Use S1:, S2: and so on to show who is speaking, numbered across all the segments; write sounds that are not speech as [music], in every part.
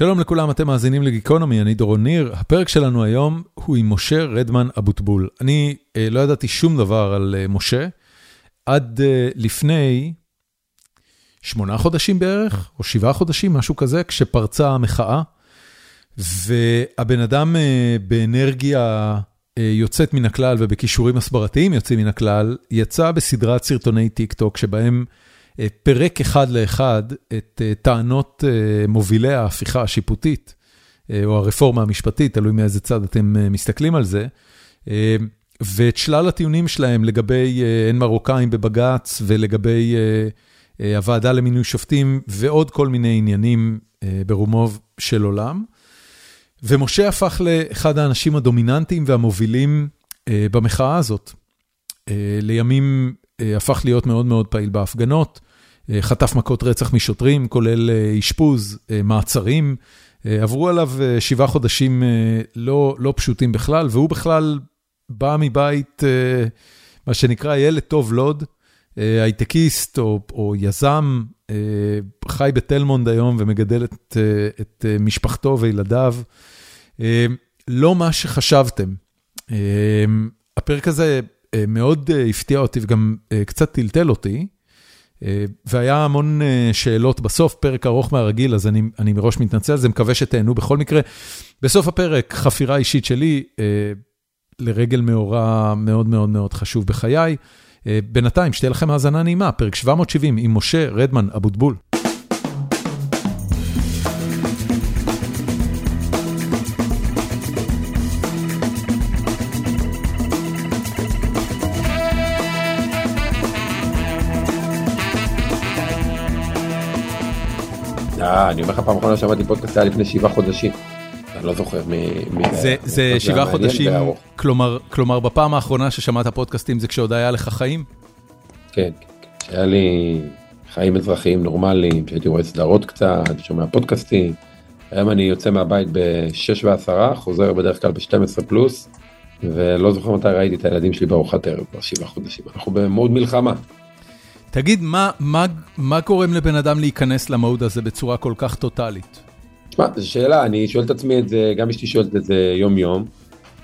S1: שלום לכולם, אתם מאזינים לגיקונומי, אני דורון ניר. הפרק שלנו היום הוא עם משה רדמן אבוטבול. אני אה, לא ידעתי שום דבר על אה, משה, עד אה, לפני שמונה חודשים בערך, או שבעה חודשים, משהו כזה, כשפרצה המחאה, והבן אדם אה, באנרגיה אה, יוצאת מן הכלל ובכישורים הסברתיים יוצאים מן הכלל, יצא בסדרת סרטוני טיק טוק שבהם פירק אחד לאחד את אה, טענות אה, מובילי ההפיכה השיפוטית, או הרפורמה המשפטית, תלוי מאיזה צד אתם מסתכלים על זה, ואת שלל הטיעונים שלהם לגבי אין מרוקאים בבג"ץ ולגבי הוועדה למינוי שופטים ועוד כל מיני עניינים ברומו של עולם. ומשה הפך לאחד האנשים הדומיננטיים והמובילים במחאה הזאת. לימים הפך להיות מאוד מאוד פעיל בהפגנות, חטף מכות רצח משוטרים, כולל אשפוז, מעצרים. עברו עליו שבעה חודשים לא, לא פשוטים בכלל, והוא בכלל בא מבית, מה שנקרא ילד טוב לוד, הייטקיסט או, או יזם, חי בתל מונד היום ומגדל את, את משפחתו וילדיו. לא מה שחשבתם. הפרק הזה מאוד הפתיע אותי וגם קצת טלטל אותי. והיה המון שאלות בסוף, פרק ארוך מהרגיל, אז אני אני מראש מתנצל, זה מקווה שתהנו בכל מקרה. בסוף הפרק, חפירה אישית שלי לרגל מאורע מאוד מאוד מאוד חשוב בחיי. בינתיים, שתהיה לכם האזנה נעימה, פרק 770 עם משה רדמן אבוטבול.
S2: אה, אני אומר לך פעם אחרונה שמעתי פודקאסט היה לפני שבעה חודשים. אני לא זוכר מי...
S1: זה שבעה חודשים, כלומר בפעם האחרונה ששמעת פודקאסטים זה כשעוד היה לך חיים?
S2: כן, שהיה לי חיים אזרחיים נורמליים, שהייתי רואה סדרות קצת, שומע פודקאסטים. היום אני יוצא מהבית ב-6 ו-10, חוזר בדרך כלל ב-12 פלוס, ולא זוכר מתי ראיתי את הילדים שלי בארוחת ערב כבר שבעה חודשים. אנחנו במוד מלחמה.
S1: תגיד, מה מה, מה גורם לבן אדם להיכנס למוד הזה בצורה כל כך טוטאלית?
S2: תשמע, זו שאלה, אני שואל את עצמי את זה, גם אשתי שואלת את זה יום יום.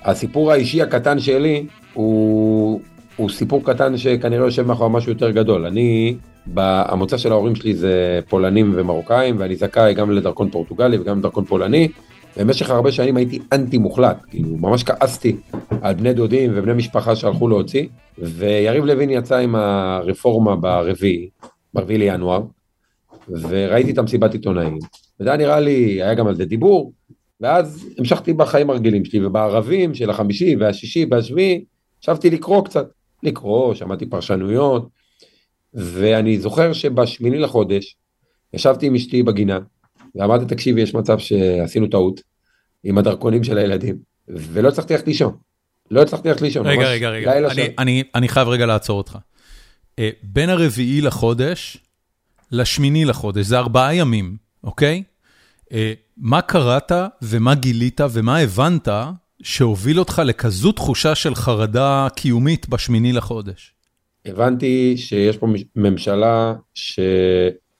S2: הסיפור האישי הקטן שלי הוא, הוא סיפור קטן שכנראה יושב מאחורי משהו יותר גדול. אני, המוצא של ההורים שלי זה פולנים ומרוקאים, ואני זכאי גם לדרכון פורטוגלי וגם לדרכון פולני. במשך הרבה שנים הייתי אנטי מוחלט, כאילו ממש כעסתי על בני דודים ובני משפחה שהלכו להוציא, ויריב לוין יצא עם הרפורמה ברביעי, ברביעי לינואר, וראיתי את המסיבת עיתונאים, וזה היה נראה לי, היה גם על זה דיבור, ואז המשכתי בחיים הרגילים שלי, ובערבים של החמישי והשישי והשביעי, ישבתי לקרוא קצת, לקרוא, שמעתי פרשנויות, ואני זוכר שבשמיני לחודש, ישבתי עם אשתי בגינה, ואמרתי, תקשיבי, יש מצב שעשינו טעות עם הדרכונים של הילדים, ולא הצלחתי ללכת לישון. לא הצלחתי ללכת לישון.
S1: רגע, רגע, רגע, אני, אני, אני חייב רגע לעצור אותך. אה, בין הרביעי לחודש לשמיני לחודש, זה ארבעה ימים, אוקיי? אה, מה קראת ומה גילית ומה הבנת שהוביל אותך לכזו תחושה של חרדה קיומית בשמיני לחודש?
S2: הבנתי שיש פה ממשלה ש...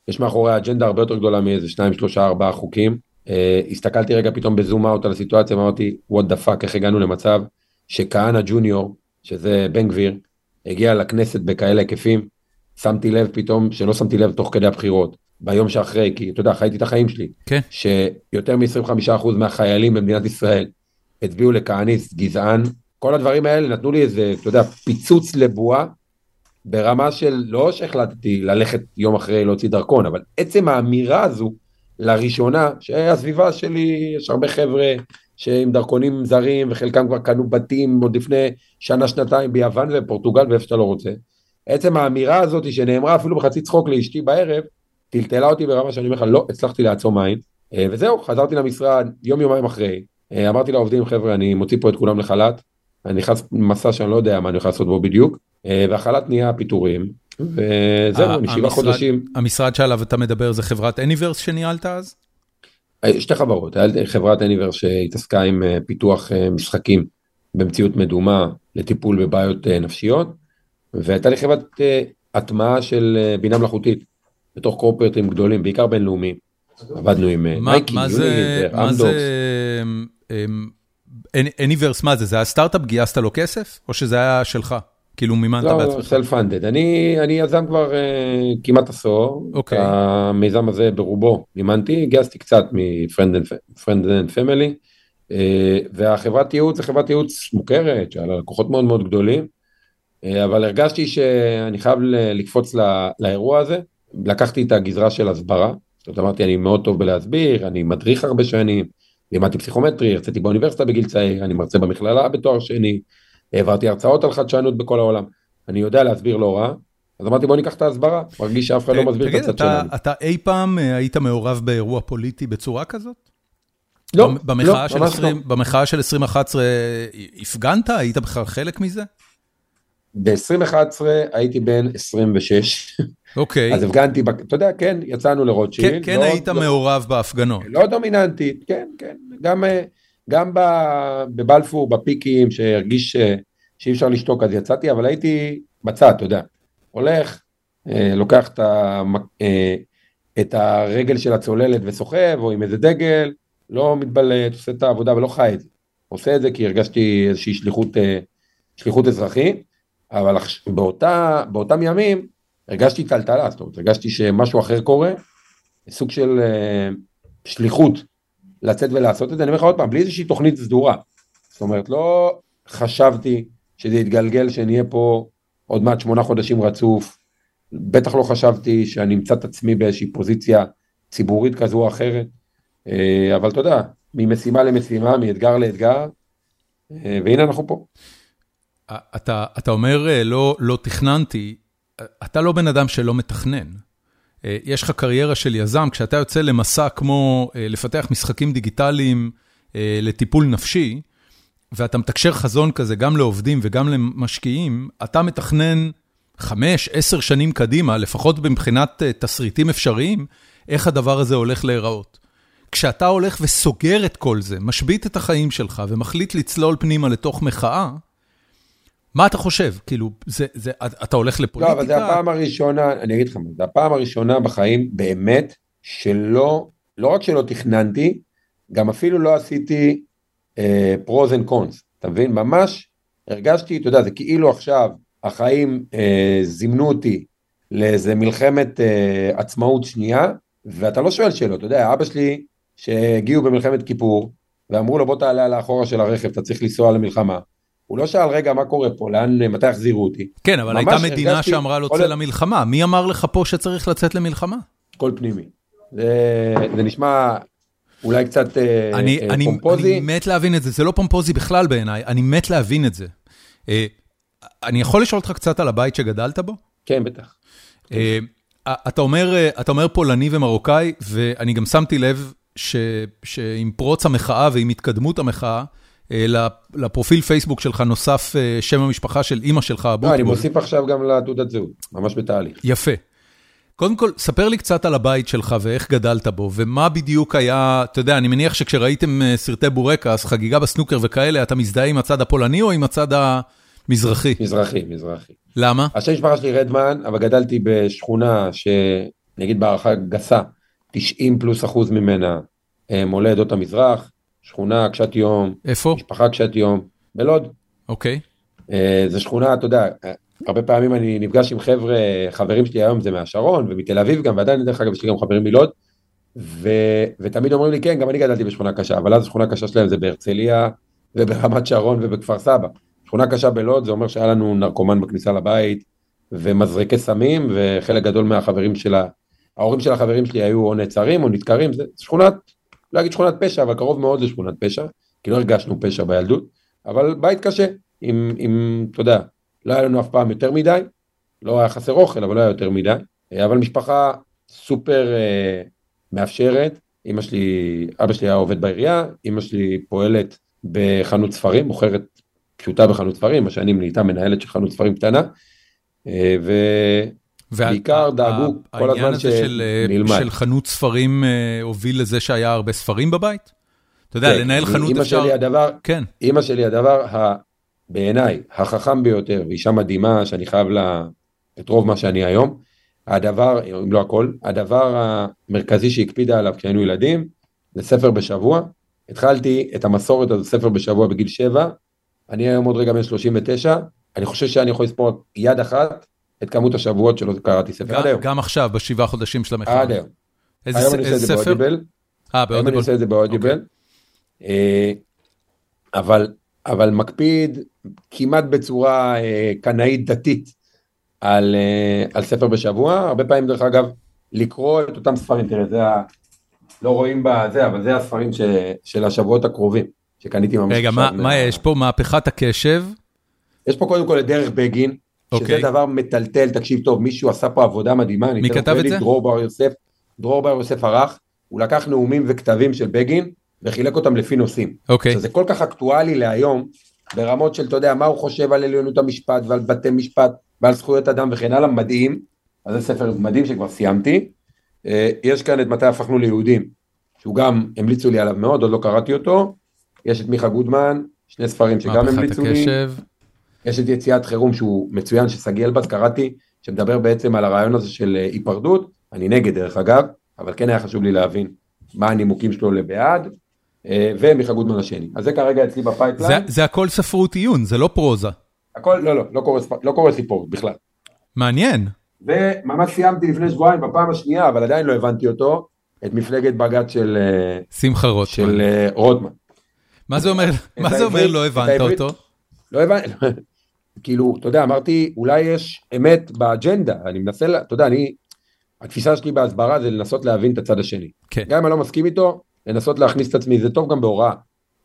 S2: יש מאחורי אג'נדה הרבה יותר גדולה מאיזה שניים, שלושה, ארבעה חוקים. Uh, הסתכלתי רגע פתאום בזום אאוט על הסיטואציה, אמרתי, what the fuck, איך הגענו למצב שכהנא ג'וניור, שזה בן גביר, הגיע לכנסת בכאלה היקפים, שמתי לב פתאום, שלא שמתי לב תוך כדי הבחירות, ביום שאחרי, כי אתה יודע, חייתי את החיים שלי,
S1: כן.
S2: שיותר מ-25% מהחיילים במדינת ישראל הצביעו לכהניסט גזען, כל הדברים האלה נתנו לי איזה, אתה יודע, פיצוץ לבועה ברמה של לא שהחלטתי ללכת יום אחרי להוציא דרכון, אבל עצם האמירה הזו, לראשונה, שהסביבה שלי, יש הרבה חבר'ה שעם דרכונים זרים, וחלקם כבר קנו בתים עוד לפני שנה-שנתיים ביוון ופורטוגל ואיפה שאתה לא רוצה. עצם האמירה הזאת שנאמרה אפילו בחצי צחוק לאשתי בערב, טלטלה אותי ברמה שאני אומר לך, לא הצלחתי לעצום עין. אה, וזהו, חזרתי למשרד יום יומיים אחרי, אה, אמרתי לעובדים, חבר'ה, אני מוציא פה את כולם לחל"ת, אני נכנס למסע שאני לא יודע מה אני הולך לעשות בו בדיוק, והחל"ת נהיה פיטורים, וזהו, משבעה חודשים.
S1: המשרד שעליו אתה מדבר זה חברת אניברס שניהלת אז?
S2: אה, שתי חברות, חברת אניברס שהתעסקה עם אה, פיתוח משחקים במציאות מדומה לטיפול בבעיות נפשיות, והייתה לי חברת הטמעה של בינה מלאכותית בתוך קורפרטים גדולים, בעיקר בינלאומיים. עבדנו עם מייקי,
S1: יוני, מה זה Anyverse, מה זה? זה היה סטארט-אפ, גייסת לו כסף? או שזה היה שלך? כאילו מימנת
S2: לא,
S1: בעצמך?
S2: לא, סלף-פנדד. אני יזם כבר uh, כמעט עשור.
S1: אוקיי.
S2: המיזם הזה ברובו מימנתי, גייסתי קצת and Family, uh, והחברת ייעוץ זה חברת ייעוץ מוכרת, שהיה לה לקוחות מאוד מאוד גדולים, uh, אבל הרגשתי שאני חייב לקפוץ לא, לאירוע הזה, לקחתי את הגזרה של הסברה, זאת אומרת אמרתי אני מאוד טוב בלהסביר, אני מדריך הרבה שנים, לימדתי פסיכומטרי, הרציתי באוניברסיטה בגיל צעיר, אני מרצה במכללה בתואר שני, העברתי הרצאות על חדשנות בכל העולם, אני יודע להסביר לא רע, אז אמרתי בוא ניקח את ההסברה, מרגיש שאף אחד לא מסביר את הצד שלנו.
S1: תגיד, אתה אי פעם אה, היית מעורב באירוע פוליטי בצורה כזאת?
S2: לא, לא, ממש
S1: לא. במחאה של 2011 הפגנת? היית בכלל חלק מזה?
S2: ב-2011 הייתי בן 26.
S1: אוקיי.
S2: אז הפגנתי, אתה יודע, כן, יצאנו לרוטשילד.
S1: כן, כן לא, היית לא, מעורב בהפגנות.
S2: לא דומיננטית, כן, כן. גם, אה, גם בבלפור, בפיקים, שהרגיש שאי אפשר לשתוק, אז יצאתי, אבל הייתי בצד, אתה יודע. הולך, אה, לוקח את, ה, אה, את הרגל של הצוללת וסוחב, או עם איזה דגל, לא מתבלט, עושה את העבודה ולא חי את זה. עושה את זה כי הרגשתי איזושהי שליחות, שליחות אזרחית, אבל באותה, באותם ימים הרגשתי טלטלה, זאת אומרת, הרגשתי שמשהו אחר קורה, סוג של שליחות לצאת ולעשות את זה, אני אומר לך עוד פעם, בלי איזושהי תוכנית סדורה. זאת אומרת, לא חשבתי שזה יתגלגל, שנהיה פה עוד מעט שמונה חודשים רצוף, בטח לא חשבתי שאני אמצא את עצמי באיזושהי פוזיציה ציבורית כזו או אחרת, uh, אבל אתה יודע, ממשימה למשימה, מאתגר לאתגר, uh, והנה אנחנו פה.
S1: אתה, אתה אומר לא, לא תכננתי, אתה לא בן אדם שלא מתכנן. אה, יש לך קריירה של יזם, כשאתה יוצא למסע כמו אה, לפתח משחקים דיגיטליים אה, לטיפול נפשי, ואתה מתקשר חזון כזה גם לעובדים וגם למשקיעים, אתה מתכנן חמש, עשר שנים קדימה, לפחות מבחינת תסריטים אפשריים, איך הדבר הזה הולך להיראות. כשאתה הולך וסוגר את כל זה, משבית את החיים שלך ומחליט לצלול פנימה לתוך מחאה, מה אתה חושב? כאילו, זה, זה, אתה הולך לפוליטיקה?
S2: לא, אבל זה הפעם הראשונה, אני אגיד לך זה הפעם הראשונה בחיים באמת שלא, לא רק שלא תכננתי, גם אפילו לא עשיתי pros and cons, אתה מבין? ממש הרגשתי, אתה יודע, זה כאילו עכשיו החיים אה, זימנו אותי לאיזה מלחמת אה, עצמאות שנייה, ואתה לא שואל שאלות, אתה יודע, אבא שלי שהגיעו במלחמת כיפור, ואמרו לו בוא תעלה על האחורה של הרכב, אתה צריך לנסוע למלחמה. הוא לא שאל, רגע, מה קורה פה, לאן, מתי יחזירו אותי?
S1: כן, אבל הייתה מדינה הרגשתי, שאמרה לו, צא למלחמה. מי אמר לך פה שצריך לצאת למלחמה?
S2: כל פנימי. זה, זה נשמע אולי קצת אה, אני, אה,
S1: אני,
S2: פומפוזי.
S1: אני מת להבין את זה, זה לא פומפוזי בכלל בעיניי, אני מת להבין את זה. אה, אני יכול לשאול אותך קצת על הבית שגדלת בו?
S2: כן, בטח.
S1: אה, אתה אומר, אתה אומר פולני ומרוקאי, ואני גם שמתי לב ש, שעם פרוץ המחאה ועם התקדמות המחאה, אה, לפרופיל פייסבוק שלך נוסף אה, שם המשפחה של אימא שלך, אבוטבול.
S2: לא, אני מוסיף עכשיו גם לתעודת זהות, ממש בתהליך.
S1: יפה. קודם כל, ספר לי קצת על הבית שלך ואיך גדלת בו, ומה בדיוק היה, אתה יודע, אני מניח שכשראיתם אה, סרטי בורקס, חגיגה בסנוקר וכאלה, אתה מזדהה עם הצד הפולני או עם הצד המזרחי?
S2: מזרחי, מזרחי.
S1: למה?
S2: השם משפחה שלי רדמן, אבל גדלתי בשכונה שנגיד בהערכה גסה, 90 פלוס אחוז ממנה מולי עדות המזרח, שכונה קשת יום.
S1: איפה?
S2: משפחה קשת יום. בלוד.
S1: אוקיי.
S2: אה, זו שכונה, אתה יודע, הרבה פעמים אני נפגש עם חבר'ה, חברים שלי היום זה מהשרון ומתל אביב גם, ועדיין דרך אגב יש לי גם חברים מלוד, ו, ותמיד אומרים לי כן, גם אני גדלתי בשכונה קשה, אבל אז השכונה קשה שלהם זה בהרצליה וברמת שרון ובכפר סבא. שכונה קשה בלוד זה אומר שהיה לנו נרקומן בכניסה לבית ומזרקי סמים וחלק גדול מהחברים של ההורים של החברים שלי היו או נעצרים או נדקרים, זה שכונת לא אגיד שכונת פשע, אבל קרוב מאוד לשכונת פשע, כי לא הרגשנו פשע בילדות, אבל בית קשה, עם, עם, אתה יודע, לא היה לנו אף פעם יותר מדי, לא היה חסר אוכל, אבל לא היה יותר מדי, אבל משפחה סופר אה, מאפשרת, אמא שלי, אבא שלי היה עובד בעירייה, אמא שלי פועלת בחנות ספרים, מוכרת פשוטה בחנות ספרים, מה שאני נהייתה מנהלת של חנות ספרים קטנה, אה, ו... בעיקר דאגו כל הזמן שנלמד.
S1: של חנות ספרים אה, הוביל לזה שהיה הרבה ספרים בבית? אתה יודע, כן, לנהל חנות אפשר...
S2: כן. אימא שלי הדבר, בעיניי, החכם ביותר, ואישה מדהימה, שאני חייב לה את רוב מה שאני היום, הדבר, אם לא הכל, הדבר המרכזי שהקפידה עליו כשהיינו ילדים, זה ספר בשבוע. התחלתי את המסורת הזו, ספר בשבוע בגיל 7, אני היום עוד רגע בן 39, אני חושב שאני יכול לספור יד אחת את כמות השבועות שלא קראתי ספר
S1: גם,
S2: עד היום.
S1: גם עכשיו, בשבעה חודשים של המחאה.
S2: עד היום.
S1: איזה,
S2: היום אני עושה את
S1: איזה
S2: זה
S1: ספר?
S2: באודיבל.
S1: אה,
S2: היום אני
S1: באודיבל.
S2: עושה את זה באודיבל. אה, אבל, אבל מקפיד כמעט בצורה אה, קנאית דתית על, אה, על ספר בשבוע, הרבה פעמים דרך אגב לקרוא את אותם ספרים, תראה זה ה... לא רואים בזה, אבל זה הספרים ש, של השבועות הקרובים, שקניתי ממש
S1: רגע,
S2: עכשיו
S1: מה, מה יש פה? מהפכת הקשב?
S2: יש פה קודם כל את דרך בגין, שזה
S1: אוקיי.
S2: דבר מטלטל, תקשיב טוב, מישהו עשה פה עבודה מדהימה,
S1: מי כתב את זה?
S2: דרור בר יוסף, דרור בר יוסף ערך, הוא לקח נאומים וכתבים של בגין, וחילק אותם לפי נושאים.
S1: אוקיי.
S2: זה כל כך אקטואלי להיום, ברמות של, אתה יודע, מה הוא חושב על עליונות המשפט ועל בתי משפט ועל זכויות אדם וכן הלאה, מדהים. אז זה ספר מדהים שכבר סיימתי. אה, יש כאן את מתי הפכנו ליהודים, שהוא גם המליצו לי עליו מאוד, עוד לא קראתי אותו. יש את מיכה גודמן, שני ספרים שגם
S1: מהפכת
S2: המליצו לי.
S1: הקשב.
S2: יש את יציאת חירום שהוא מצוין, ששגיא אלבז קראתי, שמדבר בעצם על הרעיון הזה של אה, היפרדות, אני נגד דרך אגב, אבל כן היה חשוב לי להבין מה הנימוקים שלו לבעד, אה, ומיכה גודמן השני. אז זה כרגע אצלי
S1: זה,
S2: ב pipeline.
S1: זה הכל ספרות עיון, זה לא פרוזה.
S2: הכל, לא, לא, לא קורא, ספ- לא קורא סיפור בכלל.
S1: מעניין.
S2: וממש סיימתי לפני שבועיים בפעם השנייה, אבל עדיין לא הבנתי אותו, את מפלגת בג"ץ של, אה,
S1: שמחה רוטמן.
S2: של רוטמן.
S1: מה זה אומר, מה זה אומר לא הבנת אותו?
S2: לא הבנתי, כאילו, אתה יודע, אמרתי, אולי יש אמת באג'נדה, אני מנסה, אתה יודע, אני, התפיסה שלי בהסברה זה לנסות להבין את הצד השני.
S1: כן.
S2: גם אם אני לא מסכים איתו, לנסות להכניס את עצמי, זה טוב גם בהוראה,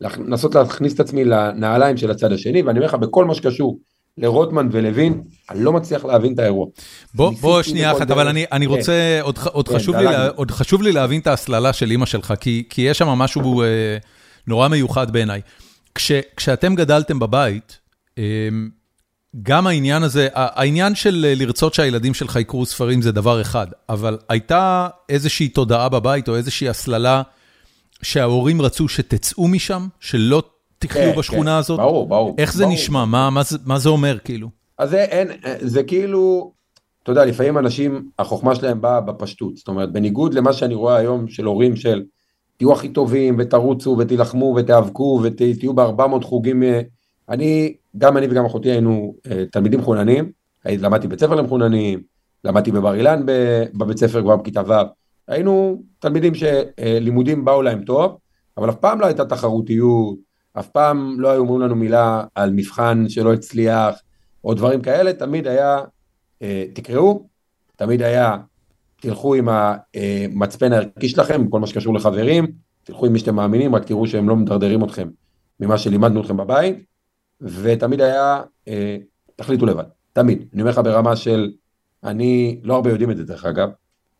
S2: לנסות להכניס את עצמי לנעליים של הצד השני, ואני אומר לך, בכל מה שקשור לרוטמן ולוין, אני לא מצליח להבין את האירוע.
S1: בוא, בוא שנייה אחת, אבל. אני, אני
S2: כן.
S1: רוצה, עוד, ח- עוד,
S2: כן,
S1: חשוב לי. לה- עוד חשוב לי להבין את ההסללה של אימא שלך, כי, כי יש שם משהו אה, נורא מיוחד בעיניי. כש, כשאתם גדלתם בבית, אה, גם העניין הזה, העניין של אה, לרצות שהילדים שלך יקראו ספרים זה דבר אחד, אבל הייתה איזושהי תודעה בבית או איזושהי הסללה שההורים רצו שתצאו משם, שלא תחיו
S2: כן,
S1: בשכונה
S2: כן,
S1: הזאת?
S2: ברור, ברור.
S1: איך זה
S2: ברור.
S1: נשמע? מה, מה, זה, מה זה אומר כאילו?
S2: אז זה אין, זה כאילו, אתה יודע, לפעמים אנשים, החוכמה שלהם באה בפשטות. זאת אומרת, בניגוד למה שאני רואה היום של הורים של תהיו הכי טובים ותרוצו ותילחמו ותיאבקו ותהיו ב-400 חוגים. אה, אני, גם אני וגם אחותי היינו אה, תלמידים מחוננים, הי- למדתי בית ספר למחוננים, למדתי בבר אילן בבית ספר כבר בכיתה ו', היינו תלמידים שלימודים באו להם טוב, אבל אף פעם לא הייתה תחרותיות, אף פעם לא היו אומרים לנו מילה על מבחן שלא הצליח, או דברים כאלה, תמיד היה, אה, תקראו, תמיד היה, תלכו עם המצפן הערכי שלכם, כל מה שקשור לחברים, תלכו עם מי שאתם מאמינים, רק תראו שהם לא מדרדרים אתכם ממה שלימדנו אתכם בבית, ותמיד היה, אה, תחליטו לבד, תמיד. אני אומר לך ברמה של, אני, לא הרבה יודעים את זה דרך אגב,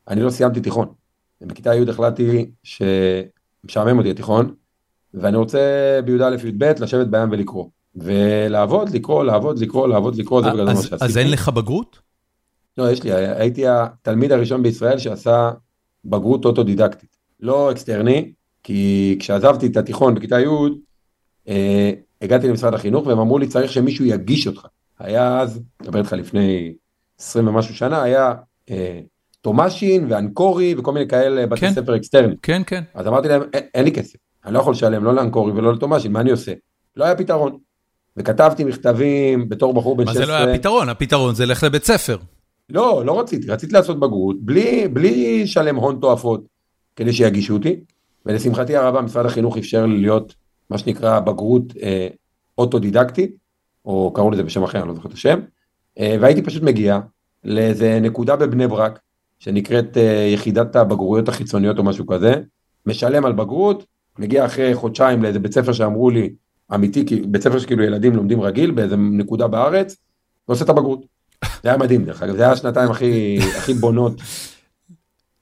S2: אני לא סיימתי תיכון. בכיתה י' החלטתי שמשעמם אותי התיכון, ואני רוצה בי"א-י"ב לשבת בים ולקרוא. ולעבוד, לקרוא, לעבוד, לקרוא, לעבוד, לקרוא, זה בגדול מה
S1: אז,
S2: שעשיתי.
S1: אז אין לך בגרות?
S2: לא, יש לי, הייתי התלמיד הראשון בישראל שעשה בגרות אוטודידקטית. לא אקסטרני, כי כשעזבתי את התיכון בכיתה י', אה, הגעתי למשרד החינוך והם אמרו לי צריך שמישהו יגיש אותך. היה אז, מדבר איתך לפני 20 ומשהו שנה, היה אה, תומשין ואנקורי וכל מיני כאלה בתי
S1: כן.
S2: ספר אקסטרני.
S1: כן, כן.
S2: אז אמרתי להם, אין, אין לי כסף, אני לא יכול לשלם לא לאנקורי ולא לתומשין, מה אני עושה? לא היה פתרון. וכתבתי מכתבים בתור בחור בן
S1: מה
S2: 16.
S1: זה לא היה פתרון? הפתרון זה לך לבית ספר.
S2: לא, לא רציתי, רציתי לעשות בגרות, בלי, בלי לשלם הון תועפות כדי שיגישו אותי, ולשמחתי הרבה משרד החינוך אפשר לי להיות מה שנקרא בגרות אה, אוטודידקטית, או קראו לזה בשם אחר, אני לא זוכר את השם, אה, והייתי פשוט מגיע לאיזה נקודה בבני ברק, שנקראת אה, יחידת הבגרויות החיצוניות או משהו כזה, משלם על בגרות, מגיע אחרי חודשיים לאיזה בית ספר שאמרו לי, אמיתי, בית ספר שכאילו ילדים לומדים רגיל באיזה נקודה בארץ, ועושה את הבגרות. זה היה מדהים דרך אגב, זה היה השנתיים הכי, הכי בונות.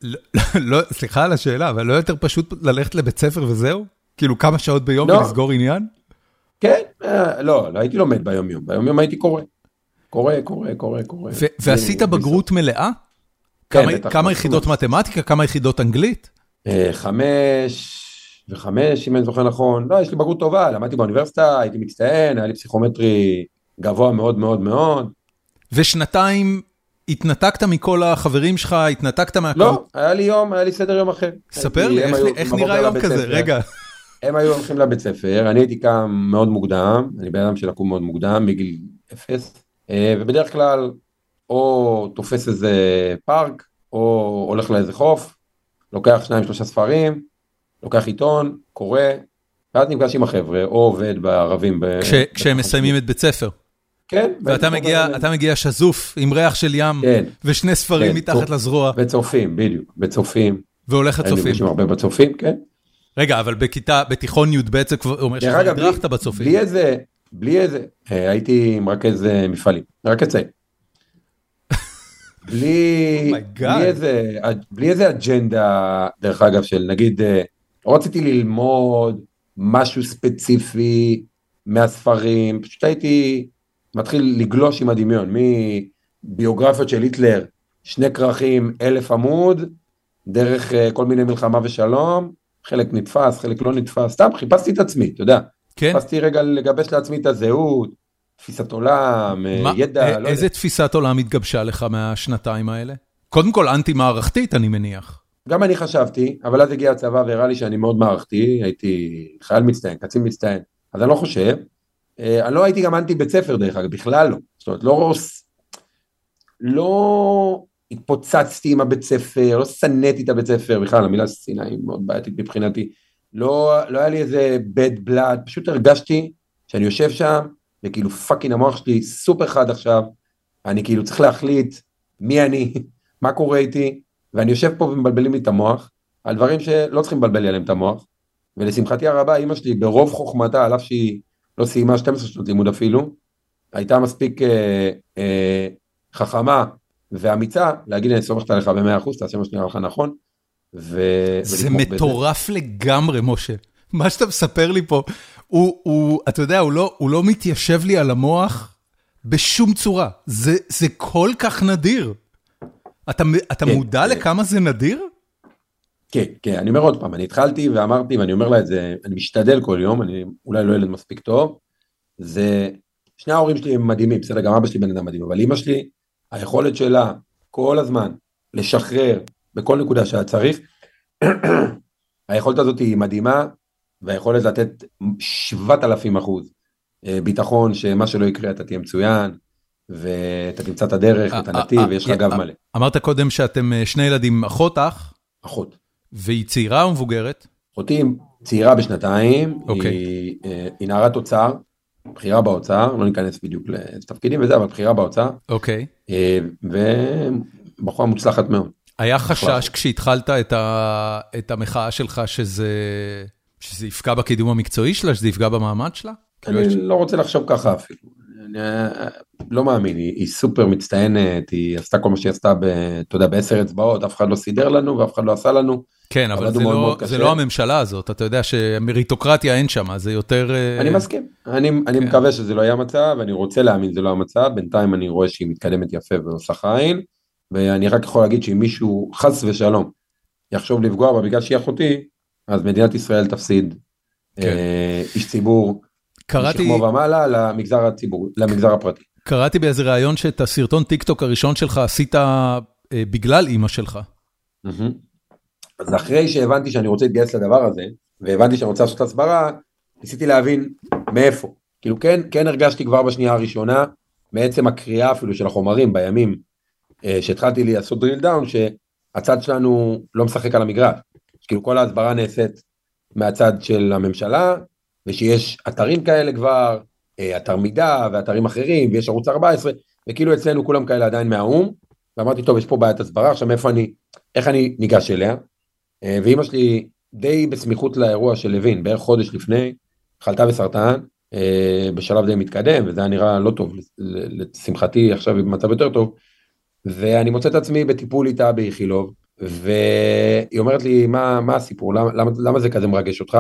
S1: לא, לא, סליחה על השאלה, אבל לא יותר פשוט ללכת לבית ספר וזהו? כאילו כמה שעות ביום
S2: לא.
S1: ולסגור עניין?
S2: כן, אה, לא, לא הייתי לומד ביום יום, ביום יום הייתי קורא. קורא, קורא, קורא, קורא.
S1: ו- ועשית בגרות מלאה?
S2: כן,
S1: כמה-
S2: בטח,
S1: כמה. יחידות מתמטיקה? כמה יחידות אנגלית?
S2: אה, חמש וחמש, אם אני זוכר נכון. לא, יש לי בגרות טובה, למדתי באוניברסיטה, הייתי מצטיין, היה לי פסיכומטרי גבוה מאוד מאוד מאוד.
S1: ושנתיים התנתקת מכל החברים שלך, התנתקת מהכל?
S2: לא, היה לי יום, היה לי סדר יום אחר.
S1: ספר לי, איך- איך נראה יום כזה? רגע.
S2: הם היו הולכים לבית ספר, אני הייתי קם מאוד מוקדם, אני בן אדם של לקום מאוד מוקדם, מגיל אפס, אה, ובדרך כלל או תופס איזה פארק, או הולך לאיזה חוף, לוקח שניים שלושה ספרים, לוקח עיתון, קורא, ואז נפגש עם החבר'ה, או עובד בערבים. ב-
S1: כש- כשהם מסיימים את בית ספר.
S2: כן.
S1: ואתה מגיע, אתה מגיע שזוף עם ריח של ים,
S2: כן,
S1: ושני ספרים
S2: כן,
S1: מתחת. לזרוע,
S2: וצופים, בדיוק, וצופים.
S1: והולך לצופים.
S2: נפגשים הרבה בצופים, כן.
S1: רגע, אבל בכיתה, בתיכון י"ב זה כבר אומר
S2: בלי-
S1: הדרכת בצופים.
S2: בלי איזה, בלי איזה, אה, הייתי מרכז אה, מפעלים, רק אציין. בלי, [laughs]
S1: Oh.
S2: בלי איזה, בלי איזה אג'נדה, דרך אגב, של נגיד, אה, רציתי ללמוד משהו ספציפי מהספרים, פשוט הייתי מתחיל לגלוש עם הדמיון, מביוגרפיות של היטלר, שני כרכים, אלף עמוד, דרך כל מיני מלחמה ושלום, חלק נתפס, חלק לא נתפס, סתם חיפשתי את עצמי, אתה יודע.
S1: כן?
S2: חיפשתי רגע לגבש לעצמי את הזהות, תפיסת עולם, אה,
S1: מה-
S2: ידע,
S1: א-
S2: לא
S1: איזה
S2: יודע.
S1: תפיסת עולם התגבשה לך מהשנתיים האלה? קודם כל אנטי-מערכתית, אני מניח.
S2: גם אני חשבתי, אבל אז הגיע הצבא והראה לי שאני מאוד מערכתי, הייתי חייל מצטיין, קצין מצטיין, אז אני לא חושב. אה, אני לא הייתי גם אנטי בית ספר דרך אגב, בכלל לא. זאת אומרת, לא רוס... לא התפוצצתי עם הבית ספר, לא שנאתי את הבית ספר, בכלל המילה שנאה היא מאוד בעייתית מבחינתי. לא, לא היה לי איזה bad blood, פשוט הרגשתי שאני יושב שם, וכאילו fucking המוח שלי סופר חד עכשיו, אני כאילו צריך להחליט מי אני, [laughs] מה קורה איתי, ואני יושב פה ומבלבלים לי את המוח, על דברים שלא צריכים לבלבל לי עליהם את המוח, ולשמחתי הרבה אימא שלי ברוב חוכמתה, על אף שהיא לא סיימה 12 שנות לימוד אפילו, הייתה מספיק אה, אה, חכמה ואמיצה להגיד אני סומכת עליך במאה אחוז, תעשה מה שנראה לך נכון. ו...
S1: זה
S2: ולתמוך בזה.
S1: מטורף לגמרי, משה. מה שאתה מספר לי פה, הוא, הוא, אתה יודע, הוא לא, הוא לא מתיישב לי על המוח בשום צורה. זה, זה כל כך נדיר. אתה, אתה
S2: כן,
S1: מודע
S2: כן.
S1: לכמה זה נדיר?
S2: כן, כן, אני אומר עוד פעם, אני התחלתי ואמרתי, ואני אומר לה את זה, אני משתדל כל יום, אני אולי לא ילד מספיק טוב, זה, שני ההורים שלי הם מדהימים, בסדר, גם אבא שלי בן אדם מדהים, אבל אמא שלי, היכולת שלה כל הזמן לשחרר בכל נקודה שהיה צריך, [clears throat] היכולת הזאת היא מדהימה, והיכולת לתת 7,000 אחוז אה, ביטחון שמה שלא יקרה אתה תהיה מצוין, ואתה תמצא את הדרך, את
S1: אה,
S2: הנתיב,
S1: אה,
S2: ויש לך
S1: אה,
S2: גב
S1: אה,
S2: מלא.
S1: אמרת קודם שאתם אה, שני ילדים, אחות אח,
S2: אחות.
S1: והיא צעירה או מבוגרת?
S2: אחותי צעירה בשנתיים,
S1: אוקיי.
S2: אה, היא נערת אוצר, בכירה באוצר, לא ניכנס בדיוק לתפקידים וזה, אבל בכירה באוצר,
S1: אוקיי.
S2: אה, ובחורה מוצלחת מאוד.
S1: היה. חשש כשהתחלת את, ה, את המחאה שלך שזה, שזה יפגע בקידום המקצועי שלה, שזה יפגע במעמד שלה?
S2: אני לא רוצה לחשוב ככה אפילו. אני אה, לא מאמין, היא, היא סופר מצטיינת, היא עשתה כל מה שהיא עשתה, ב, אתה יודע, בעשר אצבעות, אף אחד לא סידר לנו ואף אחד לא עשה לנו.
S1: כן, אבל
S2: עבדנו
S1: זה
S2: מאוד
S1: לא,
S2: מאוד
S1: זה. לא הממשלה הזאת, אתה יודע שמריטוקרטיה אין שם, זה יותר... אה,
S2: אני מסכים, אני, אני
S1: כן.
S2: מקווה שזה לא יהיה המצב, אני רוצה להאמין שזה לא המצב, בינתיים אני רואה שהיא מתקדמת יפה ועושה חיל, ואני רק יכול להגיד שאם מישהו חס ושלום יחשוב לפגוע בה בגלל שהיא אחותי, אז מדינת ישראל תפסיד
S1: כן.
S2: אה, איש ציבור,
S1: קראתי,
S2: משכמו ומעלה למגזר הציבור, למגזר הפרטי.
S1: קראתי באיזה ראיון שאת הסרטון טיק טוק הראשון שלך עשית אה, בגלל אימא שלך.
S2: מהמם. אז אחרי שהבנתי שאני רוצה להתגייס לדבר הזה, והבנתי שאני רוצה לעשות הסברה, ניסיתי להבין מאיפה. כאילו כן, כן הרגשתי כבר בשנייה הראשונה, מעצם הקריאה אפילו של החומרים בימים אה, שהתחלתי לעשות drill down, שהצד שלנו לא משחק על המגרש. כאילו כל ההסברה נעשית מהצד של הממשלה, ושיש אתרים כאלה כבר, אה, אתר מידע ואתרים אחרים, ויש ערוץ 14, וכאילו אצלנו כולם כאלה עדיין מהאו"ם, ואמרתי, טוב, יש פה בעיית הסברה, עכשיו מאיפה אני, איך אני ניגש אליה? אה, ואימא שלי, די בסמיכות לאירוע של לוין, בערך חודש לפני, חלתה בסרטן, אה, בשלב די מתקדם, וזה היה נראה לא טוב, לשמחתי עכשיו היא במצב יותר טוב, ואני מוצא את עצמי בטיפול איתה באיכילוב, והיא אומרת לי, מה, מה הסיפור, למה, למה, למה זה כזה מרגש אותך?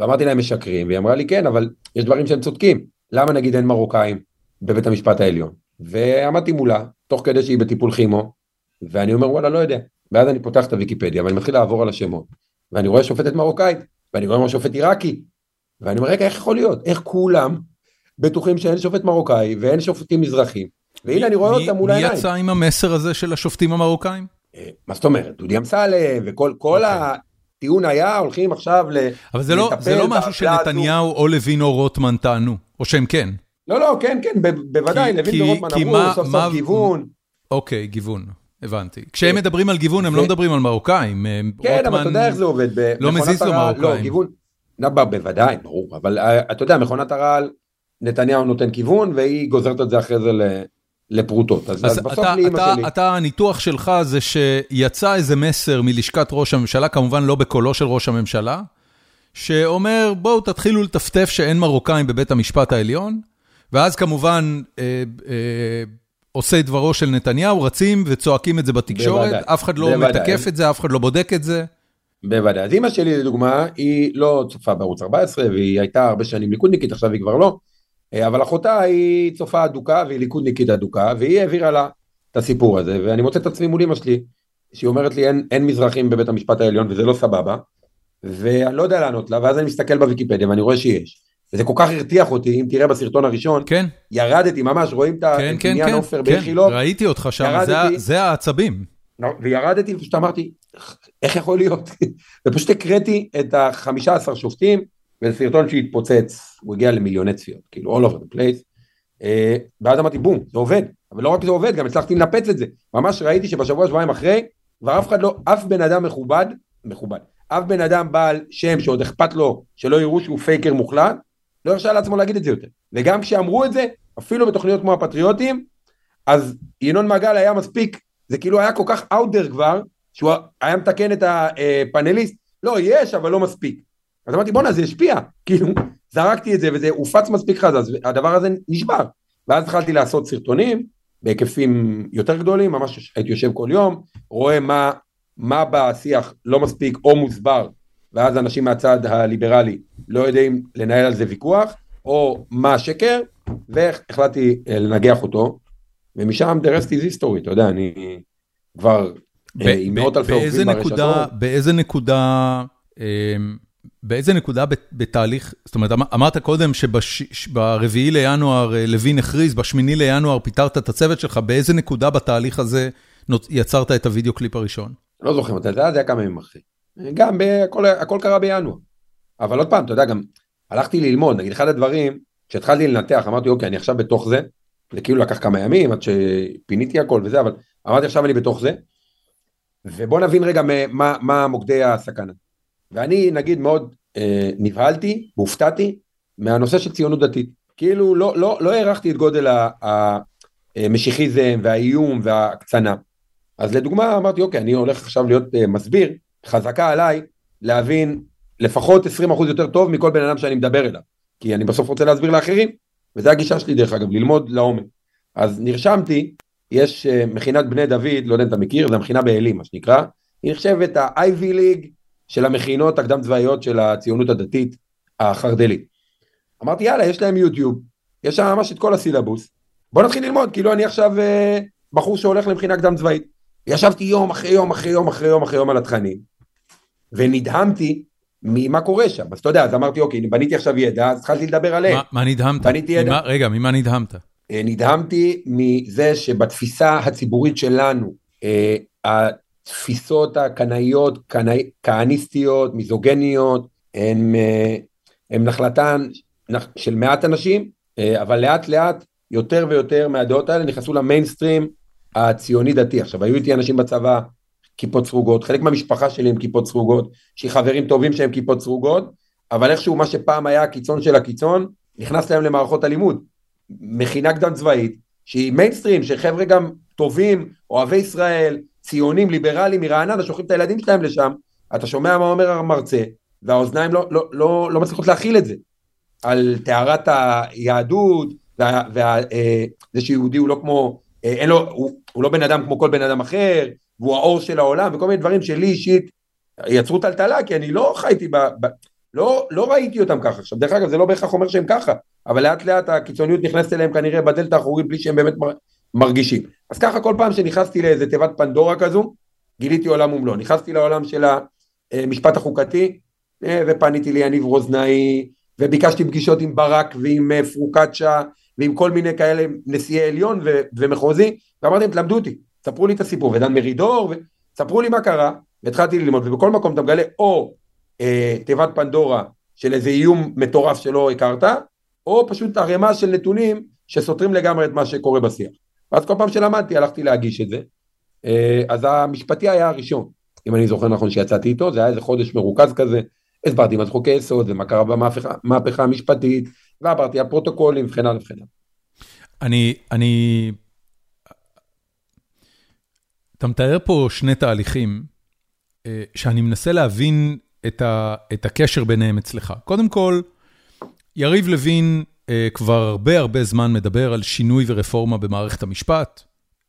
S2: ואמרתי להם משקרים, והיא אמרה לי, כן, אבל יש דברים שהם צודקים, למה נגיד אין מרוקאים בבית המשפט העליון? ועמדתי מולה, תוך כדי שהיא בטיפול כימו, ואני אומר, וואלה, לא יודע. ואז אני פותח את הוויקיפדיה, ואני מתחיל לעבור על השמות, ואני רואה שופטת מרוקאית, ואני רואה שופט עיראקי, ואני אומר, רגע, איך יכול להיות? איך כולם בטוחים שאין שופט מרוקאי ואין שופטים מזרחים? והנה אני רואה אותם מול העיניים.
S1: מי יצא עם המסר הזה של השופטים המרוקאים?
S2: אה, מה זאת אומרת? דודי אמסלם וכל okay. הטיעון היה הולכים עכשיו ל...
S1: אבל זה לא, זה לא משהו שנתניהו או לוין או רוטמן טענו, או שהם כן.
S2: לא, לא, כן, כן, בוודאי, לוין ורוטמן אמרו סוף סוף גיוון.
S1: אוקיי, גיוון. הבנתי. כשהם מדברים על גיוון, הם לא מדברים על מרוקאים.
S2: כן, אבל אתה יודע איך זה עובד.
S1: לא מזיז לו מרוקאים. לא, גיוון,
S2: בוודאי, ברור. אבל אה, אתה יודע, מכונת הרעל, נתניהו נותן כיוון, והיא גוזרת את זה אחרי זה לפרוטות. אז, אז בסוף אתה,
S1: אתה,
S2: שלי...
S1: אתה, הניתוח שלך זה שיצא איזה מסר מלשכת ראש הממשלה, כמובן לא בקולו של ראש הממשלה, שאומר בואו תתחילו לטפטף שאין מרוקאים בבית המשפט העליון, ואז כמובן אה, אה, עושה דברו של נתניהו, רצים וצועקים את זה בתקשורת, בוודאי, אף אחד לא בוודאי. מתקף את זה, אף אחד לא בודק את זה.
S2: בוודאי. אז אמא שלי לדוגמה, היא לא צופה בערוץ 14 והיא הייתה הרבה שנים ליכודניקית, עכשיו היא כבר לא. אה, אבל אחותה היא צופה אדוקה והיא ליכודניקית אדוקה והיא העבירה לה את הסיפור הזה ואני מוצא את עצמי מול אמא שלי שהיא אומרת לי אין, אין מזרחים בבית המשפט העליון וזה לא סבבה ואני לא יודע לענות לה ואז אני מסתכל בוויקיפדיה ואני רואה שיש. וזה כל כך הרתיח אותי אם תראה בסרטון הראשון
S1: כן.
S2: ירדתי ממש רואים את
S1: כן, כן, כן, עופר כן, באיכילוב ראיתי אותך שם ירדתי, זה, זה העצבים.
S2: לא, וירדתי ופשוט אמרתי איך יכול להיות? [laughs] ופשוט הקראתי את החמישה עשר שופטים וזה סרטון שהתפוצץ, הוא הגיע למיליוני צפיות, כאילו all over the place, אה, ואז אמרתי בום, זה עובד, אבל לא רק זה עובד, גם הצלחתי לנפץ את זה, ממש ראיתי שבשבוע שבועיים אחרי, כבר אף אחד לא, אף בן אדם מכובד, מכובד, אף בן אדם בעל שם שעוד אכפת לו שלא יראו שהוא פייקר מוחלט, לא הרשה לעצמו להגיד את זה יותר, וגם כשאמרו את זה, אפילו בתוכניות כמו הפטריוטים, אז ינון מעגל היה מספיק, זה כאילו היה כל כך אאוטר כבר, שהוא היה מתקן את הפאנליסט, לא, יש, אבל לא מספיק. אז אמרתי בואנה זה השפיע, [laughs] כאילו זרקתי את זה וזה הופץ מספיק חזק, אז הדבר הזה נשבר. ואז התחלתי לעשות סרטונים בהיקפים יותר גדולים, ממש הייתי יושב כל יום, רואה מה, מה בשיח לא מספיק או מוסבר, ואז אנשים מהצד הליברלי לא יודעים לנהל על זה ויכוח, או מה השקר, והחלטתי אה, לנגח אותו, ומשם the rest is history, אתה יודע, אני כבר אה, עם מאות אלפי עובדים ברשתות.
S1: באיזה נקודה... אמ, באיזה נקודה בתהליך, זאת אומרת, אמ-, אמרת קודם שברביעי לינואר אה, לוין הכריז, בשמיני לינואר פיטרת את הצוות שלך, באיזה נקודה בתהליך הזה יצרת את הוידאו קליפ הראשון?
S2: לא זוכר מתי, זה היה כמה ימים אחרי. גם הכל, הכל קרה בינואר. אבל עוד פעם, אתה יודע, גם הלכתי ללמוד, נגיד אחד הדברים, כשהתחלתי לנתח, אמרתי, אוקיי, אני עכשיו בתוך זה, זה כאילו לקח כמה ימים עד שפיניתי הכל וזה, אבל אמרתי, עכשיו אני בתוך זה, ובוא נבין רגע מה, מה מוקדי הסכנה. ואני נגיד מאוד אה, נבהלתי, והופתעתי מהנושא של ציונות דתית. כאילו לא, לא, לא הערכתי את גודל המשיחיזם והאיום וההקצנה. אז לדוגמה אמרתי אוקיי אני הולך עכשיו להיות אה, מסביר, חזקה עליי להבין לפחות 20% יותר טוב מכל בן אדם שאני מדבר אליו. כי אני בסוף רוצה להסביר לאחרים, וזו הגישה שלי דרך אגב, ללמוד לעומק. אז נרשמתי, יש אה, מכינת בני דוד, לא יודע אם אתה מכיר, זו המכינה בעלי מה שנקרא, היא נחשבת ה-Ivy League של המכינות הקדם צבאיות של הציונות הדתית החרד"לית. אמרתי יאללה יש להם יוטיוב, יש שם ממש את כל הסילבוס, בוא נתחיל ללמוד כאילו אני עכשיו אה, בחור שהולך למכינה קדם צבאית. ישבתי יום אחרי יום אחרי יום אחרי יום אחרי יום על התכנים ונדהמתי ממה קורה שם אז אתה יודע אז אמרתי אוקיי בניתי עכשיו ידע אז התחלתי לדבר עליהם.
S1: מה, מה נדהמת? בניתי ידע. ממה, רגע ממה נדהמת?
S2: אה, נדהמתי מזה שבתפיסה הציבורית שלנו אה, התפיסות הקנאיות, כהניסטיות, מיזוגניות, הן, אה, הן נחלתן של מעט אנשים, אה, אבל לאט לאט יותר ויותר מהדעות האלה נכנסו למיינסטרים הציוני דתי. עכשיו היו איתי אנשים בצבא, כיפות סרוגות, חלק מהמשפחה שלי הם כיפות סרוגות, יש לי חברים טובים שהם כיפות סרוגות, אבל איכשהו מה שפעם היה הקיצון של הקיצון, נכנס להם למערכות הלימוד. מכינה קדם צבאית, שהיא מיינסטרים, שחבר'ה גם טובים, אוהבי ישראל, ציונים ליברליים מרעננה שולחים את הילדים שלהם לשם, אתה שומע מה אומר המרצה, והאוזניים לא, לא, לא, לא מצליחות להכיל את זה. על טהרת היהדות, וזה אה, שיהודי הוא לא כמו, אה, אין לו, הוא, הוא לא בן אדם כמו כל בן אדם אחר, והוא האור של העולם, וכל מיני דברים שלי אישית יצרו טלטלה, כי אני לא חייתי ב... ב לא, לא ראיתי אותם ככה. עכשיו, דרך אגב, זה לא בהכרח אומר שהם ככה, אבל לאט לאט הקיצוניות נכנסת אליהם כנראה בדלת האחורית בלי שהם באמת מרגישים. אז ככה כל פעם שנכנסתי לאיזה תיבת פנדורה כזו, גיליתי עולם ומלואו. נכנסתי לעולם של המשפט החוקתי, אה, ופניתי ליניב רוזנאי, וביקשתי פגישות עם ברק ועם אה, פרוקצ'ה, ועם כל מיני כאלה נשיאי עליון ו- ומחוזי, ואמרתי להם, תלמדו אותי, ספרו לי את הסיפור, ודן מרידור, ספרו לי מה קרה, והתחלתי ללמוד, ובכל מקום אתה מגלה או אה, תיבת פנדורה של איזה איום מטורף שלא הכרת, או פשוט ערימה של נתונים שסותרים לגמרי את מה שקורה בשיח. ואז כל פעם שלמדתי הלכתי להגיש את זה. אה, אז המשפטי היה הראשון, אם אני זוכר נכון שיצאתי איתו, זה היה איזה חודש מרוכז כזה, הסברתי מה זה חוקי יסוד ומה קרה במהפכה המשפטית, ועברתי על פרוטוקולים וכן הלאה וכן הלאה.
S1: אני, אני... אתה מתאר פה שני תהליכים אה, שאני מנסה להבין את, ה, את הקשר ביניהם אצלך. קודם כל, יריב לוין כבר הרבה הרבה זמן מדבר על שינוי ורפורמה במערכת המשפט.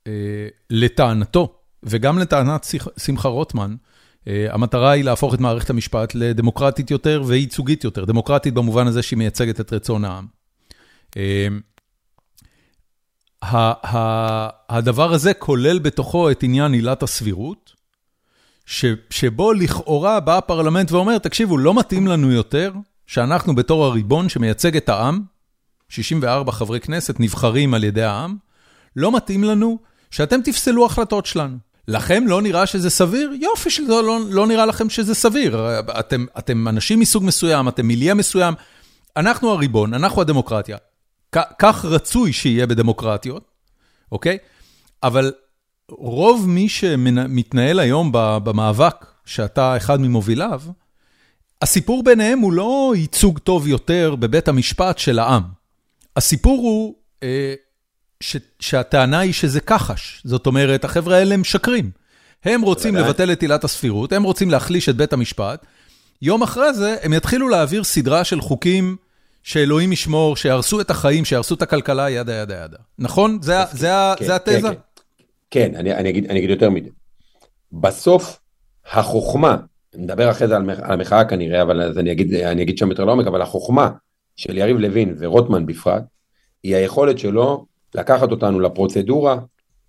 S1: אה, לטענתו, וגם לטענת שמחה רוטמן, המטרה היא להפוך את מערכת המשפט לדמוקרטית יותר וייצוגית יותר. דמוקרטית במובן הזה שהיא מייצגת את רצון העם. הדבר הזה כולל בתוכו את עניין עילת הסבירות, שבו לכאורה בא הפרלמנט ואומר, תקשיבו, לא מתאים לנו יותר שאנחנו בתור הריבון שמייצג את העם, 64 חברי כנסת נבחרים על ידי העם, לא מתאים לנו שאתם תפסלו החלטות שלנו. לכם לא נראה שזה סביר? יופי שזה לא, לא נראה לכם שזה סביר. אתם, אתם אנשים מסוג מסוים, אתם מיליה מסוים, אנחנו הריבון, אנחנו הדמוקרטיה. כך רצוי שיהיה בדמוקרטיות, אוקיי? אבל רוב מי שמתנהל היום במאבק, שאתה אחד ממוביליו, הסיפור ביניהם הוא לא ייצוג טוב יותר בבית המשפט של העם. הסיפור הוא אה, ש, שהטענה היא שזה כחש. זאת אומרת, החבר'ה האלה משקרים. הם רוצים לבטל את עילת הסבירות, הם רוצים להחליש את בית המשפט. יום אחרי זה הם יתחילו להעביר סדרה של חוקים שאלוהים ישמור, שיהרסו את החיים, שיהרסו את הכלכלה, ידה ידה ידה. נכון? זה, זה, כן, זה התזה? כן,
S2: כן. כן אני, אני, אגיד, אני אגיד יותר מזה. בסוף, החוכמה, נדבר אחרי זה על, על המחאה כנראה, אבל אז אני אגיד, אני אגיד שם יותר לעומק, אבל החוכמה של יריב לוין ורוטמן בפרט, היא היכולת שלו לקחת אותנו לפרוצדורה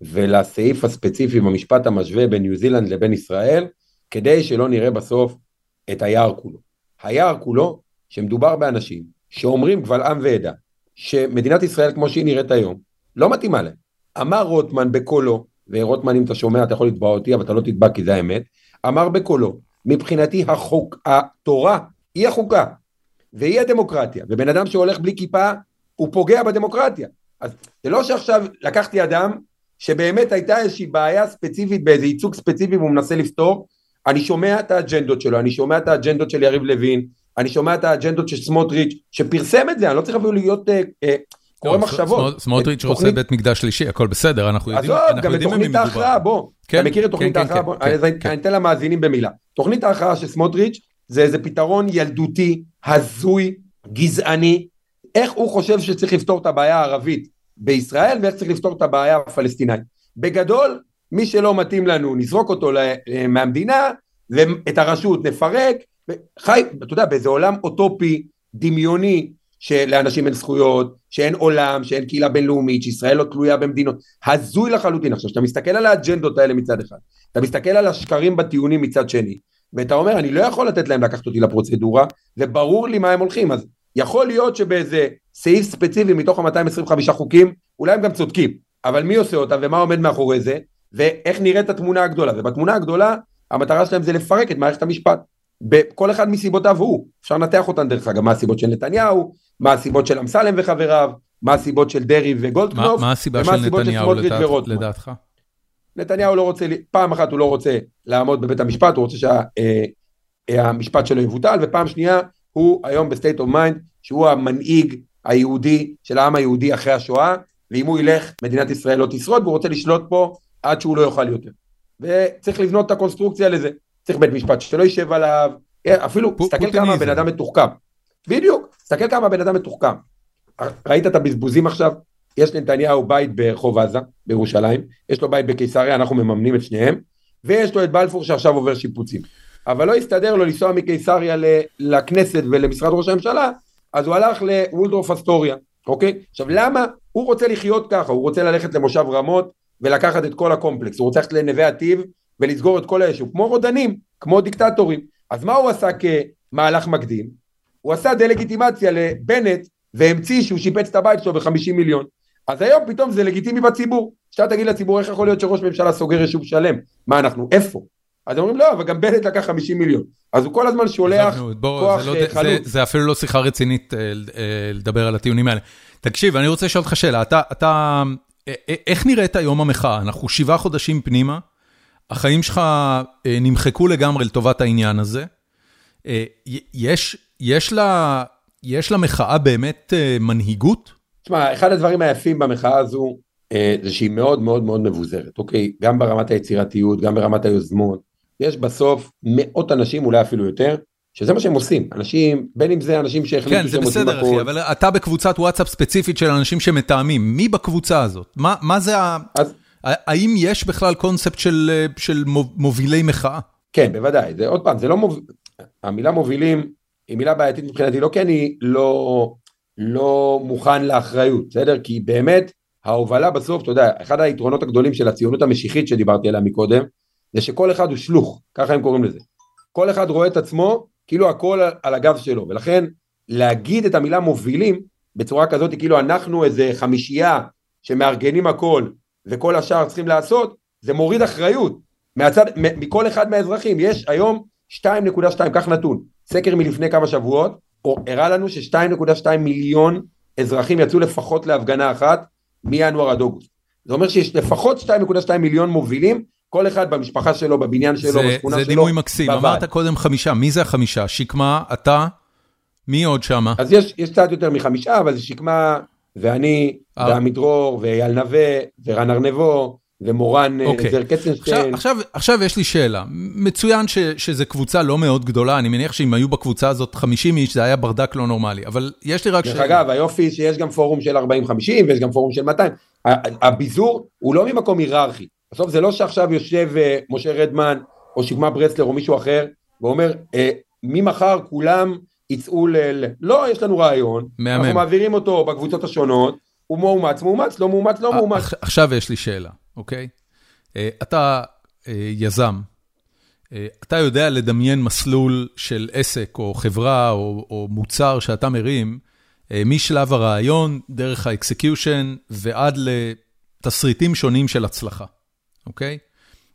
S2: ולסעיף הספציפי במשפט המשווה בין ניו זילנד לבין ישראל, כדי שלא נראה בסוף את היער כולו. היער כולו, שמדובר באנשים שאומרים קבל עם ועדה, שמדינת ישראל כמו שהיא נראית היום, לא מתאימה להם. אמר רוטמן בקולו, ורוטמן אם אתה שומע אתה יכול לתבע אותי, אבל אתה לא תתבע כי זה האמת, אמר בקולו, מבחינתי החוק, התורה היא החוקה, והיא הדמוקרטיה, ובן אדם שהולך בלי כיפה, הוא פוגע בדמוקרטיה. אז זה לא שעכשיו לקחתי אדם שבאמת הייתה איזושהי בעיה ספציפית באיזה ייצוג ספציפי והוא מנסה לפתור, אני שומע את האג'נדות שלו, אני שומע את האג'נדות של יריב לוין, אני שומע את האג'נדות של סמוטריץ', שפרסם את זה, אני לא צריך אפילו להיות אה, אה, קורא מחשבות.
S1: סמוטריץ' רוצה בית מקדש שלישי, הכל בסדר, אנחנו יודעים
S2: במי מדובר. עזוב, גם בתוכנית ההכרעה, בוא. אתה כן, מכיר את תוכנית כן, כן, ההכרעה? אני אתן למאזינים במילה. תוכנית ההכרעה של סמוטריץ' זה איזה פתרון ילדותי, הזוי, גזעני, איך הוא חושב שצריך לפתור את הבעיה הערבית בישראל ואיך צריך לפתור את הבעיה הפלסטינאית. בגדול, מי שלא מתאים לנו, נזרוק אותו מהמדינה, ואת הרשות נפרק, חי, אתה יודע, באיזה עולם אוטופי, דמיוני, שלאנשים אין זכויות, שאין עולם, שאין קהילה בינלאומית, שישראל לא תלויה במדינות, הזוי לחלוטין. עכשיו, כשאתה מסתכל על האג'נדות האלה מצד אחד, אתה מסתכל על השקרים בטיעונים מצד שני, ואתה אומר, אני לא יכול לתת להם לקחת אותי לפרוצדורה, וברור לי מה הם הולכים, אז יכול להיות שבאיזה סעיף ספציפי מתוך ה-225 חוקים, אולי הם גם צודקים, אבל מי עושה אותם ומה עומד מאחורי זה, ואיך נראית התמונה הגדולה, ובתמונה הגדולה, המטרה שלהם זה לפרק את מערכת המשפט. בכל אחד מסיבותיו הוא, אפשר לנתח אותן דרך אגב, מה הסיבות של נתניהו, מה הסיבות של אמסלם וחבריו, מה הסיבות של דרי וגולדקנופ,
S1: מה הסיבה של נתניהו לדעתך?
S2: נתניהו לא רוצה, פעם אחת הוא לא רוצה לעמוד בבית המשפט, הוא רוצה שהמשפט אה, שלו יבוטל, ופעם שנייה הוא היום ב state of mind, שהוא המנהיג היהודי של העם היהודי אחרי השואה, ואם הוא ילך, מדינת ישראל לא תשרוד, והוא רוצה לשלוט פה עד שהוא לא יוכל יותר. וצריך לבנות את הקונסטרוקציה לזה. צריך בית משפט שלא יישב עליו, אפילו, תסתכל כמה בן אדם מתוחכם. בדיוק, תסתכל כמה בן אדם מתוחכם. ראית את הבזבוזים עכשיו? יש לנתניהו בית ברחוב עזה, בירושלים, יש לו בית בקיסריה, אנחנו מממנים את שניהם, ויש לו את בלפור שעכשיו עובר שיפוצים. אבל לא הסתדר לו לנסוע מקיסריה לכנסת ולמשרד ראש הממשלה, אז הוא הלך לוולדורף אסטוריה, אוקיי? עכשיו למה? הוא רוצה לחיות ככה, הוא רוצה ללכת למושב רמות ולקחת את כל הקומפלקס, הוא רוצה ללכת לנווה עתיב ולסגור את כל היישוב, כמו רודנים, כמו דיקטטורים. אז מה הוא עשה כמהלך מקדים? הוא עשה דה-לגיטימציה לבנט והמציא שהוא שיפץ את הבית שלו ב-50 מיליון. אז היום פתאום זה לגיטימי בציבור. שאתה תגיד לציבור איך יכול להיות שראש ממשלה סוגר יישוב שלם? מה אנחנו, איפה? אז אומרים לא, אבל גם בנט לקח 50 מיליון. אז הוא כל הזמן שולח בוא, כוח
S1: זה לא, אה, חלוץ. זה, זה אפילו לא שיחה רצינית אה, אה, לדבר על הטיעונים האלה. תקשיב, אני רוצה לשאול אותך שאלה, אתה, אתה, איך נראית היום המחאה? אנחנו שבעה חודשים פנימה, החיים שלך נמחקו לגמרי לטובת העניין הזה. יש, יש, לה, יש למחאה באמת מנהיגות?
S2: תשמע, אחד הדברים היפים במחאה הזו, זה שהיא מאוד מאוד מאוד מבוזרת, אוקיי? גם ברמת היצירתיות, גם ברמת היוזמות. יש בסוף מאות אנשים, אולי אפילו יותר, שזה מה שהם עושים, אנשים, בין אם זה אנשים שהחליטו
S1: כן, שהם עושים הכול. כן, זה בסדר אחי, אבל אתה בקבוצת וואטסאפ ספציפית של אנשים שמתאמים, מי בקבוצה הזאת? מה, מה זה ה... אז... האם יש בכלל קונספט של, של מובילי מחאה?
S2: כן, בוודאי, זה עוד פעם, זה לא מוב... המילה מובילים היא מילה בעייתית מבחינתי, לא כי אני לא, לא מוכן לאחריות, בסדר? כי באמת, ההובלה בסוף, אתה יודע, אחד היתרונות הגדולים של הציונות המשיחית שדיברתי עליה מקודם, זה שכל אחד הוא שלוך, ככה הם קוראים לזה. כל אחד רואה את עצמו כאילו הכל על הגב שלו, ולכן להגיד את המילה מובילים בצורה כזאת, כאילו אנחנו איזה חמישייה שמארגנים הכל וכל השאר צריכים לעשות, זה מוריד אחריות מהצד, מכל אחד מהאזרחים. יש היום 2.2, כך נתון, סקר מלפני כמה שבועות, הראה לנו ש-2.2 מיליון אזרחים יצאו לפחות להפגנה אחת מינואר עד אוגוסט. זה אומר שיש לפחות 2.2 מיליון מובילים כל אחד במשפחה שלו, בבניין שלו, זה, בשכונה
S1: שלו.
S2: זה
S1: דימוי מקסים, בבית. אמרת קודם חמישה, מי זה החמישה? שקמה, אתה, מי עוד שמה?
S2: אז יש, יש קצת יותר מחמישה, אבל זה שקמה, ואני, אה. ועמידרור, ואייל נווה, ורן ארנבו, ומורן אה, אוקיי. זר קצנשטיין.
S1: עכשיו, עכשיו, עכשיו יש לי שאלה, מצוין ש, שזה קבוצה לא מאוד גדולה, אני מניח שאם היו בקבוצה הזאת 50 איש, זה היה ברדק לא נורמלי, אבל יש לי רק
S2: שאלה. דרך אגב, היופי שיש גם פורום של 40-50, ויש גם פורום של 200. הביזור הוא לא ממקום היררכי. בסוף זה לא שעכשיו יושב אה, משה רדמן או שקמה ברסלר או מישהו אחר ואומר אה, ממחר כולם יצאו ל... לא, יש לנו רעיון, מהמם. אנחנו מעבירים אותו בקבוצות השונות, הוא מאומץ, מאומץ, לא מאומץ, לא מאומץ.
S1: עכשיו יש לי שאלה, אוקיי? אה, אתה יזם, אתה יודע לדמיין מסלול של עסק או חברה או, או מוצר שאתה מרים, משלב הרעיון, דרך ה execution ועד לתסריטים שונים של הצלחה. אוקיי?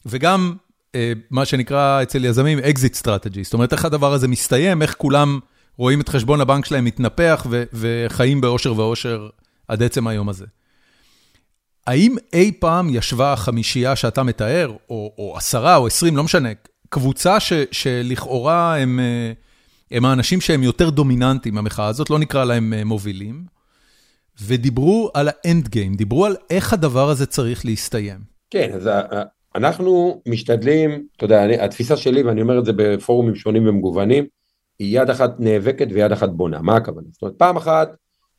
S1: וגם אה, מה שנקרא אצל יזמים exit strategy, זאת אומרת איך הדבר הזה מסתיים, איך כולם רואים את חשבון הבנק שלהם מתנפח ו- וחיים באושר ואושר עד עצם היום הזה. האם אי פעם ישבה החמישייה שאתה מתאר, או, או עשרה או עשרים, לא משנה, קבוצה ש, שלכאורה הם, אה, האנשים שהם יותר דומיננטיים במחאה הזאת, לא נקרא להם אה, מובילים, ודיברו על ה end game, דיברו על איך הדבר הזה צריך להסתיים.
S2: כן, אז אנחנו משתדלים, אתה יודע, אני, התפיסה שלי, ואני אומר את זה בפורומים שונים ומגוונים, היא יד אחת נאבקת ויד אחת בונה. מה הכוונה? זאת אומרת, פעם אחת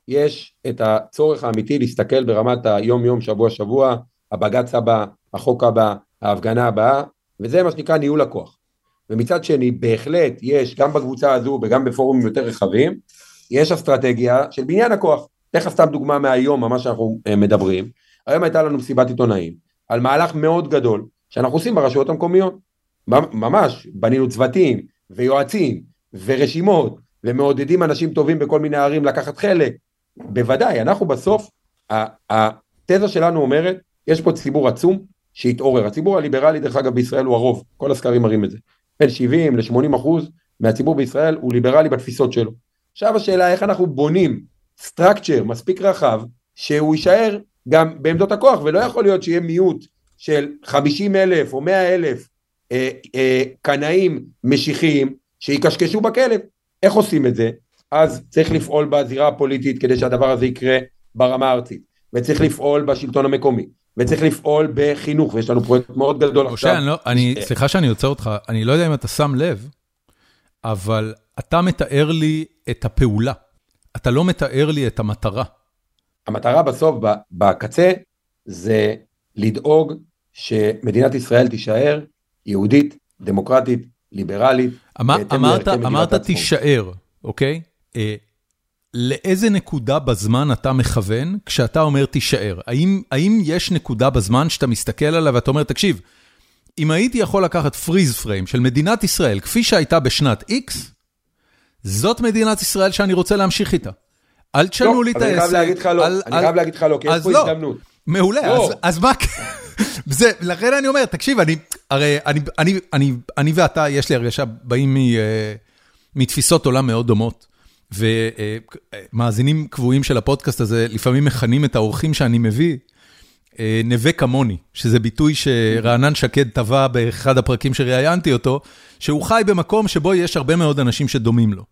S2: יש את הצורך האמיתי להסתכל ברמת היום יום, שבוע שבוע, הבג"ץ הבא, החוק הבא, ההפגנה הבאה, וזה מה שנקרא ניהול הכוח. ומצד שני, בהחלט יש, גם בקבוצה הזו וגם בפורומים יותר רחבים, יש אסטרטגיה של בניין הכוח. לך סתם דוגמה מהיום, ממש שאנחנו אה, מדברים. היום הייתה לנו מסיבת עיתונאים, על מהלך מאוד גדול שאנחנו עושים ברשויות המקומיות. ממש, בנינו צוותים ויועצים ורשימות ומעודדים אנשים טובים בכל מיני ערים לקחת חלק. בוודאי, אנחנו בסוף, התזה שלנו אומרת, יש פה ציבור עצום שהתעורר. הציבור הליברלי, דרך אגב, בישראל הוא הרוב, כל הסקרים מראים את זה. בין 70 ל-80 אחוז מהציבור בישראל הוא ליברלי בתפיסות שלו. עכשיו השאלה איך אנחנו בונים structure מספיק רחב שהוא יישאר גם בעמדות הכוח, ולא יכול להיות שיהיה מיעוט של 50 אלף או 100 אלף אה, אה, קנאים משיחיים שיקשקשו בכלב. איך עושים את זה? אז צריך לפעול בזירה הפוליטית כדי שהדבר הזה יקרה ברמה הארצית, וצריך לפעול בשלטון המקומי, וצריך לפעול בחינוך, ויש לנו פרויקט מאוד גדול עכשיו.
S1: משה, לא, אני, סליחה שאני עוצר אותך, אני לא יודע אם אתה שם לב, אבל אתה מתאר לי את הפעולה, אתה לא מתאר לי את המטרה.
S2: המטרה בסוף, בקצה, זה לדאוג שמדינת ישראל תישאר יהודית, דמוקרטית, ליברלית.
S1: אמר, אמרת, אמרת תישאר, אוקיי? אה, לאיזה נקודה בזמן אתה מכוון כשאתה אומר תישאר? האם, האם יש נקודה בזמן שאתה מסתכל עליה ואתה אומר, תקשיב, אם הייתי יכול לקחת פריז פריים של מדינת ישראל כפי שהייתה בשנת X, זאת מדינת ישראל שאני רוצה להמשיך איתה. אל תשנו לי את העסק.
S2: אני חייב להגיד לך לא, אני חייב להגיד לך לא, כי יש פה לא. הזדמנות.
S1: מעולה, לא. אז מה... [laughs] זה, לכן אני אומר, תקשיב, אני, הרי אני, אני, אני, אני ואתה, יש לי הרגשה, באים מ, מתפיסות עולם מאוד דומות, ומאזינים קבועים של הפודקאסט הזה, לפעמים מכנים את האורחים שאני מביא, נווה כמוני, שזה ביטוי שרענן שקד טבע באחד הפרקים שראיינתי אותו, שהוא חי במקום שבו יש הרבה מאוד אנשים שדומים לו.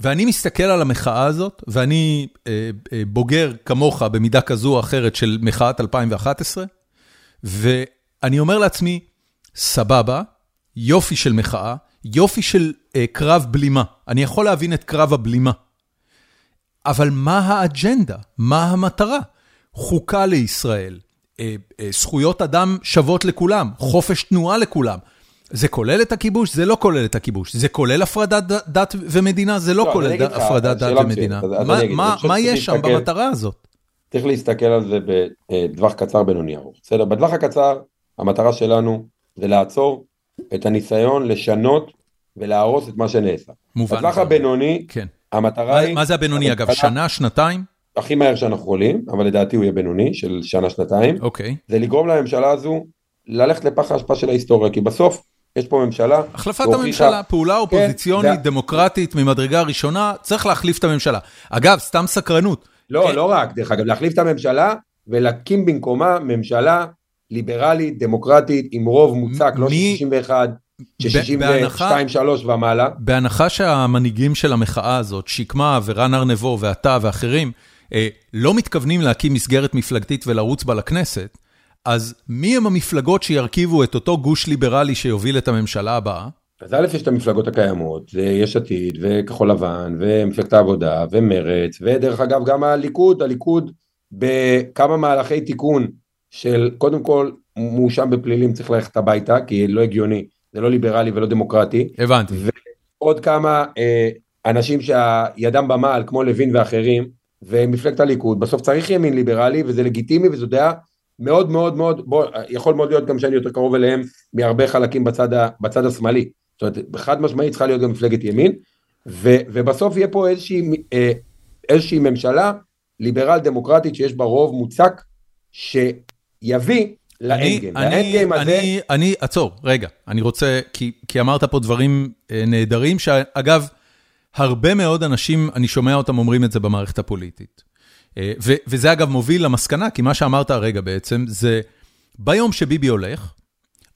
S1: ואני מסתכל על המחאה הזאת, ואני אה, אה, בוגר כמוך במידה כזו או אחרת של מחאת 2011, ואני אומר לעצמי, סבבה, יופי של מחאה, יופי של אה, קרב בלימה. אני יכול להבין את קרב הבלימה. אבל מה האג'נדה? מה המטרה? חוקה לישראל, אה, אה, זכויות אדם שוות לכולם, חופש תנועה לכולם. זה כולל את הכיבוש? זה לא כולל את הכיבוש. זה כולל הפרדת דת ומדינה? זה לא, לא כולל הפרדת דת ומדינה. מה יש שם במטרה הזאת?
S2: צריך להסתכל על זה בטווח קצר, בינוני ארוך. בסדר? בטווח הקצר, המטרה שלנו זה לעצור את הניסיון לשנות ולהרוס את מה שנעשה. מובן. בטווח הבינוני, כן. המטרה היא...
S1: מה זה הבינוני אגב? שנה, שנתיים?
S2: הכי מהר שאנחנו יכולים, אבל לדעתי הוא יהיה בינוני, של שנה-שנתיים.
S1: אוקיי.
S2: זה לגרום לממשלה הזו ללכת לפח האשפה של ההיסטוריה, כי בסוף יש פה ממשלה.
S1: החלפת הממשלה, פעולה כן, אופוזיציונית, דמוקרטית, ממדרגה ראשונה, צריך להחליף את הממשלה. אגב, סתם סקרנות.
S2: לא, לא רק, דרך אגב, להחליף את הממשלה ולהקים במקומה ממשלה ליברלית, דמוקרטית, עם רוב מוצק, לא 61. ש-62-3 ומעלה.
S1: בהנחה שהמנהיגים של המחאה הזאת, שקמה ורן ארנבו ואתה ואחרים, אה, לא מתכוונים להקים מסגרת מפלגתית ולרוץ בה לכנסת, אז מי הם המפלגות שירכיבו את אותו גוש ליברלי שיוביל את הממשלה הבאה?
S2: אז א', יש את המפלגות הקיימות, זה יש עתיד וכחול לבן ומפלגת העבודה ומרץ ודרך אגב גם הליכוד, הליכוד בכמה מהלכי תיקון של קודם כל מואשם בפלילים צריך ללכת הביתה כי לא הגיוני, זה לא ליברלי ולא דמוקרטי.
S1: הבנתי.
S2: ועוד כמה אה, אנשים שידם במעל כמו לוין ואחרים ומפלגת הליכוד, בסוף צריך ימין ליברלי וזה לגיטימי וזו דעה מאוד מאוד מאוד, בוא, יכול מאוד להיות גם שאני יותר קרוב אליהם מהרבה חלקים בצד, ה, בצד השמאלי. זאת אומרת, חד משמעית צריכה להיות גם מפלגת ימין, ו, ובסוף יהיה פה איזושהי, אה, איזושהי ממשלה ליברל דמוקרטית שיש בה רוב מוצק, שיביא לאנדגיים.
S1: אני, הזה... אני, אני, עצור, רגע, אני רוצה, כי, כי אמרת פה דברים אה, נהדרים, שאגב, הרבה מאוד אנשים, אני שומע אותם אומרים את זה במערכת הפוליטית. אה, וזה אגב מוביל למסקנה, כי מה שאמרת הרגע בעצם, זה ביום שביבי הולך,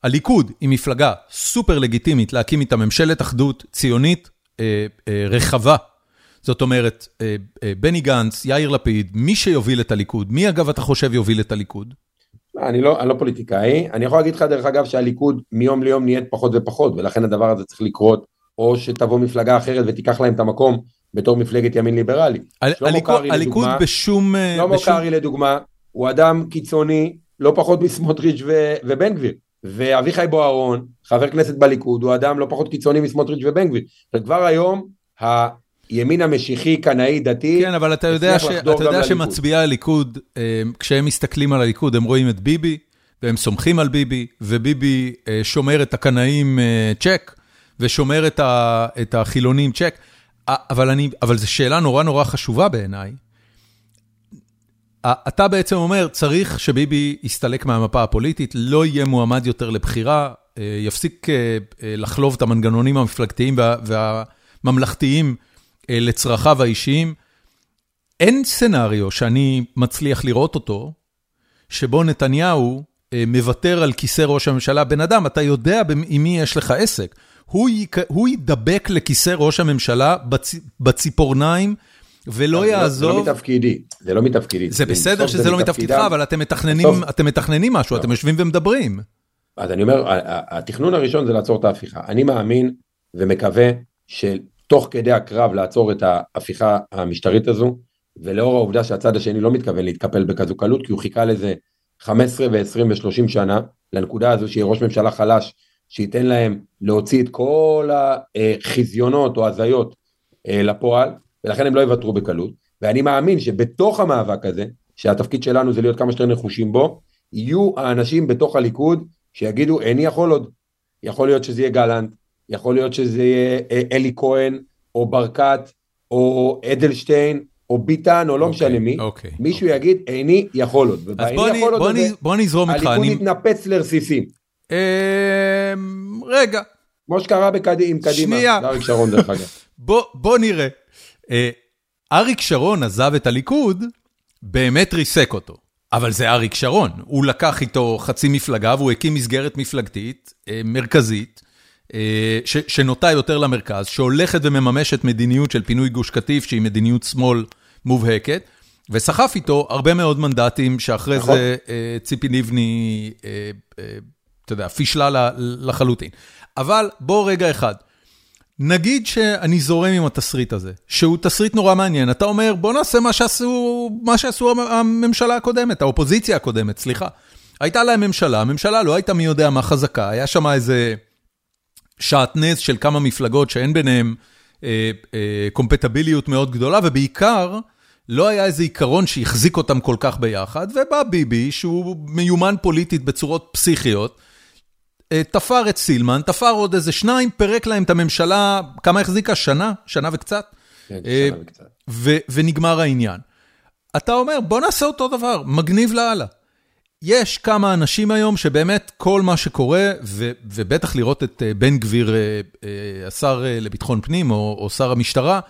S1: הליכוד היא מפלגה סופר לגיטימית להקים איתה ממשלת אחדות ציונית אה, אה, רחבה. זאת אומרת, אה, אה, בני גנץ, יאיר לפיד, מי שיוביל את הליכוד, מי אגב אתה חושב יוביל את הליכוד?
S2: אני לא, אני לא פוליטיקאי, אני יכול להגיד לך דרך אגב שהליכוד מיום ליום נהיית פחות ופחות, ולכן הדבר הזה צריך לקרות, או שתבוא מפלגה אחרת ותיקח להם את המקום, בתור מפלגת ימין ליברלי.
S1: הליכוד בשום...
S2: אה, שלמה קרעי לדוגמה, הוא אדם קיצוני לא פחות מסמוטריץ' ובן גביר. ואביחי בוארון, חבר כנסת בליכוד, הוא אדם לא פחות קיצוני מסמוטריץ' ובן גביר. וכבר היום, הימין המשיחי, קנאי, דתי,
S1: כן, אבל אתה יודע, ש... אתה יודע שמצביעי הליכוד, אה, כשהם מסתכלים על הליכוד, הם רואים את ביבי, והם סומכים על ביבי, וביבי אה, שומר את הקנאים צ'ק, ושומר את החילונים צ'ק. אבל אני, אבל זו שאלה נורא נורא חשובה בעיניי. אתה בעצם אומר, צריך שביבי יסתלק מהמפה הפוליטית, לא יהיה מועמד יותר לבחירה, אה, יפסיק אה, אה, לחלוב את המנגנונים המפלגתיים והממלכתיים לצרכיו האישיים. אין סצנריו שאני מצליח לראות אותו, שבו נתניהו מוותר על כיסא ראש הממשלה. בן אדם, אתה יודע עם מי יש לך עסק. הוא יידבק לכיסא ראש הממשלה בציפורניים, ולא יעזוב...
S2: זה לא מתפקידי, זה לא מתפקידי.
S1: זה בסדר שזה לא מתפקידך, אבל אתם מתכננים משהו, אתם יושבים ומדברים.
S2: אז אני אומר, התכנון הראשון זה לעצור את ההפיכה. אני מאמין ומקווה שתוך כדי הקרב לעצור את ההפיכה המשטרית הזו, ולאור העובדה שהצד השני לא מתכוון להתקפל בכזו קלות, כי הוא חיכה לזה 15 ו-20 ו-30 שנה, לנקודה הזו שיהיה ראש ממשלה חלש, שייתן להם להוציא את כל החזיונות או הזיות אה, לפועל, ולכן הם לא יוותרו בקלות. ואני מאמין שבתוך המאבק הזה, שהתפקיד שלנו זה להיות כמה שיותר נחושים בו, יהיו האנשים בתוך הליכוד שיגידו איני יכול עוד. יכול להיות שזה יהיה גלנט, יכול להיות שזה יהיה אה, אלי כהן, או ברקת, או אדלשטיין, או ביטן, או לא
S1: אוקיי,
S2: משנה מי,
S1: אוקיי,
S2: מישהו יגיד, איני יכול עוד.
S1: אז בוא אני-
S2: עוד
S1: בוא אני- בוא נזרום איתך.
S2: הליכוד
S1: אני-
S2: יתנפץ לרסיסים.
S1: אמ, רגע,
S2: כמו שקרה בקד- עם קדימה,
S1: שנייה.
S2: לאריק שרון דרך אגב. [laughs]
S1: בוא, בוא נראה. אה, אריק שרון עזב את הליכוד, באמת ריסק אותו. אבל זה אריק שרון, הוא לקח איתו חצי מפלגה והוא הקים מסגרת מפלגתית אה, מרכזית, שנוטה יותר למרכז, שהולכת ומממשת מדיניות של פינוי גוש קטיף, שהיא מדיניות שמאל מובהקת, וסחף איתו הרבה מאוד מנדטים שאחרי
S2: נכון.
S1: זה אה, ציפי לבני, אה, אה, אתה יודע, פישלה לחלוטין. אבל בוא רגע אחד. נגיד שאני זורם עם התסריט הזה, שהוא תסריט נורא מעניין, אתה אומר בוא נעשה מה שעשו, מה שעשו המ- הממשלה הקודמת, האופוזיציה הקודמת, סליחה. הייתה להם ממשלה, הממשלה לא הייתה מי יודע מה חזקה, היה שם איזה שעטנז של כמה מפלגות שאין ביניהם אה, אה, קומפטביליות מאוד גדולה, ובעיקר לא היה איזה עיקרון שהחזיק אותם כל כך ביחד, ובא ביבי, שהוא מיומן פוליטית בצורות פסיכיות, אה, תפר את סילמן, תפר עוד איזה שניים, פירק להם את הממשלה, כמה החזיקה? שנה? שנה וקצת?
S2: כן,
S1: אה,
S2: שנה וקצת.
S1: ונגמר העניין. אתה אומר, בוא נעשה אותו דבר, מגניב לאללה. יש כמה אנשים היום שבאמת כל מה שקורה, ו- ובטח לראות את אה, בן גביר, אה, אה, השר לביטחון פנים, או, או שר המשטרה,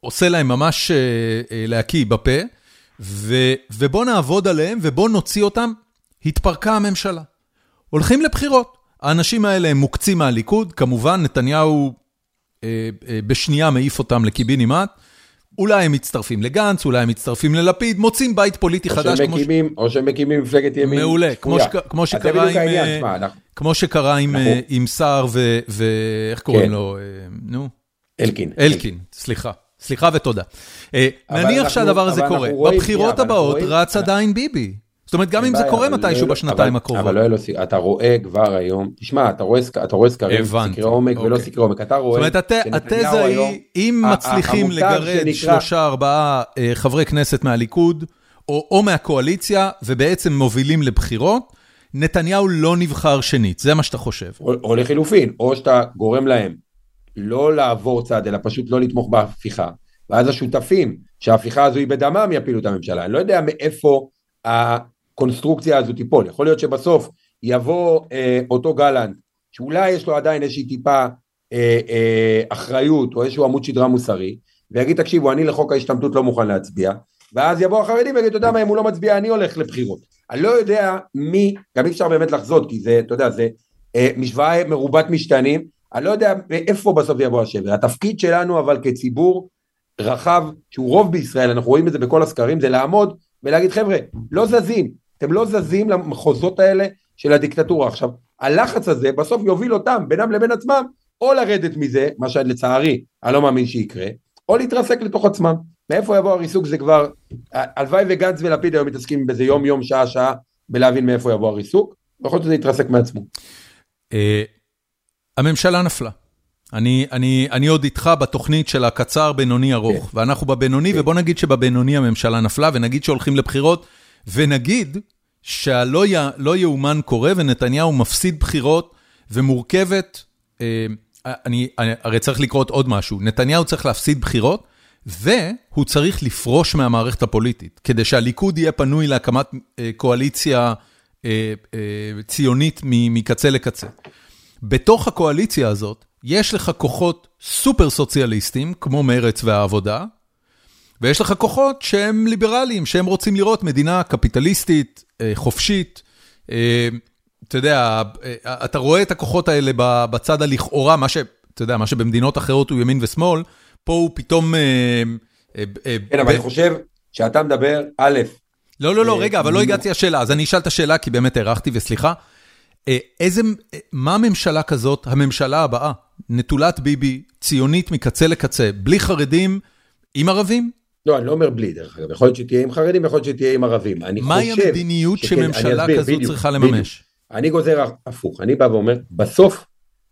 S1: עושה להם ממש להקיא בפה, ו- ובוא נעבוד עליהם ובוא נוציא אותם. התפרקה הממשלה. הולכים לבחירות. האנשים האלה הם מוקצים מהליכוד, כמובן נתניהו אה, אה, בשנייה מעיף אותם לקיבינימט. אולי הם מצטרפים לגנץ, אולי הם מצטרפים ללפיד, מוצאים בית פוליטי
S2: או
S1: חדש,
S2: שהם
S1: כמו ש-
S2: או שהם מקימים מפלגת ימין.
S1: מעולה, כמו שקרה עם,
S2: העניין,
S1: אה, כמו שקרה עם,
S2: אנחנו-
S1: אה, סער ו... ואיך קוראים
S2: כן.
S1: לו? אה, נו,
S2: אלקין.
S1: אלקין, סליחה. סליחה ותודה. נניח שהדבר הזה קורה, בבחירות הבאות רץ עדיין ביבי. זאת אומרת, גם אם זה קורה מתישהו בשנתיים הקרובות.
S2: אבל לא יהיה לו סיכוי, אתה רואה כבר היום, תשמע, אתה רואה סקרים, סקרי עומק ולא
S1: אוקיי.
S2: סקרי עומק, אתה
S1: זאת
S2: רואה,
S1: אומרת, הת-
S2: שנתניהו
S1: התזה היא, אם מצליחים לגרד שלושה, ארבעה אה, חברי כנסת מהליכוד, או או מהקואליציה, ובעצם מובילים לבחירות, נתניהו לא נבחר שנית, זה מה שאתה חושב.
S2: או או לחילופין, או שאתה גורם להם לא לעבור צד, אלא פשוט לא לתמוך בהפיכה, ואז השותפים שההפיכה הזו היא בדמם יפילו את הממשלה. אני לא יודע מאיפה הקונסטרוקציה הזו תיפול. יכול להיות שבסוף יבוא אה, אותו גלנט, שאולי יש לו עדיין איזושהי טיפה אה, אה, אחריות או איזשהו עמוד שדרה מוסרי, ויגיד, תקשיבו, אני לחוק ההשתמטות לא מוכן להצביע, ואז יבוא החרדים ויגיד, אתה יודע מה, אם הוא לא מצביע, אני הולך לבחירות. אני לא יודע מי, גם אי אפשר באמת לחזות, כי זה, אתה יודע, זה אה, משוואה מרובת משתנים, אני לא יודע מאיפה בסוף יבוא השבר. התפקיד שלנו, אבל כציבור רחב, שהוא רוב בישראל, אנחנו רואים את זה בכל הסקרים, זה לעמוד ולהגיד, חבר'ה, לא זזים, אתם לא זזים למחוזות האלה של הדיקטטורה. עכשיו, הלחץ הזה בסוף יוביל אותם, בינם לבין עצמם, או לרדת מזה, מה שלצערי, אני לא מאמין שיקרה, או להתרסק לתוך עצמם. מאיפה יבוא הריסוק זה כבר, הלוואי וגנץ ולפיד היום מתעסקים בזה יום יום, שעה שעה, בלהבין מאיפה יבוא הריסוק, ויכול להיות שזה יתרסק מעצמו.
S1: אה, הממשלה נפלה. אני, אני, אני עוד איתך בתוכנית של הקצר, בינוני, ארוך,
S2: כן.
S1: ואנחנו בבינוני,
S2: כן.
S1: ובוא נגיד שבבינוני הממשלה נפלה, ונגיד שהולכים לבחירות, ונגיד שהלא י, לא יאומן קורה, ונתניהו מפסיד בחירות, ומורכבת, אה, אני, אני, הרי צריך לקרות עוד משהו, נתניהו צריך להפסיד בחירות, והוא צריך לפרוש מהמערכת הפוליטית, כדי שהליכוד יהיה פנוי להקמת אה, קואליציה אה, אה, ציונית מ- מקצה לקצה. בתוך הקואליציה הזאת, יש לך כוחות סופר סוציאליסטים, כמו מרץ והעבודה, ויש לך כוחות שהם ליברליים, שהם רוצים לראות מדינה קפיטליסטית, חופשית. אה, אתה יודע, אה, אתה רואה את הכוחות האלה בצד הלכאורה, מה ש... אתה יודע, מה שבמדינות אחרות הוא ימין ושמאל, פה הוא פתאום... אה, אה, אה,
S2: כן, אבל אני חושב שאתה מדבר, א',
S1: לא, לא, לא,
S2: אה,
S1: רגע, אבל לא. הגעתי לשאלה, אז אני אשאל את השאלה כי באמת הארכתי, וסליחה. אה, איזה, אה, מה ממשלה כזאת, הממשלה הבאה, נטולת ביבי, ציונית מקצה לקצה, בלי חרדים, עם ערבים?
S2: לא, אני לא אומר בלי, דרך אגב, יכול להיות שתהיה עם חרדים, יכול להיות שתהיה עם ערבים. אני
S1: מהי המדיניות שממשלה
S2: בדיוק,
S1: צריכה. לממש?
S2: אני גוזר הפוך, אני בא ואומר, בסוף,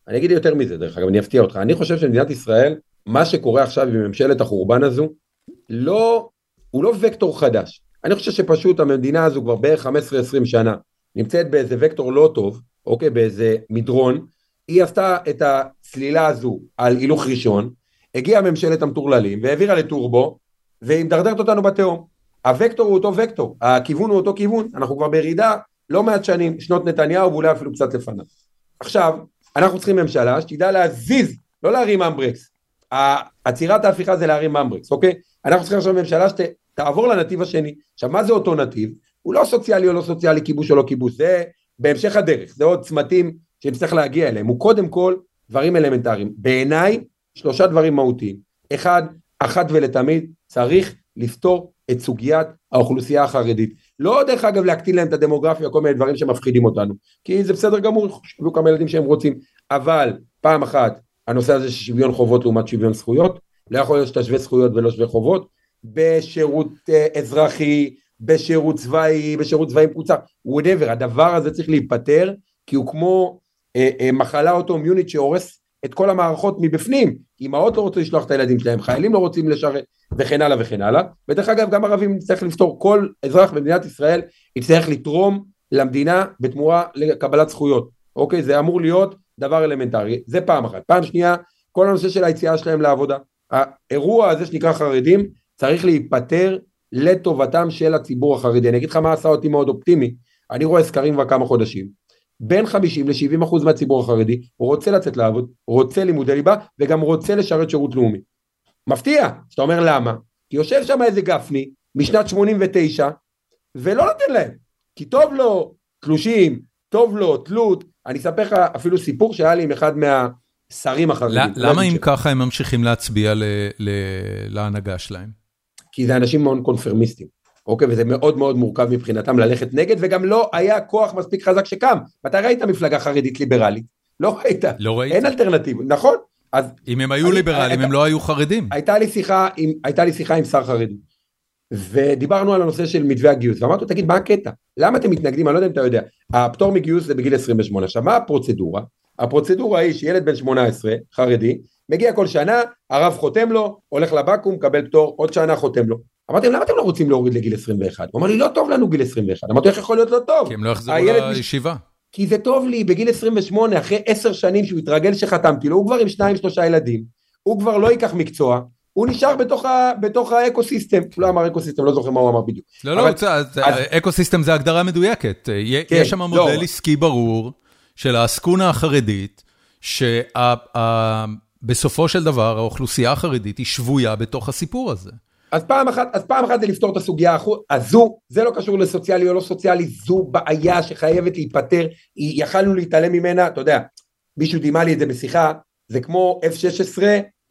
S2: אני אגיד יותר מזה דרך אגב, אני אפתיע אותך, אני חושב שמדינת ישראל, מה שקורה עכשיו עם ממשלת החורבן הזו, לא, הוא לא וקטור חדש. אני חושב שפשוט המדינה הזו כבר בערך 15-20 שנה, נמצאת באיזה וקטור לא טוב, אוקיי, באיזה מדרון, היא עשתה את הצלילה הזו על הילוך ראשון, הגיעה ממשלת המטורללים והעבירה לטורבו, והיא מדרדרת אותנו בתהום. הוקטור הוא אותו וקטור, הכיוון הוא אותו כיוון, אנחנו כבר בירידה לא מעט שנים, שנות נתניהו ואולי אפילו קצת לפניו. עכשיו, אנחנו צריכים ממשלה שתדע להזיז, לא להרים אמברקס. עצירת ההפיכה זה להרים אמברקס, אוקיי? אנחנו צריכים עכשיו ממשלה שתעבור לנתיב השני. עכשיו, מה זה אותו נתיב? הוא לא סוציאלי או לא סוציאלי, כיבוש או לא כיבוש, זה בהמשך הדרך, זה עוד צמתים שנצטרך להגיע אליהם. הוא קודם כל דברים אלמנטריים. בעיניי, שלושה דברים מהותיים. אחד, אחת ולתמיד, צריך לפתור את סוגיית האוכלוסייה החרדית. לא דרך אגב להקטין להם את הדמוגרפיה, כל מיני דברים שמפחידים אותנו, כי זה בסדר גמור, שיביאו כמה ילדים שהם רוצים, אבל פעם אחת, הנושא הזה של שוויון חובות לעומת שוויון זכויות, לא יכול להיות שאתה שווה זכויות ולא שווה חובות, בשירות אה, אזרחי, בשירות צבאי, בשירות צבאי מקוצר, whatever, הדבר הזה צריך להיפטר, כי הוא כמו אה, אה, מחלה אוטואומיונית שהורס את כל המערכות מבפנים, אמהות לא רוצות לשלוח את הילדים שלהם, חיילים לא רוצים לשרת, וכן הלאה וכן הלאה, ודרך אגב גם ערבים נצטרך לפתור, כל אזרח במדינת ישראל יצטרך לתרום למדינה בתמורה לקבלת זכויות, אוקיי? זה אמור להיות דבר אלמנטרי, זה פעם אחת. פעם שנייה, כל הנושא של היציאה שלהם לעבודה. האירוע הזה שנקרא חרדים צריך להיפטר לטובתם של הציבור החרדי. אני אגיד לך מה עשה אותי מאוד אופטימי, אני רואה סקרים כבר כמה חודשים. בין 50 ל-70 אחוז מהציבור החרדי רוצה לצאת לעבוד, רוצה לימודי ליבה וגם רוצה לשרת שירות לאומי. מפתיע, שאתה אומר למה? כי יושב שם איזה גפני משנת 89 ולא נותן להם, כי טוב לו תלושים, טוב לו תלות, אני אספר לך אפילו סיפור שהיה לי עם אחד מהשרים החרדים.
S1: למה אם ככה הם ממשיכים להצביע להנהגה שלהם?
S2: כי זה אנשים מאוד קונפרמיסטים, אוקיי? וזה מאוד מאוד מורכב מבחינתם ללכת נגד, וגם לא היה כוח מספיק חזק שקם. מתי ראית מפלגה חרדית ליברלית? לא ראית.
S1: לא ראית.
S2: אין אלטרנטיבה, נכון?
S1: אז... אם הם היו אני, ליברלים, הם לא היו חרדים.
S2: הייתה לי שיחה עם, הייתה לי שיחה עם שר חרדי, ודיברנו על הנושא של מתווה הגיוס, ואמרתי לו, תגיד, מה הקטע? למה אתם מתנגדים? אני לא יודע אם אתה יודע. הפטור מגיוס זה בגיל 28. עכשיו, מה הפרוצדורה? הפרוצדורה היא שילד בן 18, חרדי, מגיע כל שנה, הרב חותם לו, הולך לבקו"ם, מקבל פטור, עוד שנה חותם לו. אמרתי להם, למה אתם לא רוצים להוריד לגיל 21? הוא אמר לי, לא טוב לנו גיל 21. אמרתי, איך יכול להיות לא טוב?
S1: כי הם לא יחזרו לישיבה.
S2: כי זה טוב לי, בגיל 28, אחרי עשר שנים שהוא התרגל שחתמתי לו, הוא כבר עם שניים שלושה ילדים, הוא כבר לא ייקח מקצוע, הוא נשאר בתוך, ה, בתוך האקו-סיסטם, הוא לא אמר אקו-סיסטם, לא זוכר מה הוא אמר בדיוק.
S1: לא, לא, אקו-סיסטם זה הגדרה מדויקת, כן, יש שם לא. מודל עסקי ברור של העסקונה החרדית, שבסופו של דבר האוכלוסייה החרדית היא שבויה בתוך הסיפור הזה.
S2: אז פעם אחת, אז פעם אחת זה לפתור את הסוגיה הזו, זה לא קשור לסוציאלי או לא סוציאלי, זו בעיה שחייבת להיפתר, יכלנו להתעלם ממנה, אתה יודע, מישהו דימה לי את זה בשיחה, זה כמו F-16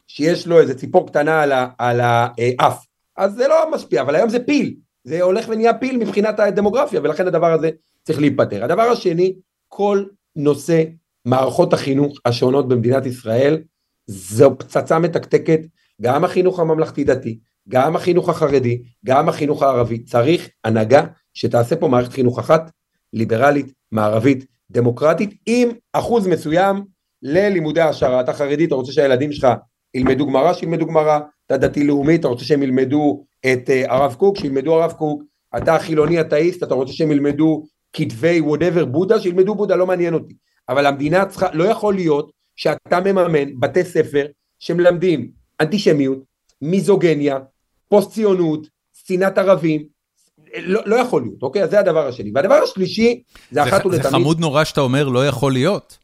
S2: שיש לו איזה ציפור קטנה על האף, אז זה לא משפיע, אבל היום זה פיל, זה הולך ונהיה פיל מבחינת הדמוגרפיה, ולכן הדבר הזה צריך להיפתר. הדבר השני, כל נושא מערכות החינוך השונות במדינת ישראל, זו פצצה מתקתקת, גם החינוך הממלכתי דתי, גם החינוך החרדי, גם החינוך הערבי, צריך הנהגה שתעשה פה מערכת חינוך אחת, ליברלית, מערבית, דמוקרטית, עם אחוז מסוים ללימודי העשרה. אתה חרדי, אתה רוצה שהילדים שלך ילמדו גמרא, שילמדו גמרא, אתה דתי-לאומי, אתה רוצה שהם ילמדו את אה, הרב קוק, שילמדו הרב קוק, אתה חילוני אתאיסט, אתה רוצה שהם ילמדו כתבי whatever בודה, שילמדו בודה, לא מעניין אותי. אבל המדינה צריכה, לא יכול להיות שאתה מממן בתי ספר שמלמדים אנטישמיות, מיזוגניה, פוסט ציונות, שנאת ערבים, לא, לא יכול להיות, אוקיי? אז זה הדבר השני. והדבר השלישי, זה אחת ולתמיד...
S1: זה חמוד נורא שאתה אומר לא יכול להיות,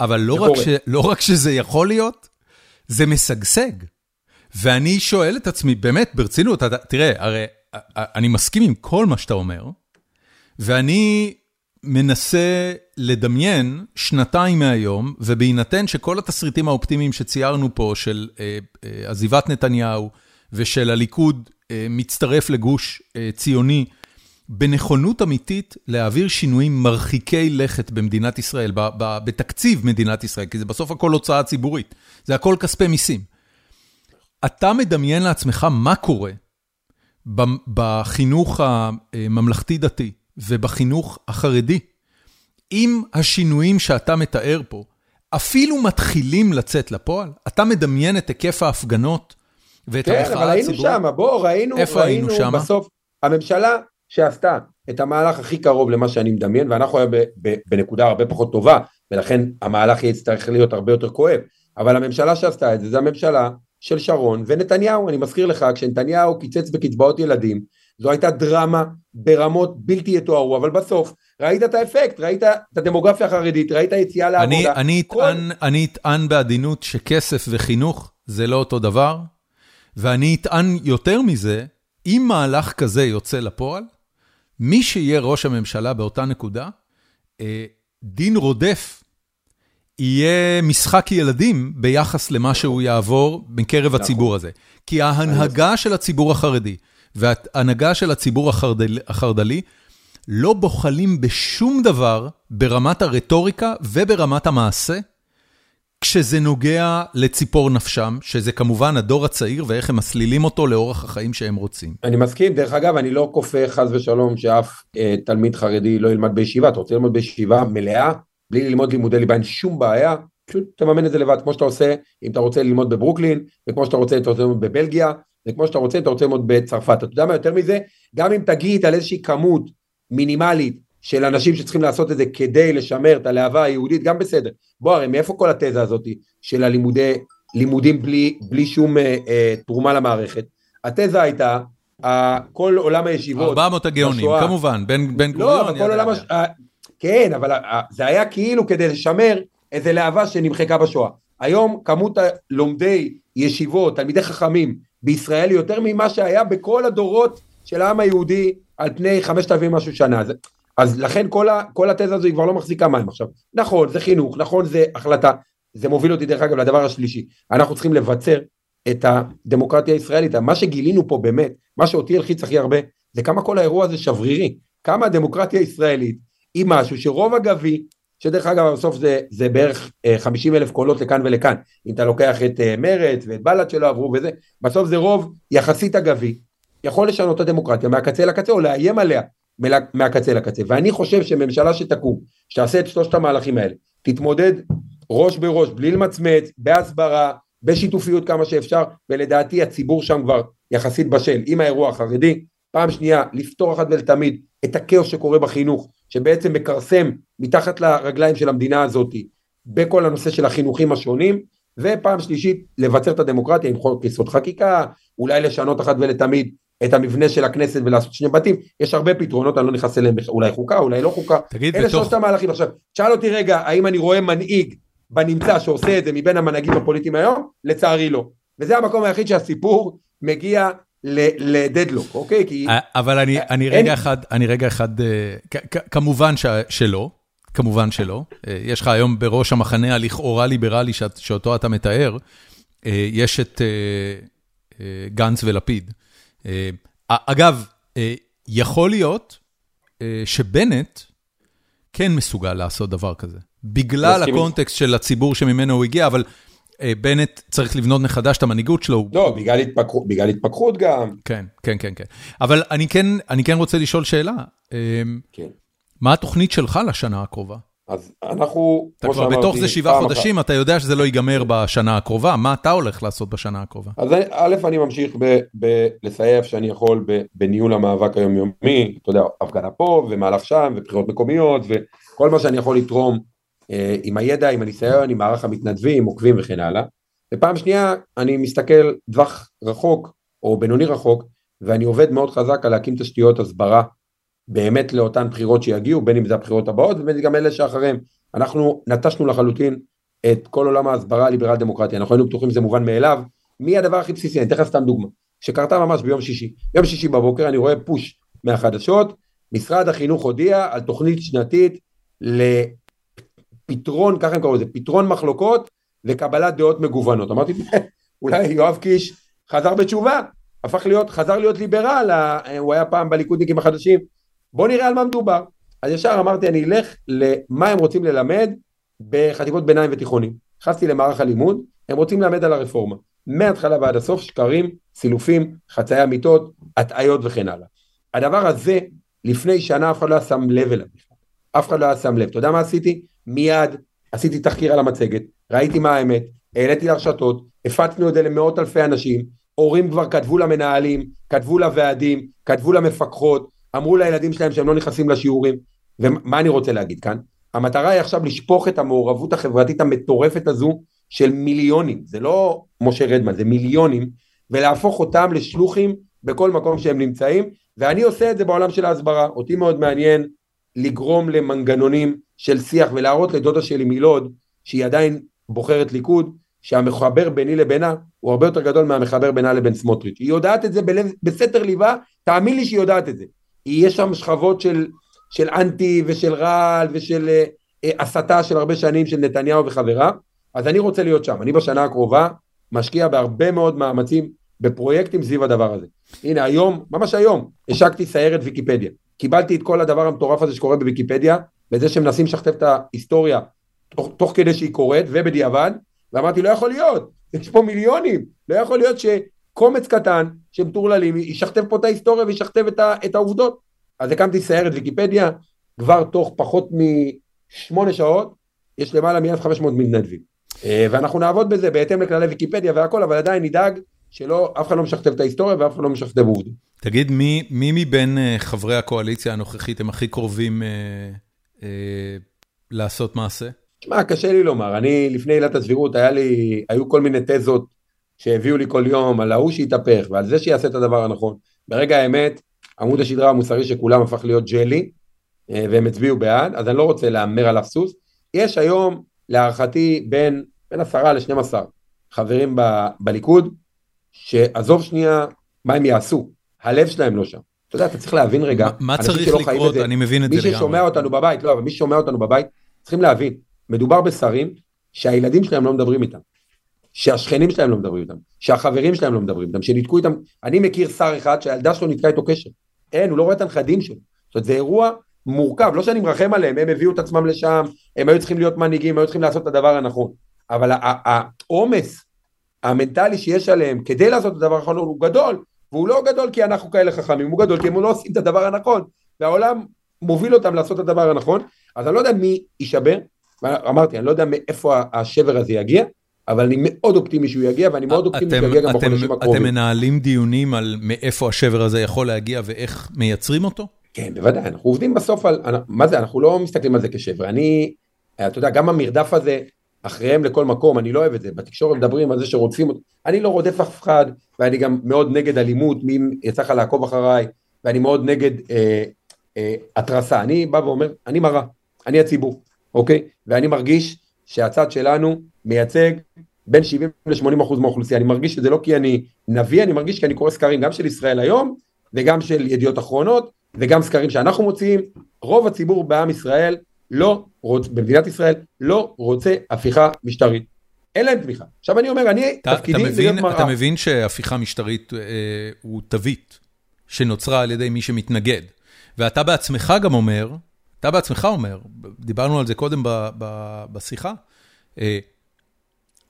S1: אבל לא רק, ש, לא רק שזה יכול להיות, זה משגשג. ואני שואל את עצמי, באמת, ברצינות, אתה, תראה, הרי אני מסכים עם כל מה שאתה אומר, ואני מנסה לדמיין שנתיים מהיום, ובהינתן שכל התסריטים האופטימיים שציירנו פה, של אה, אה, עזיבת נתניהו, ושל הליכוד אה, מצטרף לגוש ציוני, בנכונות אמיתית להעביר שינויים מרחיקי לכת במדינת ישראל, בתקציב מדינת ישראל, כי זה בסוף הכל הוצאה ציבורית, זה הכל כספי מיסים. אתה מדמיין לעצמך מה קורה בחינוך הממלכתי-דתי ובחינוך החרדי, אם השינויים שאתה מתאר פה אפילו מתחילים לצאת לפועל? אתה מדמיין את היקף ההפגנות ואת
S2: כן, המחאה הציבורית? כן, אבל היינו שם, בוא, ראינו, איפה ראינו היינו שם? בסוף, הממשלה שעשתה את המהלך הכי קרוב למה שאני מדמיין, ואנחנו היום בנקודה הרבה פחות טובה, ולכן המהלך יצטרך להיות הרבה יותר כואב, אבל הממשלה שעשתה את זה, זה הממשלה של שרון ונתניהו. אני מזכיר לך, כשנתניהו קיצץ בקצבאות ילדים, זו הייתה דרמה ברמות בלתי יתוארו, אבל בסוף ראית את האפקט, ראית את הדמוגרפיה החרדית, ראית יציאה לעבודה.
S1: אני, כל... אטען, אני אטען בעדינות שכסף וחינוך זה לא אותו דבר, ואני אטען יותר מזה, אם מהלך כזה יוצא לפועל, מי שיהיה ראש הממשלה באותה נקודה, אה, דין רודף יהיה משחק ילדים ביחס למה שהוא יעבור מקרב נכון. הציבור הזה. כי ההנהגה של הציבור החרדי וההנהגה של הציבור החרדל, החרדלי לא בוחלים בשום דבר ברמת הרטוריקה וברמת המעשה, כשזה נוגע לציפור נפשם, שזה כמובן הדור הצעיר ואיך הם מסלילים אותו לאורח החיים שהם רוצים.
S2: אני מסכים, דרך אגב, אני לא כופה חס ושלום שאף אה, תלמיד חרדי לא ילמד בישיבה, אתה רוצה ללמוד בישיבה מלאה, בלי ללמוד לימודי ליבה, אין שום בעיה, פשוט תממן את זה לבד, כמו שאתה עושה אם אתה רוצה ללמוד בברוקלין, וכמו שאתה רוצה אם אתה רוצה ללמוד בבלגיה, וכמו שאתה רוצה אם אתה רוצה ללמוד בצרפת. אתה יודע מה יותר מזה? גם אם תגיד על איזושהי כמות מינימלית של אנשים שצריכים לעשות את זה כדי לשמר את הלהבה היהודית, גם בסדר. בוא הרי מאיפה כל התזה הזאת של הלימודי, לימודים בלי, בלי שום אה, אה, תרומה למערכת? התזה הייתה, אה, כל עולם הישיבות,
S1: 400 הגאונים, כמובן, בן, בן
S2: לא, אבל כל עולם, הש... אה, כן, אבל אה, זה היה כאילו כדי לשמר איזה להבה שנמחקה בשואה. היום כמות לומדי ישיבות, תלמידי חכמים בישראל היא יותר ממה שהיה בכל הדורות של העם היהודי על פני חמשת אלפים משהו שנה. אז, אז לכן כל, ה, כל התזה הזו היא כבר לא מחזיקה מים עכשיו. נכון, זה חינוך, נכון, זה החלטה. זה מוביל אותי דרך אגב לדבר השלישי. אנחנו צריכים לבצר את הדמוקרטיה הישראלית. מה שגילינו פה באמת, מה שאותי הלחיץ הכי הרבה, זה כמה כל האירוע הזה שברירי. כמה הדמוקרטיה הישראלית היא משהו שרוב אגבי, שדרך אגב בסוף זה, זה בערך 50 אה, אלף קולות לכאן ולכאן, אם אתה לוקח את אה, מרצ ואת בל"ד שלא עברו וזה, בסוף זה רוב יחסית אגבי, יכול לשנות את הדמוקרטיה מהקצה לקצה או לאיים עליה מהקצה לקצה. ואני חושב שממשלה שתקום, שתעשה את שלושת המהלכים האלה, תתמודד ראש בראש, בלי למצמץ, בהסברה, בשיתופיות כמה שאפשר, ולדעתי הציבור שם כבר יחסית בשל עם האירוע החרדי. פעם שנייה, לפתור אחת ולתמיד את הכאוס שקורה בחינוך, שבעצם מכרסם מתחת לרגליים של המדינה הזאת בכל הנושא של החינוכים השונים, ופעם שלישית, לבצר את הדמוקרטיה עם חוק יסוד חקיקה, אולי לשנות אחת ולתמיד את המבנה של הכנסת ולעשות שני בתים, יש הרבה פתרונות, אני לא נכנס אליהם, אולי חוקה, אולי לא חוקה, תגיד, אלה בתוך... שלושת המהלכים. עכשיו, שאל אותי רגע, האם אני רואה מנהיג בנמצא שעושה את זה מבין המנהיגים הפוליטיים היום? לצערי לא. וזה המקום היחיד שהסיפור מגיע לדדלוק, אוקיי? כי...
S1: אה, אבל אני, אני רגע אחד, אני רגע אחד, אה, כמובן שלא, כמובן שלא. אה, יש לך היום בראש המחנה הלכאורה ליברלי שאותו אתה מתאר, יש את גנץ ולפיד. אה, אגב, אה, יכול להיות אה, שבנט כן מסוגל לעשות דבר כזה, בגלל הקונטקסט של הציבור שממנו הוא הגיע, אבל בנט צריך לבנות מחדש את המנהיגות שלו.
S2: לא, בגלל התפכחות, בגלל התפכחות גם.
S1: כן, כן, כן, כן. אבל אני כן, אני כן רוצה לשאול שאלה. כן. מה התוכנית שלך לשנה הקרובה?
S2: אז אנחנו,
S1: אתה כבר בתוך זה שבעה חודשים, אתה יודע שזה לא ייגמר בשנה הקרובה, מה אתה הולך לעשות בשנה הקרובה?
S2: אז א', אני ממשיך לסייע איפה שאני יכול בניהול המאבק היומיומי, אתה יודע, הפגנה פה ומהלך שם ובחירות מקומיות וכל מה שאני יכול לתרום אה, עם הידע, עם הניסיון, עם מערך המתנדבים, עוקבים וכן הלאה. ופעם שנייה, אני מסתכל טווח רחוק או בינוני רחוק, ואני עובד מאוד חזק על להקים תשתיות הסברה באמת לאותן בחירות שיגיעו, בין אם זה הבחירות הבאות ובין אם גם אלה שאחריהם. אנחנו נטשנו לחלוטין את כל עולם ההסברה הליברל דמוקרטיה, אנחנו היינו בטוחים שזה מובן מאליו, מי הדבר הכי בסיסי, אני אתן לך סתם דוגמה, שקרתה ממש ביום שישי, ביום שישי בבוקר אני רואה פוש מהחדשות, משרד החינוך הודיע על תוכנית שנתית לפתרון, ככה הם קראו לזה, פתרון מחלוקות וקבלת דעות מגוונות, אמרתי [laughs] אולי יואב קיש חזר בתשובה, הפך להיות, חזר להיות ליברל, הוא היה פעם בליכודניקים החדשים, בוא נראה על מה מדובר. אז ישר אמרתי אני אלך למה הם רוצים ללמד בחטיבות ביניים ותיכונים. נכנסתי למערך הלימוד, הם רוצים ללמד על הרפורמה. מההתחלה ועד הסוף שקרים, סילופים, חצאי אמיתות, הטעיות וכן הלאה. הדבר הזה, לפני שנה אף אחד לא היה שם לב אליו. אף אחד לא היה שם לב. אתה יודע מה עשיתי? מיד עשיתי תחקיר על המצגת, ראיתי מה האמת, העליתי לרשתות, הפצנו את זה למאות אלפי אנשים, הורים כבר כתבו למנהלים, כתבו לוועדים, כתבו למפקחות, אמרו לילדים שלהם שהם לא נכנסים לשיעורים, ומה אני רוצה להגיד כאן? המטרה היא עכשיו לשפוך את המעורבות החברתית המטורפת הזו של מיליונים, זה לא משה רדמן, זה מיליונים, ולהפוך אותם לשלוחים בכל מקום שהם נמצאים, ואני עושה את זה בעולם של ההסברה, אותי מאוד מעניין לגרום למנגנונים של שיח ולהראות לדודה שלי מלוד, שהיא עדיין בוחרת ליכוד, שהמחבר ביני לבינה הוא הרבה יותר גדול מהמחבר בינה לבין סמוטריץ'. היא יודעת את זה בלב, בסתר ליבה, תאמין לי שהיא יודעת את זה. יש שם שכבות של, של אנטי ושל רעל ושל אה, הסתה של הרבה שנים של נתניהו וחבריו, אז אני רוצה להיות שם. אני בשנה הקרובה משקיע בהרבה מאוד מאמצים בפרויקטים סביב הדבר הזה. הנה היום, ממש היום, השקתי סיירת ויקיפדיה. קיבלתי את כל הדבר המטורף הזה שקורה בוויקיפדיה, בזה שמנסים לשכתב את ההיסטוריה תוך, תוך כדי שהיא קורית ובדיעבד, ואמרתי לא יכול להיות, יש פה מיליונים, לא יכול להיות שקומץ קטן של מטורללים ישכתב פה את ההיסטוריה וישכתב את, את העובדות. אז הקמתי סיירת ויקיפדיה, כבר תוך פחות משמונה שעות, יש למעלה מ-1500 מתנדבים. אה, ואנחנו נעבוד בזה בהתאם לכללי ויקיפדיה והכל, אבל עדיין נדאג שלא, אף אחד לא משכתב את ההיסטוריה ואף אחד לא משכתב עובדות.
S1: תגיד, מי, מי מבין אה, חברי הקואליציה הנוכחית הם הכי קרובים אה, אה, לעשות מעשה?
S2: תשמע, קשה לי לומר, אני לפני עילת הסבירות, לי, היו כל מיני תזות שהביאו לי כל יום על ההוא שיתהפך ועל זה שיעשה את הדבר הנכון. ברגע האמת, עמוד השדרה המוסרי של כולם הפך להיות ג'לי, אה, והם הצביעו בעד, אז אני לא רוצה להמר על סוס. יש היום, להערכתי, בין, בין עשרה לשנים עשר חברים ב, בליכוד, שעזוב שנייה מה הם יעשו, הלב שלהם לא שם. אתה יודע, אתה צריך להבין רגע,
S1: מה צריך לקרות, אני מבין את זה
S2: לגמרי. מי ששומע אותנו בבית, לא, אבל מי ששומע אותנו בבית, צריכים להבין, מדובר בשרים שהילדים שלהם לא מדברים איתם, שהשכנים שלהם לא מדברים איתם, שהחברים שלהם לא מדברים איתם, שניתקו איתם, אני מכיר שר אחד שהילדה שלו ניתקה איתו קשר, אין, הוא לא רואה את הנכדים שלו, זאת אומרת זה אירוע מורכב, לא שאני מרחם עליהם, הם הביאו את עצמם לשם, הם היו צריכים להיות מנהיגים, היו צריכים לעשות את הדבר הנכון, אבל העומס המנטלי שיש עליהם כדי לעשות את הדבר הנכון הוא גדול, והוא לא גדול כי אנחנו כאלה חכמים, הוא גדול כי הם לא עושים את הדבר הנכון, והעולם מוביל אותם לעשות את הדבר הנכון, אז אני לא יודע מי יישבר, אמרתי, אני לא יודע מאיפה השבר הזה יגיע, אבל אני מאוד אופטימי שהוא יגיע, ואני מאוד אופטימי שהוא יגיע גם בחודשים הקרובים.
S1: אתם מנהלים דיונים על מאיפה השבר הזה יכול להגיע ואיך מייצרים אותו?
S2: כן, בוודאי, אנחנו עובדים בסוף על, מה זה, אנחנו לא מסתכלים על זה כשבר, אני, אתה יודע, גם המרדף הזה, אחריהם לכל מקום, אני לא אוהב את זה, בתקשורת מדברים על זה שרודפים אותי, אני לא רודף אף אחד, ואני גם מאוד נגד אלימות, מי יצא לך לעקוב אחריי, ואני מאוד נגד אה, אה, התרסה, אני בא ואומר, אני מראה, אני הציבור, אוקיי? ואני מרגיש שהצד שלנו מייצג בין 70 ל-80 אחוז מהאוכלוסייה, אני מרגיש שזה לא כי אני נביא, אני מרגיש כי אני קורא סקרים גם של ישראל היום, וגם של ידיעות אחרונות, וגם סקרים שאנחנו מוציאים, רוב הציבור בעם ישראל לא רוצ, במדינת ישראל לא רוצה הפיכה משטרית. אין להם תמיכה. עכשיו אני אומר, אני,
S1: אתה, תפקידי זה להיות מראה. אתה מבין שהפיכה משטרית אה, הוא תווית שנוצרה על ידי מי שמתנגד. ואתה בעצמך גם אומר, אתה בעצמך אומר, דיברנו על זה קודם ב, ב, בשיחה, אה,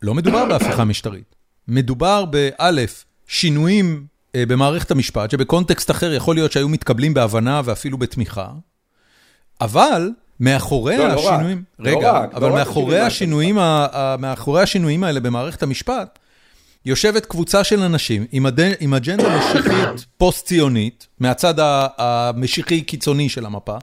S1: לא מדובר בהפיכה משטרית. מדובר באלף, שינויים אה, במערכת המשפט, שבקונטקסט אחר יכול להיות שהיו מתקבלים בהבנה ואפילו בתמיכה, אבל מאחורי לא, לא השינויים, לא רגע, לא רק, אבל לא מאחורי, השינויים, ה, ה, מאחורי השינויים האלה במערכת המשפט, יושבת קבוצה של אנשים עם, אד... עם אג'נדה משיחית פוסט-ציונית, מהצד המשיחי קיצוני של המפה,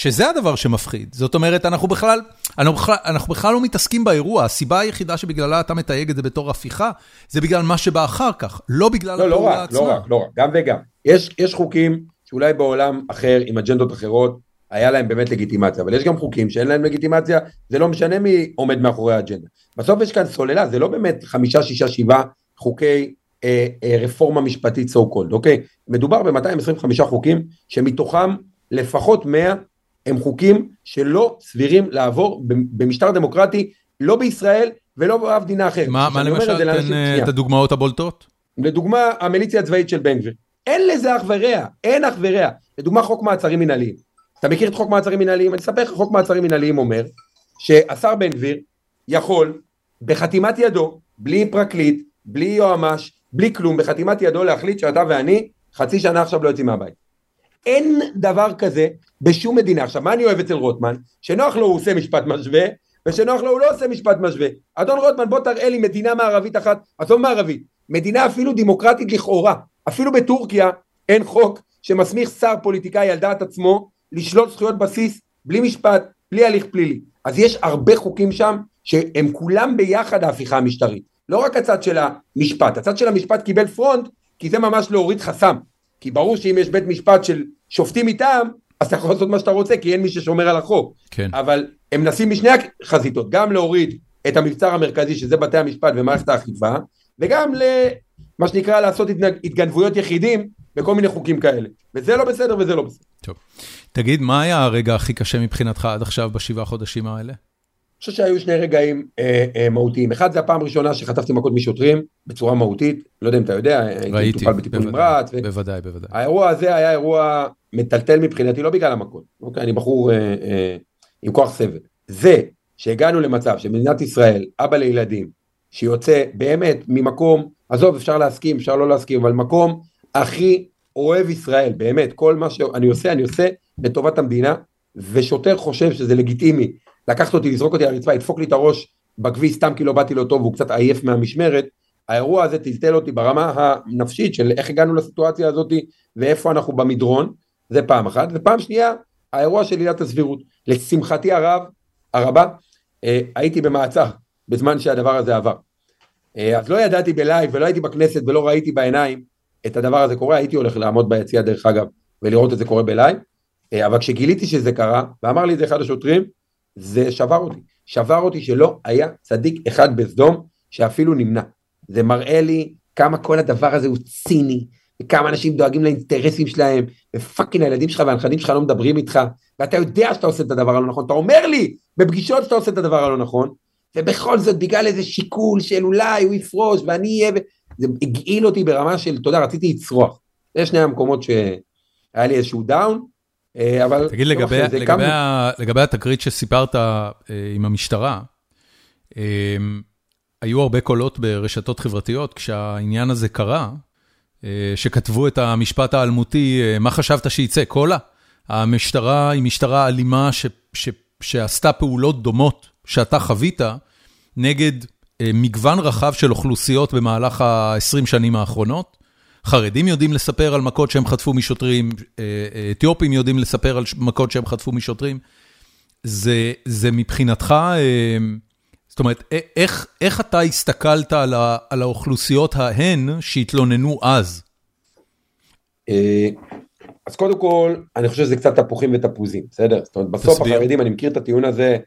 S1: שזה הדבר שמפחיד. זאת אומרת, אנחנו בכלל, אנחנו בכלל, אנחנו בכלל לא מתעסקים באירוע, הסיבה היחידה שבגללה אתה מתייג את זה בתור הפיכה, זה בגלל מה שבא אחר כך, לא בגלל
S2: לא, הפעולה לא עצמה. לא רק, לא רק, גם וגם. יש, יש חוקים שאולי בעולם אחר, עם אג'נדות אחרות, היה להם באמת לגיטימציה, אבל יש גם חוקים שאין להם לגיטימציה, זה לא משנה מי עומד מאחורי האג'נדה. בסוף יש כאן סוללה, זה לא באמת חמישה, שישה, שבעה חוקי אה, אה, רפורמה משפטית so called, אוקיי? מדובר ב-225 חוקים שמתוכם לפחות 100 הם חוקים שלא סבירים לעבור במשטר דמוקרטי, לא בישראל ולא באף מדינה אחרת.
S1: מה, מה למשל, תן אה, את הדוגמאות הבולטות?
S2: לדוגמה, המיליציה הצבאית של בן גביר. אין לזה אח ורע, אין אח ורע. לדוגמה, חוק מעצרים מנהליים. אתה מכיר את חוק מעצרים מנהליים? אני אספר לך, חוק מעצרים מנהליים אומר שהשר בן גביר יכול בחתימת ידו, בלי פרקליט, בלי יועמ"ש, בלי כלום, בחתימת ידו להחליט שאתה ואני חצי שנה עכשיו לא יוצאים מהבית. אין דבר כזה בשום מדינה. עכשיו, מה אני אוהב אצל רוטמן? שנוח לו הוא עושה משפט משווה, ושנוח לו הוא לא עושה משפט משווה. אדון רוטמן, בוא תראה לי מדינה מערבית אחת, עזוב מערבית, מדינה אפילו דמוקרטית לכאורה, אפילו בטורקיה אין חוק שמסמיך שר פוליטיקאי על דעת עצמו לשלול זכויות בסיס בלי משפט, בלי הליך פלילי. אז יש הרבה חוקים שם שהם כולם ביחד ההפיכה המשטרית. לא רק הצד של המשפט, הצד של המשפט קיבל פרונט, כי זה ממש להוריד חסם. כי ברור שאם יש בית משפט של שופטים מטעם, אז אתה יכול לעשות מה שאתה רוצה, כי אין מי ששומר על החוק.
S1: כן.
S2: אבל הם מנסים משני החזיתות, גם להוריד את המבצר המרכזי, שזה בתי המשפט ומערכת האכיפה, וגם למה שנקרא לעשות התגנבויות יחידים בכל מיני חוקים כאלה. וזה לא בסדר וזה לא בסדר.
S1: טוב. תגיד, מה היה הרגע הכי קשה מבחינתך עד עכשיו בשבעה חודשים האלה?
S2: חושב שהיו שני רגעים אה, אה, מהותיים. אחד זה הפעם הראשונה שחטפתי מכות משוטרים בצורה מהותית, לא יודע אם אתה יודע,
S1: ראיתי,
S2: מטופל בטיפול נמרץ.
S1: ו... בוודאי, בוודאי.
S2: האירוע הזה היה אירוע מטלטל מבחינתי, לא בגלל המכות, אוקיי, אני בחור אה, אה, עם כוח סבל. זה שהגענו למצב שמדינת ישראל, אבא לילדים, שיוצא באמת ממקום, עזוב, אפשר להסכים, אפשר לא להסכים, אבל מקום הכי אוהב ישראל, באמת, כל מה שאני עושה, אני עושה לטובת המדינה, ושוטר חושב שזה לגיטימי לקחת אותי, לזרוק אותי על הרצפה, ידפוק לי את הראש בכביש סתם כי לא באתי לו טוב והוא קצת עייף מהמשמרת, האירוע הזה טלטל אותי ברמה הנפשית של איך הגענו לסיטואציה הזאת ואיפה אנחנו במדרון, זה פעם אחת, ופעם שנייה, האירוע של עילת הסבירות. לשמחתי הרב, הרבה, אה, הייתי במעצר בזמן שהדבר הזה עבר. אה, אז לא ידעתי ב live ולא הייתי בכנסת ולא ראיתי בעיניים את הדבר הזה קורה, הייתי הולך לעמוד ביציע דרך אגב ולראות את זה קורה ב live, אה, אבל כשגיליתי שזה קרה, ואמר לי את זה אחד השוטרים, זה שבר אותי. שבר אותי שלא היה צדיק אחד בסדום שאפילו נמנע. זה מראה לי כמה כל הדבר הזה הוא ציני, וכמה אנשים דואגים לאינטרסים שלהם, ו fucking הילדים שלך והנכדים שלך לא מדברים איתך, ואתה יודע שאתה עושה את הדבר הלא נכון, אתה אומר לי בפגישות שאתה עושה את הדבר הלא נכון, ובכל זאת בגלל איזה שיקול של אולי הוא יפרוש ואני אהיה, זה הגעיל אותי ברמה של, אתה יודע, רציתי לצרוח. זה שני המקומות שהיה לי איזשהו down, אבל...
S1: תגיד, לגבי, לגבי, כמה... ה, לגבי התקרית שסיפרת אה, עם המשטרה, אה, היו הרבה קולות ברשתות חברתיות כשהעניין הזה קרה, שכתבו את המשפט האלמותי, מה חשבת שייצא? קולה? המשטרה היא משטרה אלימה ש, ש, שעשתה פעולות דומות שאתה חווית נגד מגוון רחב של אוכלוסיות במהלך ה-20 שנים האחרונות. חרדים יודעים לספר על מכות שהם חטפו משוטרים, אה, אה, אתיופים יודעים לספר על מכות שהם חטפו משוטרים. זה, זה מבחינתך, אה, זאת אומרת, איך, איך אתה הסתכלת על, ה, על האוכלוסיות ההן שהתלוננו אז?
S2: אז קודם כל, אני חושב שזה קצת תפוחים ותפוזים, בסדר? זאת אומרת, בסוף תסביר. החרדים, אני מכיר את הטיעון הזה,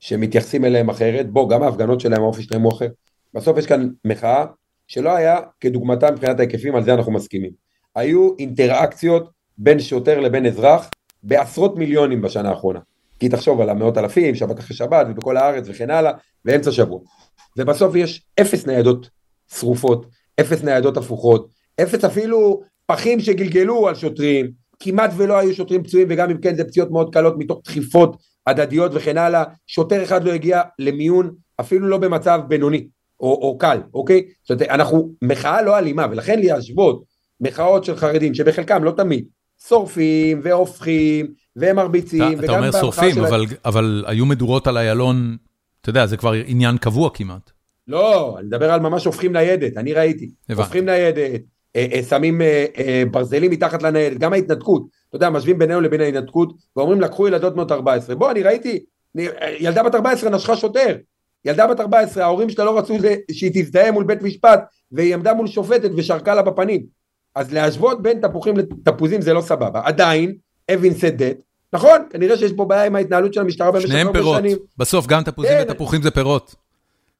S2: שמתייחסים אליהם אחרת, בוא, גם ההפגנות שלהם, האופי שלהם הוא אחר. בסוף יש כאן מחאה שלא היה כדוגמתה מבחינת ההיקפים, על זה אנחנו מסכימים. היו אינטראקציות בין שוטר לבין אזרח בעשרות מיליונים בשנה האחרונה. כי תחשוב על המאות אלפים, שבת אחרי שבת ובכל הארץ וכן הלאה, באמצע שבוע. ובסוף יש אפס ניידות שרופות, אפס ניידות הפוכות, אפס אפילו פחים שגלגלו על שוטרים, כמעט ולא היו שוטרים פצועים וגם אם כן זה פציעות מאוד קלות מתוך דחיפות הדדיות וכן הלאה, שוטר אחד לא הגיע למיון אפילו לא במצב בינוני. או, או קל, אוקיי? זאת אומרת, אנחנו מחאה לא אלימה, ולכן להשוות מחאות של חרדים, שבחלקם, לא תמיד, שורפים והופכים ומרביצים.
S1: אתה, אתה אומר שורפים, של... אבל, אבל היו מדורות על איילון, אתה יודע, זה כבר עניין קבוע כמעט.
S2: לא, אני מדבר על ממש הופכים ניידת, אני ראיתי. הבנתי. הופכים ניידת, אה, אה, שמים אה, ברזלים מתחת לניידת, גם ההתנתקות, אתה יודע, משווים בינינו לבין ההתנתקות, ואומרים לקחו ילדות בנות 14. בוא, אני ראיתי, ילדה בת 14 נשכה שוטר, ילדה בת 14, ההורים שלה לא רצו שהיא תזדהה מול בית משפט, והיא עמדה מול שופטת ושרקה לה בפנים. אז להשוות בין תפוחים לתפוזים זה לא סבבה. עדיין, אבין סדט, נכון, כנראה שיש פה בעיה עם ההתנהלות של המשטרה במשך הרבה שנים.
S1: שניהם פירות, בסוף גם תפוזים כן. ותפוחים זה פירות.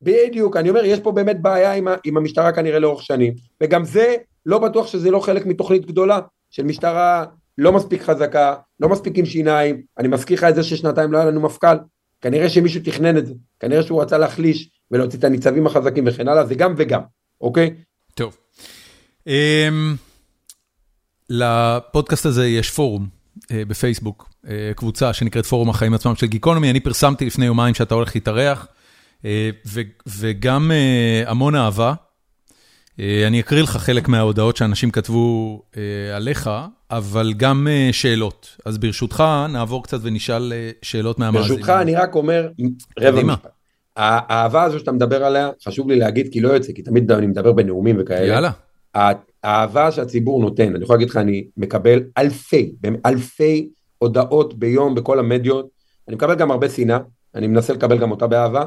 S2: בדיוק, אני אומר, יש פה באמת בעיה עם, עם המשטרה כנראה לאורך שנים, וגם זה, לא בטוח שזה לא חלק מתוכנית גדולה של משטרה לא מספיק חזקה, לא מספיק עם שיניים, אני מזכיר לך את זה ששנתיים לא היה לנו מפכ"ל, כנראה שמישהו תכנן את זה, כנראה שהוא רצה להחליש ולהוציא את הניצבים החזקים וכן הלאה, זה גם וגם, אוקיי?
S1: טוב. Um, לפודקאסט הזה יש פורום uh, בפייסבוק, uh, קבוצה שנקראת פורום החיים עצמם של גיקונומי, אני פרסמתי לפני יומיים שאתה הולך להתארח, uh, וגם uh, המון אהבה. Uh, אני אקריא לך חלק מההודעות שאנשים כתבו uh, עליך, אבל גם אה, שאלות. אז ברשותך, נעבור קצת ונשאל אה, שאלות מהמאזינים.
S2: ברשותך, אני רק אומר רבע משפט. האהבה הזו שאתה מדבר עליה, חשוב לי להגיד כי לא יוצא, כי תמיד אני מדבר בנאומים וכאלה.
S1: יאללה.
S2: האהבה שהציבור נותן, אני יכול להגיד לך, אני מקבל אלפי, אלפי הודעות ביום בכל המדיות, אני מקבל גם הרבה שנאה, אני מנסה לקבל גם אותה באהבה,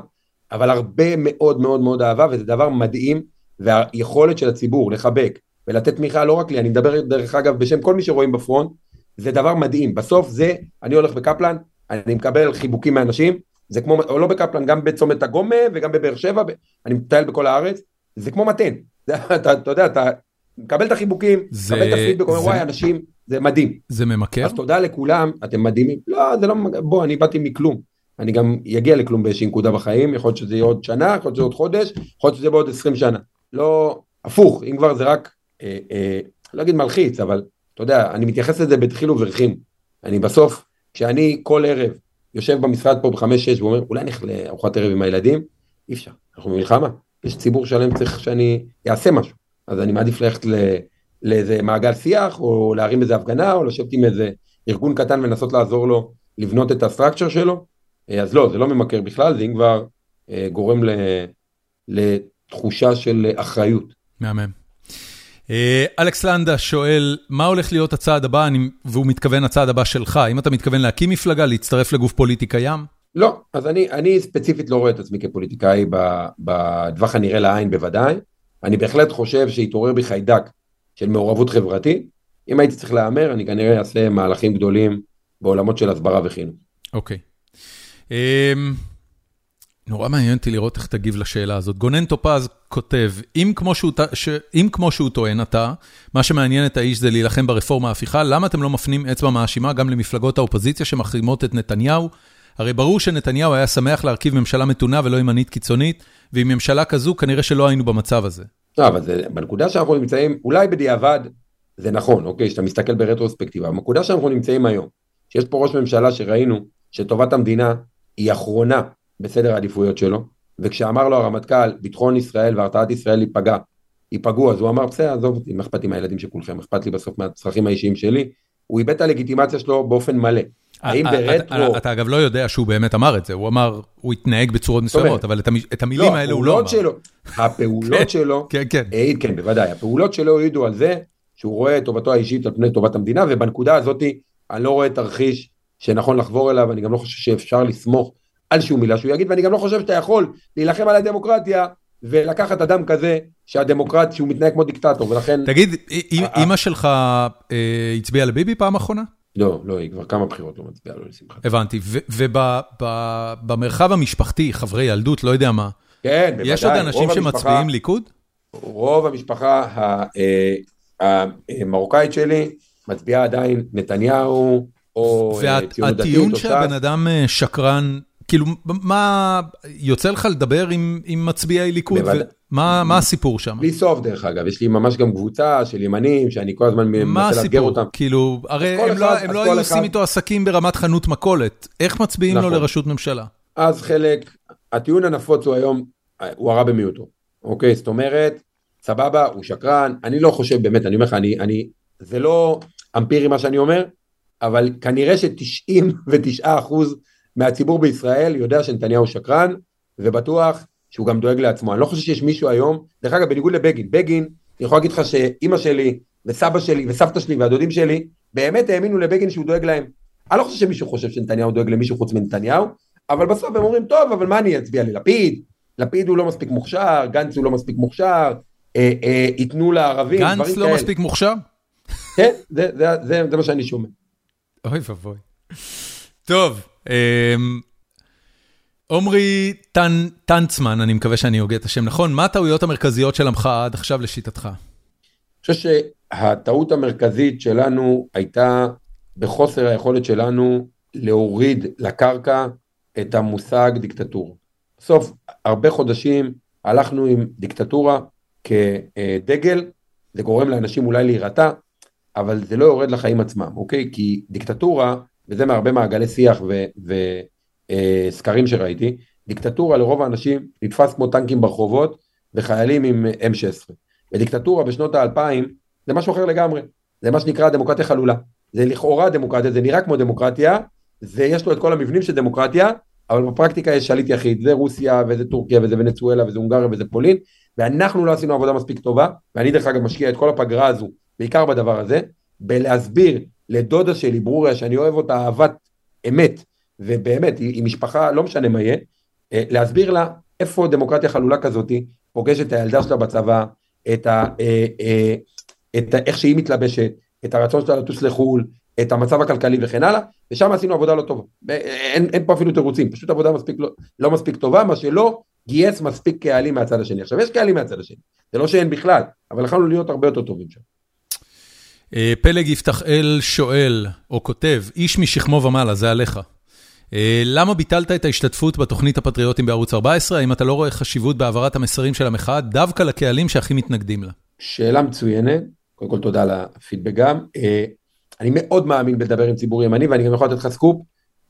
S2: אבל הרבה מאוד מאוד מאוד אהבה, וזה דבר מדהים, והיכולת של הציבור לחבק ולתת תמיכה לא רק לי, אני מדבר דרך אגב בשם כל מי שרואים בפרונט, זה דבר מדהים. בסוף זה, אני הולך בקפלן, אני מקבל חיבוקים מאנשים, זה כמו, או לא בקפלן, גם בצומת הגומה וגם בבאר שבע, אני מטייל בכל הארץ, זה כמו מתן. [laughs] אתה, אתה יודע, אתה מקבל את החיבוקים,
S1: זה-
S2: מקבל את הפידבק, אומר וואי אנשים, זה מדהים.
S1: זה ממכר?
S2: אז תודה לכולם, אתם מדהימים. לא, זה לא, בוא, אני באתי מכלום. אני גם אגיע לכלום באיזושהי נקודה בחיים, יכול להיות שזה יהיה עוד שנה, יכול להיות שזה עוד חודש, יכול להיות שזה יהיה בעוד 20 שנה. לא, הפוך, אם כבר זה רק, אה, אה, לא אגיד מלחיץ, אבל אתה יודע, אני מתייחס לזה בדחיל וברכים. אני בסוף, כשאני כל ערב יושב במשרד פה בחמש-שש ואומר, אולי נלך לארוחת ערב עם הילדים, אי אפשר, אנחנו במלחמה. יש ציבור שלם צריך שאני אעשה משהו. אז אני מעדיף ללכת ל- לאיזה מעגל שיח, או להרים איזה הפגנה, או לשבת עם איזה ארגון קטן ולנסות לעזור לו לבנות את הסטרקצ'ר שלו. אה, אז לא, זה לא ממכר בכלל, זה אם כבר אה, גורם ל, לתחושה של אחריות.
S1: מהמם. אה, אלכס לנדה שואל, מה הולך להיות הצעד הבא, אני- והוא מתכוון הצעד הבא שלך, אם אתה מתכוון להקים מפלגה, להצטרף לגוף פוליטי קיים?
S2: לא, אז אני, אני ספציפית לא רואה את עצמי כפוליטיקאי בטווח הנראה לעין בוודאי. אני בהחלט חושב שהתעורר בי חיידק של מעורבות חברתית. אם הייתי צריך להמר, אני כנראה אעשה מהלכים גדולים בעולמות של הסברה וחינוך.
S1: אוקיי. אמ, נורא מעניין אותי לראות איך תגיב לשאלה הזאת. גונן טופז כותב, אם כמו שהוא, ש- אם כמו שהוא טוען אתה, מה שמעניין את האיש זה להילחם ברפורמה ההפיכה, למה אתם לא מפנים אצבע מאשימה גם למפלגות האופוזיציה שמחרימות את נתניהו? הרי ברור שנתניהו היה שמח להרכיב ממשלה מתונה ולא ימנית קיצונית, ועם ממשלה כזו כנראה שלא היינו במצב הזה.
S2: לא, אבל זה, בנקודה שאנחנו נמצאים, אולי בדיעבד זה נכון, אוקיי, שאתה מסתכל ברטרוספקטיבה, בנקודה שאנחנו נמצאים היום, שיש פה ראש ממשלה שראינו שטובת המדינה היא אחרונה בסדר העדיפויות שלו, וכשאמר לו הרמטכ"ל, ביטחון ישראל והרתעת ישראל ייפגע, ייפגעו, אז הוא אמר, בסדר, עזוב אותי, מה אכפת לי מהילדים של כולכם, אכפת לי בסוף מהצרכים האישיים שלי, הוא איבד את הלגיטימציה שלו באופן מלא. האם
S1: אה,
S2: ברטרו...
S1: אתה- אתה אגב לא יודע שהוא באמת אמר את זה, הוא אמר, הוא התנהג בצורות מסוימות, אבל את המ- את המילים האלה הוא לא אמר. [laughs]
S2: הפעולות שלו, הפעולות שלו,
S1: כן, כן.
S2: כן, בוודאי. הפעולות שלו העידו על זה שהוא רואה את טובתו האישית על פני טובת המדינה, ובנקודה הזאת אני לא רואה תרחיש שנכון לחבור אליו, אני גם לא חושב שאפשר לסמוך על שום מילה שהוא יגיד, ואני גם לא חושב שאתה יכול להילחם על הדמוקרטיה ולקחת אדם כזה שהדמוקרט, שהוא מתנהג כמו דיקטטור, ולכן...
S1: תגיד, א-
S2: אה,
S1: אימא שלך אה, הצביעה לביבי פעם אחרונה?
S2: לא, לא, היא כבר כמה בחירות לא מצביעה לו לשמחתי.
S1: הבנתי. ובמרחב המשפחתי, חברי ילדות, לא יודע מה,
S2: כן, בוודאי.
S1: יש עוד אנשים שמצביעים ליכוד?
S2: רוב המשפחה אה, המרוקאית שלי מצביעה עדיין נתניהו, או אה, ציונות דתית,
S1: והטיעון
S2: או
S1: שהבן
S2: ש"ס.
S1: אדם אה, שקרן, כאילו, מה, יוצא לך לדבר עם עם מצביעי ליכוד? מה הסיפור שם?
S2: בלי סוף דרך אגב, יש לי ממש גם קבוצה של ימנים שאני כל הזמן
S1: מה
S2: מנסה לאתגר
S1: הסיפור?
S2: אותם.
S1: כאילו, הרי הם לא-
S2: אחד-
S1: הם
S2: אז
S1: לא היו
S2: אחד-
S1: עושים איתו עסקים ברמת חנות מכולת. איך מצביעים לו
S2: נכון.
S1: לראשות ממשלה?
S2: אז חלק, הטיעון הנפוץ הוא היום, הוא הרע במיעוטו, אוקיי? זאת אומרת, סבבה, הוא שקרן, אני לא חושב, באמת, אני אומר לך, אני, אני, זה לא אמפירי מה שאני אומר, אבל כנראה ש-99% מהציבור בישראל יודע שנתניהו שקרן, ובטוח שהוא גם דואג לעצמו. אני לא חושב שיש מישהו היום, דרך אגב, בניגוד לבגין, בגין, אני יכול להגיד לך שאימא שלי, וסבא שלי, וסבתא שלי, והדודים שלי, באמת האמינו לבגין שהוא דואג להם. אני לא חושב שמישהו חושב שנתניהו דואג למישהו חוץ מנתניהו, אבל בסוף הם אומרים, טוב, אבל מה אני אצביע ללפיד? לפיד הוא לא מספיק מוכשר, גנץ הוא לא מספיק מוכשר, אה, אה, ייתנו לערבים,
S1: גנץ
S2: דברים
S1: לא
S2: כאלה.
S1: מספיק מוכשר?
S2: כן, זה, זה, זה, זה מה שאני שומע.
S1: אוי ואבוי. טוב, אמ, עמרי טן- טנצמן, אני מקווה שאני הוגה את השם נכון, מה הטעויות המרכזיות של המחאה עד עכשיו לשיטתך?
S2: אני חושב שהטעות המרכזית שלנו הייתה בחוסר היכולת שלנו להוריד לקרקע את המושג דיקטטורה. בסוף, הרבה חודשים הלכנו עם דיקטטורה כדגל, זה גורם לאנשים אולי להירתע, אבל זה לא יורד לחיים עצמם, אוקיי? כי דיקטטורה, וזה מהרבה מעגלי שיח וסקרים שראיתי, דיקטטורה לרוב האנשים נתפס כמו טנקים ברחובות וחיילים עם M16. ודיקטטורה בשנות האלפיים זה משהו אחר לגמרי, זה מה שנקרא דמוקרטיה חלולה. זה לכאורה דמוקרטיה, זה נראה כמו דמוקרטיה, זה יש לו את כל המבנים של דמוקרטיה, אבל בפרקטיקה יש שליט יחיד, זה רוסיה וזה טורקיה וזה ונצואלה וזה הונגריה וזה פולין, ואנחנו לא עשינו עבודה מספיק טובה, ואני דרך אגב משקיע את כל הפגרה הזו, בעיקר בדבר הזה, בלהסביר לדודה שלי, ברוריה, שאני אוהב אותה אהבת אמת, ובאמת, היא, היא משפחה, לא משנה מה יהיה, אה, להסביר לה איפה דמוקרטיה חלולה כזאת פוגשת את הילדה שלה בצבא, את ה... אה, אה, את ה, איך שהיא מתלבשת, את הרצון שלה לטוס לחו"ל, את המצב הכלכלי וכן הלאה, ושם עשינו עבודה לא טובה. אין, אין פה אפילו תירוצים, פשוט עבודה מספיק לא, לא מספיק טובה, מה שלא גייס מספיק קהלים מהצד השני. עכשיו יש קהלים מהצד השני, זה לא שאין בכלל, אבל יכולנו להיות הרבה יותר טובים שם.
S1: אה, פלג יפתחאל שואל, או כותב, איש משכמו ומעלה, זה עליך. אה, למה ביטלת את ההשתתפות בתוכנית הפטריוטים בערוץ 14? האם אתה לא רואה חשיבות בהעברת המסרים של המחאה דווקא לקהלים שהכי מתנגדים לה?
S2: שאלה מצוינת, קודם כל תודה על הפידבק גם. אה, אני מאוד מאמין בלדבר עם ציבור ימני ואני גם יכול לתת לך סקופ.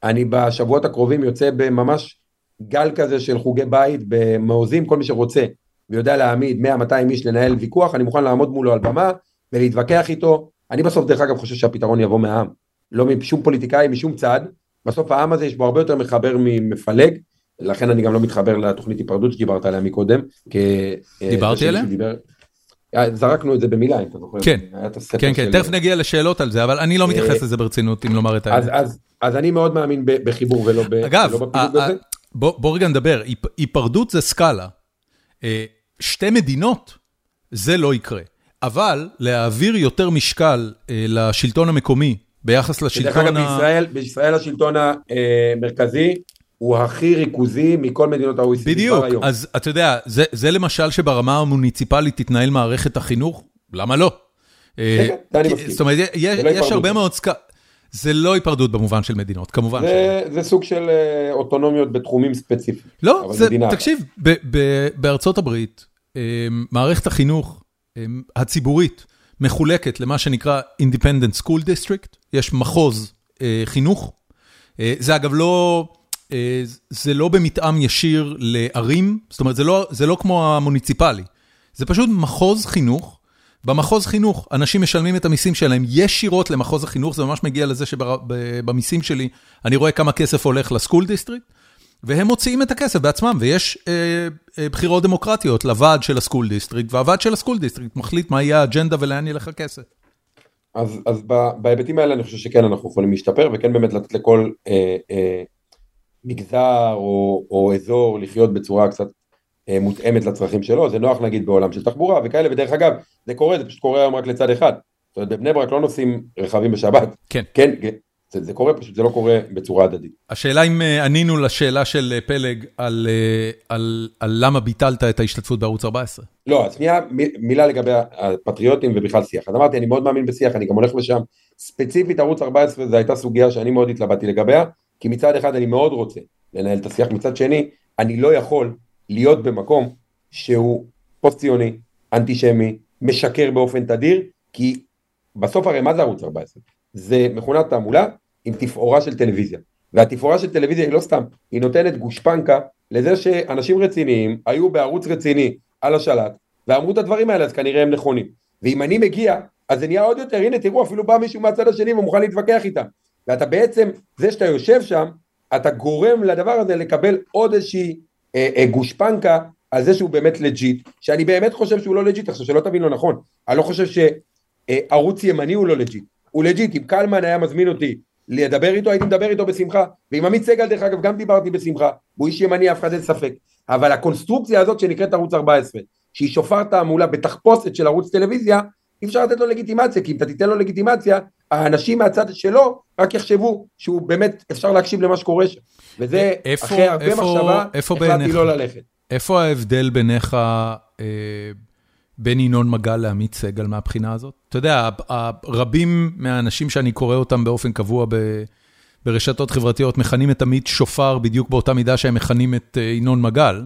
S2: אני בשבועות הקרובים יוצא בממש גל כזה של חוגי בית במעוזים, כל מי שרוצה ויודע להעמיד 100-200 איש לנהל ויכוח, אני מוכן לעמוד מולו על במה ולהתווכח איתו. אני בסוף דרך אגב חושב שהפתרון יבוא מהעם, לא משום פוליטיקאי, משום צד. בסוף העם הזה יש בו הרבה יותר מחבר ממפלג, לכן אני גם לא מתחבר לתוכנית היפרדות שדיברת עליה מקודם.
S1: דיברתי עליה?
S2: זרקנו את זה במילה, אם אתה זוכר.
S1: כן, כן, כן, תכף נגיע לשאלות על זה, אבל אני לא מתייחס לזה ברצינות, אם לומר את האמת.
S2: אז אני מאוד מאמין בחיבור ולא
S1: בזה. אגב, בוא רגע נדבר, היפרדות זה סקאלה. אה, שתי מדינות, זה לא יקרה. אבל להעביר יותר משקל אה, לשלטון המקומי ביחס לשלטון ה...
S2: דרך אגב, בישראל השלטון המרכזי הוא הכי ריכוזי מכל מדינות ה-OECD
S1: בדיוק, אז אתה יודע, זה, זה למשל שברמה המוניציפלית תתנהל מערכת החינוך, למה לא?
S2: אה, כן, כן.
S1: זאת אומרת, יש, לא יש הרבה מאוד. זה לא היפרדות במובן של מדינות, כמובן.
S2: זה, זה סוג של אה, אוטונומיות בתחומים ספציפיים.
S1: לא, זה, תקשיב, ב, ב, בארצות הברית, אה, מערכת החינוך הציבורית מחולקת למה שנקרא Independent School District, יש מחוז חינוך. זה אגב לא... אה, זה לא במתאם ישיר לערים, זאת אומרת, זה לא, זה לא כמו המוניציפלי, זה פשוט מחוז חינוך. במחוז חינוך, אנשים משלמים את המיסים שלהם ישירות למחוז החינוך, זה ממש מגיע לזה שבמיסים שלי אני רואה כמה כסף הולך ל school district, והם מוציאים את הכסף בעצמם, ויש אה, אה, בחירות דמוקרטיות לוועד של ה school district, והוועד של ה school district מחליט מה יהיה האג'נדה ולאן ילך הכסף.
S2: אז, אז בהיבטים האלה אני חושב שכן אנחנו יכולים להשתפר, וכן באמת לתת לכל אה, אה, מגזר או, או אזור לחיות בצורה קצת אה, מותאמת לצרכים שלו, זה נוח נגיד בעולם של תחבורה וכאלה, ודרך אגב, זה קורה, זה פשוט קורה היום רק לצד אחד. זאת אומרת, בבני ברק לא נוסעים רכבים בשבת.
S1: כן.
S2: כן, כן. זה, קורה, פשוט זה לא קורה בצורה הדדית.
S1: השאלה אם אה, ענינו לשאלה של אה, פלג על, אה, על, על למה ביטלת את ההשתתפות בערוץ 14.
S2: לא, אז שנייה מילה לגבי הפטריוטים ובכלל שיח. אז אמרתי, אני מאוד מאמין בשיח, אני גם הולך לשם. ספציפית ערוץ 14 זו הייתה סוגיה שאני מאוד התלבטתי לגביה. כי מצד אחד אני מאוד רוצה לנהל את השיח, מצד שני אני לא יכול להיות במקום שהוא פוסט ציוני, אנטישמי, משקר באופן תדיר, כי בסוף הרי מה זה ערוץ 14? זה מכונת תעמולה עם תפאורה של טלוויזיה. והתפאורה של טלוויזיה היא לא סתם, היא נותנת גושפנקה לזה שאנשים רציניים היו בערוץ רציני על השלט ואמרו את הדברים האלה אז כנראה הם נכונים. ואם אני מגיע אז זה נהיה עוד יותר, הנה תראו אפילו בא מישהו מהצד השני ומוכן להתווכח איתם. ואתה בעצם, זה שאתה יושב שם, אתה גורם לדבר הזה לקבל עוד איזושהי אה, אה, גושפנקה על זה שהוא באמת legit, שאני באמת חושב שהוא לא legit, עכשיו שלא תבין לא נכון, אני לא חושב שערוץ ימני הוא לא legit, הוא legit, אם קלמן היה מזמין אותי לדבר איתו, הייתי מדבר איתו בשמחה, ועם עמית סגל דרך אגב גם דיברתי בשמחה, והוא איש ימני, אף אחד אין ספק, אבל הקונסטרוקציה הזאת שנקראת ערוץ 14, שהיא שופר תעמולה בתחפושת של ערוץ טלוויזיה, אי אפשר לתת לו לגיטימציה, כי אם אתה תיתן לו לגיטימציה, האנשים מהצד שלו רק יחשבו שהוא באמת אפשר להקשיב למה שקורה שם. וזה איפה, אחרי הרבה איפה, מחשבה, איפה החלטתי לא ללכת.
S1: איפה ההבדל ביניך, אה, בין ינון מגל לעמית סגל מהבחינה הזאת? אתה יודע, רבים מהאנשים שאני קורא אותם באופן קבוע ב... ברשתות חברתיות מכנים את עמית שופר בדיוק באותה מידה שהם מכנים את אה, ינון מגל.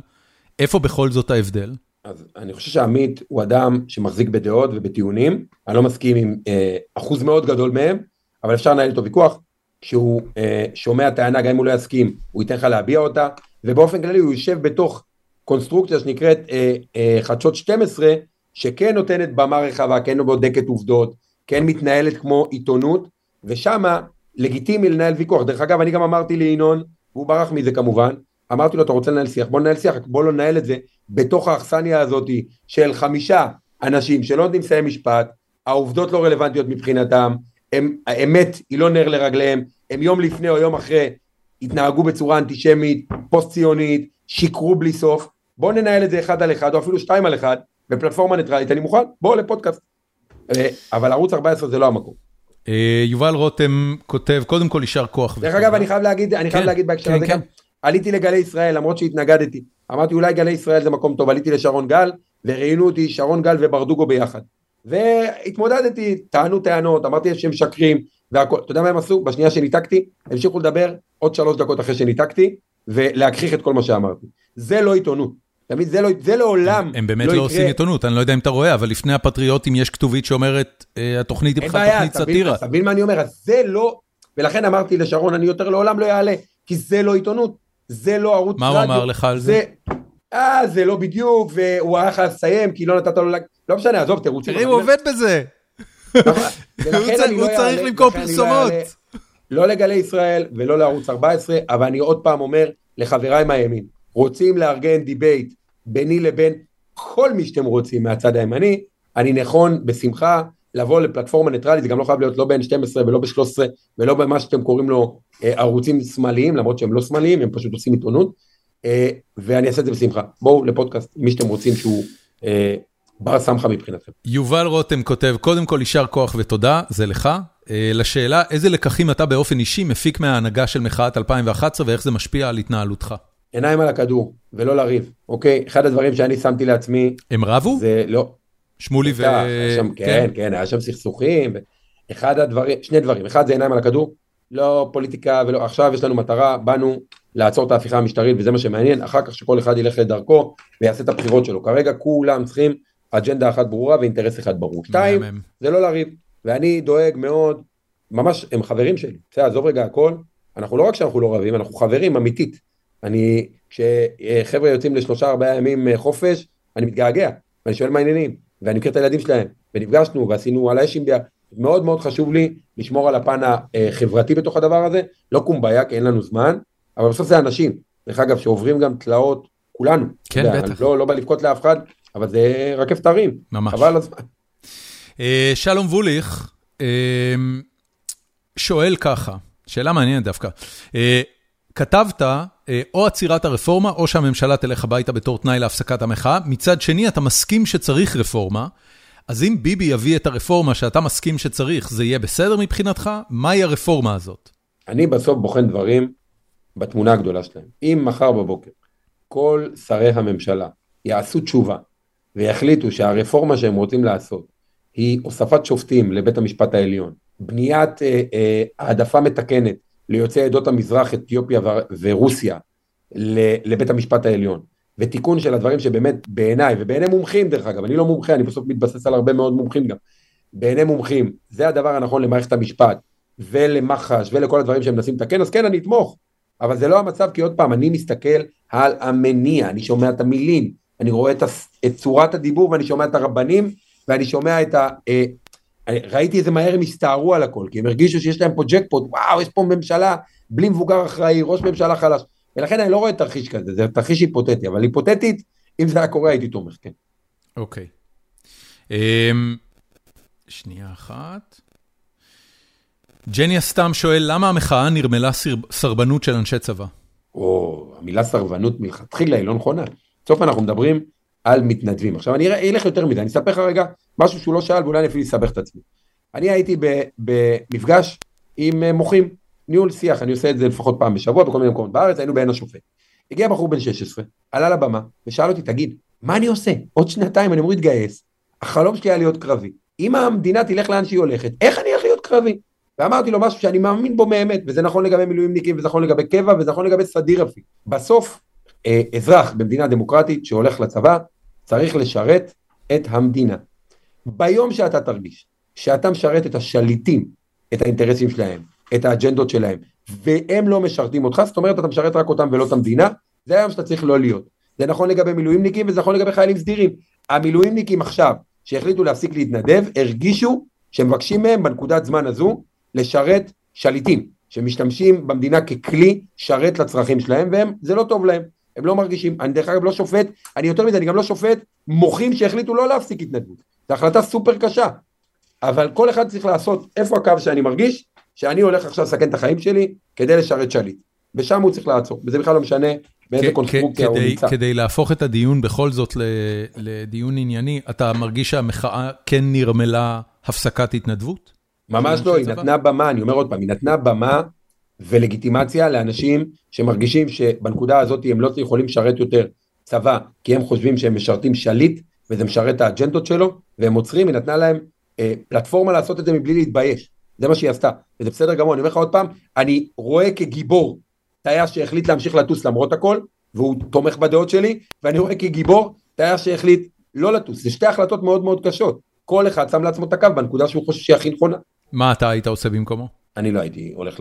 S1: איפה בכל זאת ההבדל?
S2: אז אני חושב שעמית הוא אדם שמחזיק בדעות ובטיעונים, אני לא מסכים עם אה, אחוז מאוד גדול מהם, אבל אפשר לנהל איתו ויכוח, כשהוא אה, שומע טענה, גם אם הוא לא יסכים, הוא ייתן לך להביע אותה, ובאופן כללי הוא יושב בתוך קונסטרוקציה שנקראת אה, אה, חדשות 12, שכן נותנת במה רחבה, כן בודקת עובדות, כן מתנהלת כמו עיתונות, ושמה לגיטימי לנהל ויכוח. דרך אגב, אני גם אמרתי לינון, והוא ברח מזה כמובן, אמרתי לו, אתה רוצה לנהל שיח? בוא ננהל שיח, בוא לא ננהל את זה בתוך האכסניה הזאת של חמישה אנשים שלא נותנים לסיים משפט, העובדות לא רלוונטיות מבחינתם, הם, האמת היא לא נר לרגליהם, הם יום לפני או יום אחרי התנהגו בצורה אנטישמית, פוסט ציונית, שיקרו בלי סוף, בואו ננהל את זה אחד על אחד, או אפילו שתיים על אחד, בפלטפורמה ניטרלית, אני מוכן, בואו לפודקאסט. אה, אבל ערוץ 14 זה לא המקום.
S1: אה, יובל רותם כותב, קודם כל יישר כוח.
S2: דרך אגב, אני חייב להגיד, אני חייב
S1: כן,
S2: להגיד בהקשר
S1: כן,
S2: הזה
S1: כן.
S2: גם, עליתי לגלי ישראל למרות שהתנגדתי, אמרתי אולי גלי ישראל זה מקום טוב, עליתי לשרון גל, וראיינו אותי שרון גל וברדוגו ביחד. והתמודדתי, טענו טענות, אמרתי שהם משקרים, והכל, אתה יודע מה הם עשו? בשנייה שניתקתי, המשיכו לדבר עוד שלוש דקות אחרי שניתקתי, ולהגחיך את כל מה שאמרתי. זה לא עיתונות. אתה מבין? זה לא, זה לעולם
S1: הם באמת לא
S2: יקרה.
S1: עושים עיתונות, אני לא יודע אם אתה רואה, אבל לפני הפטריוטים יש כתובית שאומרת, אה, התוכנית היא בכלל תוכנית סאטירה.
S2: אתה מבין מה אני אומר? אז זה לא, ולכן אמרתי לשרון, אני יותר לעולם לא אעלה, כי זה לא עיתונות, זה לא ערוץ
S1: מה הוא אמר לך על זה?
S2: אה, זה לא בדיוק, והוא היה חייב לסיים, כי לא נתת לו... לא משנה, עזוב, תירוצים.
S1: תראי, הוא עובד בזה. [laughs]
S2: ולכן
S1: הוא צריך-
S2: אני לא
S1: הוא צריך למכור
S2: לא
S1: פרסומות.
S2: לא לגלי ישראל ולא לערוץ 14, אבל אני עוד פעם אומר לחבריי מהימין, רוצים לארגן debate ביני לבין כל מי שאתם רוצים מהצד הימני, אני נכון בשמחה לבוא לפלטפורמה ניטרלית, זה גם לא חייב להיות לא ב-N12 ולא ב-13 ולא במה שאתם קוראים לו אה, ערוצים שמאליים, למרות שהם לא שמאליים, הם פשוט עושים עיתונות, אה, ואני אעשה את זה בשמחה. בואו לפודקאסט, מי שאתם רוצים שהוא אה, בר סמכה מבחינתכם.
S1: יובל רותם כותב, קודם כל יישר כוח ותודה, זה לך. אה, לשאלה, איזה לקחים אתה באופן אישי מפיק מההנהגה של מחאת 2011 ואיך זה משפיע על התנהלותך?
S2: עיניים על הכדור, ולא לריב, אוקיי? אחד הדברים שאני שמתי לעצמי,
S1: הם רבו?
S2: זה לא...
S1: שמולי ו...
S2: שם, כן, כן, היה שם סכסוכים. אחד הדברים, שני דברים, אחד זה עיניים על הכדור, לא פוליטיקה ולא, עכשיו יש לנו מטרה, באנו לעצור את ההפיכה המשטרית וזה מה שמעניין, אחר כך שכל אחד ילך לדרכו ויעשה את הבחירות שלו. כרגע כולם צריכים אג'נדה אחת ברורה ואינטרס אחד ברור. שתיים. זה לא לריב, ואני דואג מאוד, ממש, הם חברים שלי, בסדר, עזוב רגע הכל, אנחנו לא רק שאנחנו לא רבים, אנחנו חברים אמיתית. אני, כשחבר'ה יוצאים לשלושה ארבעה ימים אה, חופש, אני מתגעגע, ואני שואל מה העניינים, ואני מכיר את הילדים שלהם, ונפגשנו ועשינו על האשים ביחד. מאוד מאוד חשוב לי לשמור על הפן החברתי בתוך הדבר הזה, לא קומביה, כי אין לנו זמן, אבל בסוף זה אנשים, דרך אגב, שעוברים גם תלאות, כולנו.
S1: כן,
S2: יודע,
S1: בטח.
S2: לא, לא בא לבכות לאף אחד, אבל זה רכבת הרים,
S1: ממש.
S2: חבל הזמן.
S1: אה, שלום ווליך אה, שואל ככה, שאלה מעניינת דווקא. אה, כתבת אה, או עצירת הרפורמה או שהממשלה תלך הביתה בתור תנאי להפסקת המחאה. מצד שני, אתה מסכים שצריך רפורמה, אז אם ביבי יביא את הרפורמה שאתה מסכים שצריך, זה יהיה בסדר מבחינתך? מהי הרפורמה הזאת?
S2: אני בסוף בוחן דברים בתמונה הגדולה שלהם. אם מחר בבוקר כל שרי הממשלה יעשו תשובה ויחליטו שהרפורמה שהם רוצים לעשות היא הוספת שופטים לבית המשפט העליון, בניית אה, אה, העדפה מתקנת ליוצאי עדות המזרח, אתיופיה ורוסיה לבית המשפט העליון, ותיקון של הדברים שבאמת בעיניי, ובעיני מומחים דרך אגב, אני לא מומחה, אני בסוף מתבסס על הרבה מאוד מומחים גם, בעיני מומחים, זה הדבר הנכון למערכת המשפט, ולמח"ש ולכל הדברים שהם מנסים לתקן, אז כן, אני אתמוך. אבל זה לא המצב, כי עוד פעם, אני מסתכל על המניע, אני שומע את המילים, אני רואה את, את צורת הדיבור ואני שומע את הרבנים, ואני שומע את ראיתי איזה מהר הם הסתערו על הכל, כי הם הרגישו שיש להם פה ג'קפוט, וואו, יש פה ממשלה בלי מבוגר אחראי, ראש ממשלה חלש. ולכן אני לא רואה תרחיש כזה, זה תרחיש היפותטי, אבל היפותטית, אם זה היה קורה הייתי תומך, כן.
S1: אוקיי. אמ, שנייה אחת. ג'ניה סתם שואל, למה המחאה נרמלה סר- סרבנות של אנשי צבא?
S2: או המילה סרבנות מלכתחילה היא לא נכונה. בסוף אנחנו מדברים על מתנדבים. עכשיו אני אלך יותר מזה, אני אספר לך רגע משהו שהוא לא שאל ואולי אני אפילו אסבך את עצמי. אני הייתי במפגש עם אה, מוחים, ניהול שיח, אני עושה את זה לפחות פעם בשבוע בכל מיני מקומות בארץ, היינו בעין השופט. הגיע בחור בן 16, עלה לבמה ושאל אותי, תגיד, מה אני עושה? עוד שנתיים אני אמור להתגייס, החלום שלי היה להיות קרבי. אם המדינה תלך לאן שהיא הולכת, איך אני הולך להיות קרבי? ואמרתי לו משהו שאני מאמין בו באמת, וזה נכון לגבי מילואימניקים, וזה נכון לגבי קבע, וזה נכון לגבי סדיר אפילו. בסוף, אזרח במדינה דמוקרטית שהולך לצבא, צריך לשרת את המדינה. ביום שאתה תרגיש שאתה משרת את השליטים, את האינטרסים שלהם, את האג'נדות שלהם, והם לא משרתים אותך, זאת אומרת אתה משרת רק אותם ולא את המדינה, זה היום שאתה צריך לא להיות. זה נכון לגבי מילואימניקים וזה נכון לגבי חיילים סדירים. המילואימניקים עכשיו, שהחליטו להפסיק להתנדב, הרגישו שמבקשים מהם בנקודת זמן הזו לשרת שליטים, שמשתמשים במדינה ככלי שרת לצרכים שלהם, והם, זה לא טוב להם, הם לא מרגישים. אני דרך אגב לא שופט, אני יותר מזה, אני גם לא שופט מוחים שהחליטו לא להפסיק התנדבות. זו החלטה סופר קשה. אבל כל אחד צריך לעשות איפה הקו שאני מרגיש שאני הולך עכשיו לסכן את החיים שלי כדי לשרת שליט. ושם הוא צריך לעצור, וזה בכלל לא משנה באיזה קונסטרוקציה הוא
S1: כדי-
S2: נמצא.
S1: כדי להפוך את הדיון בכל זאת לדיון ענייני, אתה מרגיש שהמחאה כן נרמלה הפסקת התנדבות?
S2: ממש לא, היא? נתנה במה, אני אומר עוד פעם, היא נתנה במה ולגיטימציה לאנשים שמרגישים שבנקודה הזאת הם לא יכולים לשרת יותר צבא, כי הם חושבים שהם משרתים שליט, וזה משרת את האג'נדות שלו, והם עוצרים, היא נתנה להם אה, פלטפורמה לעשות את זה מבלי להתבייש. זה מה שהיא עשתה, וזה בסדר גמור, אני אומר לך עוד פעם, אני רואה כגיבור טייס שהחליט להמשיך לטוס למרות הכל, והוא תומך בדעות שלי, ואני רואה כגיבור טייס שהחליט לא לטוס. זה שתי החלטות מאוד מאוד קשות. כל אחד שם לעצמו את הקו בנקודה שהוא חושב שהיא הכי נכונה.
S1: מה אתה היית עושה במקומו?
S2: אני לא הייתי הולך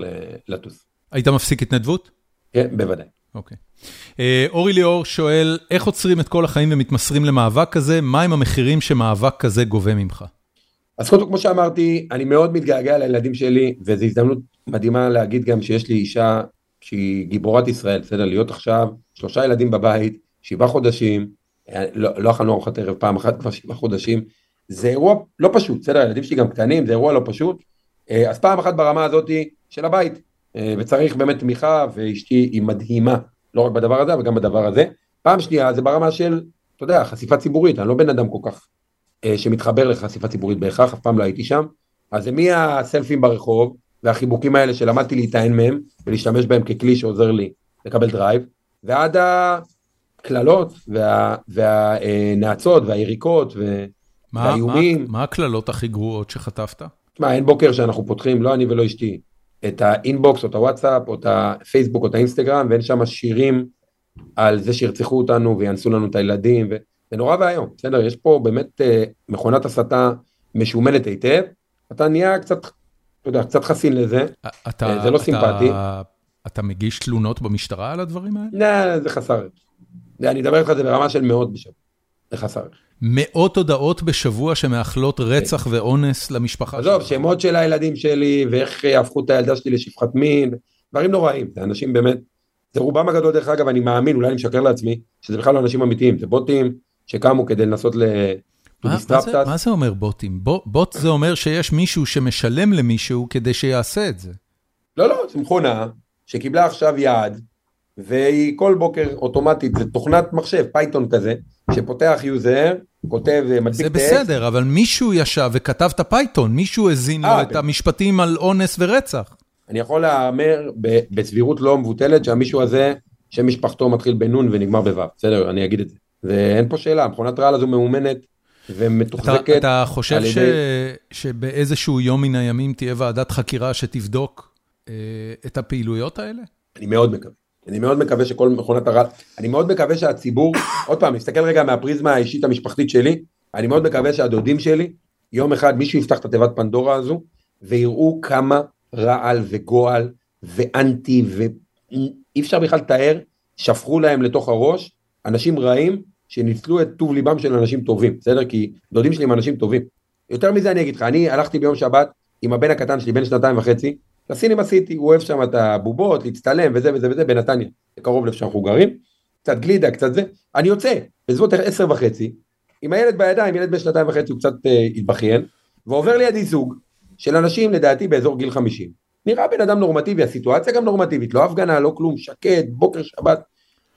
S2: לטוס.
S1: היית מפסיק התנדבות?
S2: כן, בוודאי.
S1: אוקיי. אה, אורי ליאור שואל, איך עוצרים את כל החיים ומתמסרים למאבק כזה? מהם המחירים שמאבק כזה גובה ממך?
S2: אז קודם כל, כמו שאמרתי, אני מאוד מתגעגע לילדים שלי, וזו הזדמנות מדהימה להגיד גם שיש לי אישה שהיא גיבורת ישראל, בסדר? להיות עכשיו שלושה ילדים בבית, שבעה חודשים, אה, לא לא אכלנו ארוחת ערב פעם אחת כבר שבעה חודשים, זה אירוע לא פשוט, בסדר? הילדים שלי גם קטנים, זה אירוע לא פשוט. אה, אז פעם אחת ברמה הזאתי של הבית, אה, וצריך באמת תמיכה, ואשתי היא מדהימה, לא רק בדבר הזה, אבל גם בדבר הזה. פעם שנייה זה ברמה של, אתה יודע, חשיפה ציבורית, אני לא בן אדם כל כך אה, שמתחבר לחשיפה ציבורית בהכרח, אף פעם לא הייתי שם. אז זה מהסלפים ברחוב, והחיבוקים האלה שלמדתי להיטען מהם, ולהשתמש בהם ככלי שעוזר לי לקבל drive, ועד הקללות, וה- והנאצות, והיריקות.
S1: מה-
S2: והאיומים.
S1: מה- מה הקללות הכי גרועות שחטפת?
S2: תשמע, אין בוקר שאנחנו פותחים, לא אני ולא אשתי, את האינבוקס או את הוואטסאפ או את הפייסבוק או את האינסטגרם, ואין שם שירים על זה שירצחו אותנו ויאנסו לנו את הילדים, ו... זה נורא ואיום, בסדר? יש פה באמת אה, מכונת הסתה משומנת היטב, אתה נהיה קצת, אתה יודע, קצת חסין לזה,
S1: אתה-
S2: אה, זה לא
S1: אתה-
S2: סימפטי.
S1: אתה מגיש תלונות במשטרה על הדברים האלה?
S2: נה, זה חסר אני אדבר איתך, זה ברמה של מאות בשבוע, חסר ערך.
S1: מאות הודעות בשבוע שמאכלות רצח ואונס למשפחה
S2: עזוב, שמות של הילדים שלי, ואיך הפכו את הילדה שלי לשפחת מין, דברים נוראים, זה אנשים באמת, זה רובם הגדול דרך אגב, אני מאמין, אולי אני משקר לעצמי, שזה בכלל לא אנשים אמיתיים, זה בוטים שקמו כדי לנסות ל...
S1: מה, מה, זה. מה זה אומר בוטים? בוט, בוט זה אומר שיש מישהו שמשלם למישהו כדי שיעשה את זה.
S2: לא, לא, זו מכונה שקיבלה עכשיו יעד, והיא כל בוקר אוטומטית, זה תוכנת מחשב, Python כזה, שפותח user, כותב, אה, מדביק
S1: זה
S2: טקסט,
S1: בסדר, אבל מישהו ישב וכתב את ה Python, מישהו הזין לו
S2: אה,
S1: את המשפטים על אונס ורצח.
S2: אני יכול להמר ב- בסבירות לא מבוטלת שהמישהו הזה, שם משפחתו מתחיל בנון ונגמר בו', בסדר, אני אגיד את זה. ואין פה שאלה, מכונת רעל הזו מאומנת
S1: אתה,
S2: ומתוחזקת.
S1: אתה חושב
S2: על
S1: ש,
S2: ידי-
S1: שבאיזשהו יום מן הימים תהיה ועדת חקירה שתבדוק אה, את הפעילויות האלה?
S2: אני מאוד מקווה. אני מאוד מקווה שכל מכונת הרעל, אני מאוד מקווה שהציבור, [coughs] עוד פעם, נסתכל רגע מהפריזמה האישית המשפחתית שלי, אני מאוד מקווה שהדודים שלי, יום אחד מישהו יפתח את התיבת פנדורה הזו, ויראו כמה רעל וגועל ואנטי, ואי אפשר בכלל לתאר, שפכו להם לתוך הראש אנשים רעים שניצלו את טוב ליבם של אנשים טובים, בסדר? כי דודים שלי הם אנשים טובים. יותר מזה אני אגיד לך, אני הלכתי ביום שבת עם הבן הקטן שלי, בן שנתיים וחצי, לסינים עשיתי, הוא אוהב שם את הבובות, להצטלם וזה וזה וזה, בנתניה, קרוב לאיפה שאנחנו גרים, קצת גלידה, קצת זה, אני יוצא, בסביבות עשר וחצי, עם הילד בידיים, ילד בן שנתיים וחצי, הוא קצת אה, התבכיין, ועובר לידי זוג של אנשים, לדעתי, באזור גיל 50. נראה בן אדם נורמטיבי, הסיטואציה גם נורמטיבית, לא הפגנה, לא כלום, שקט, בוקר שבת,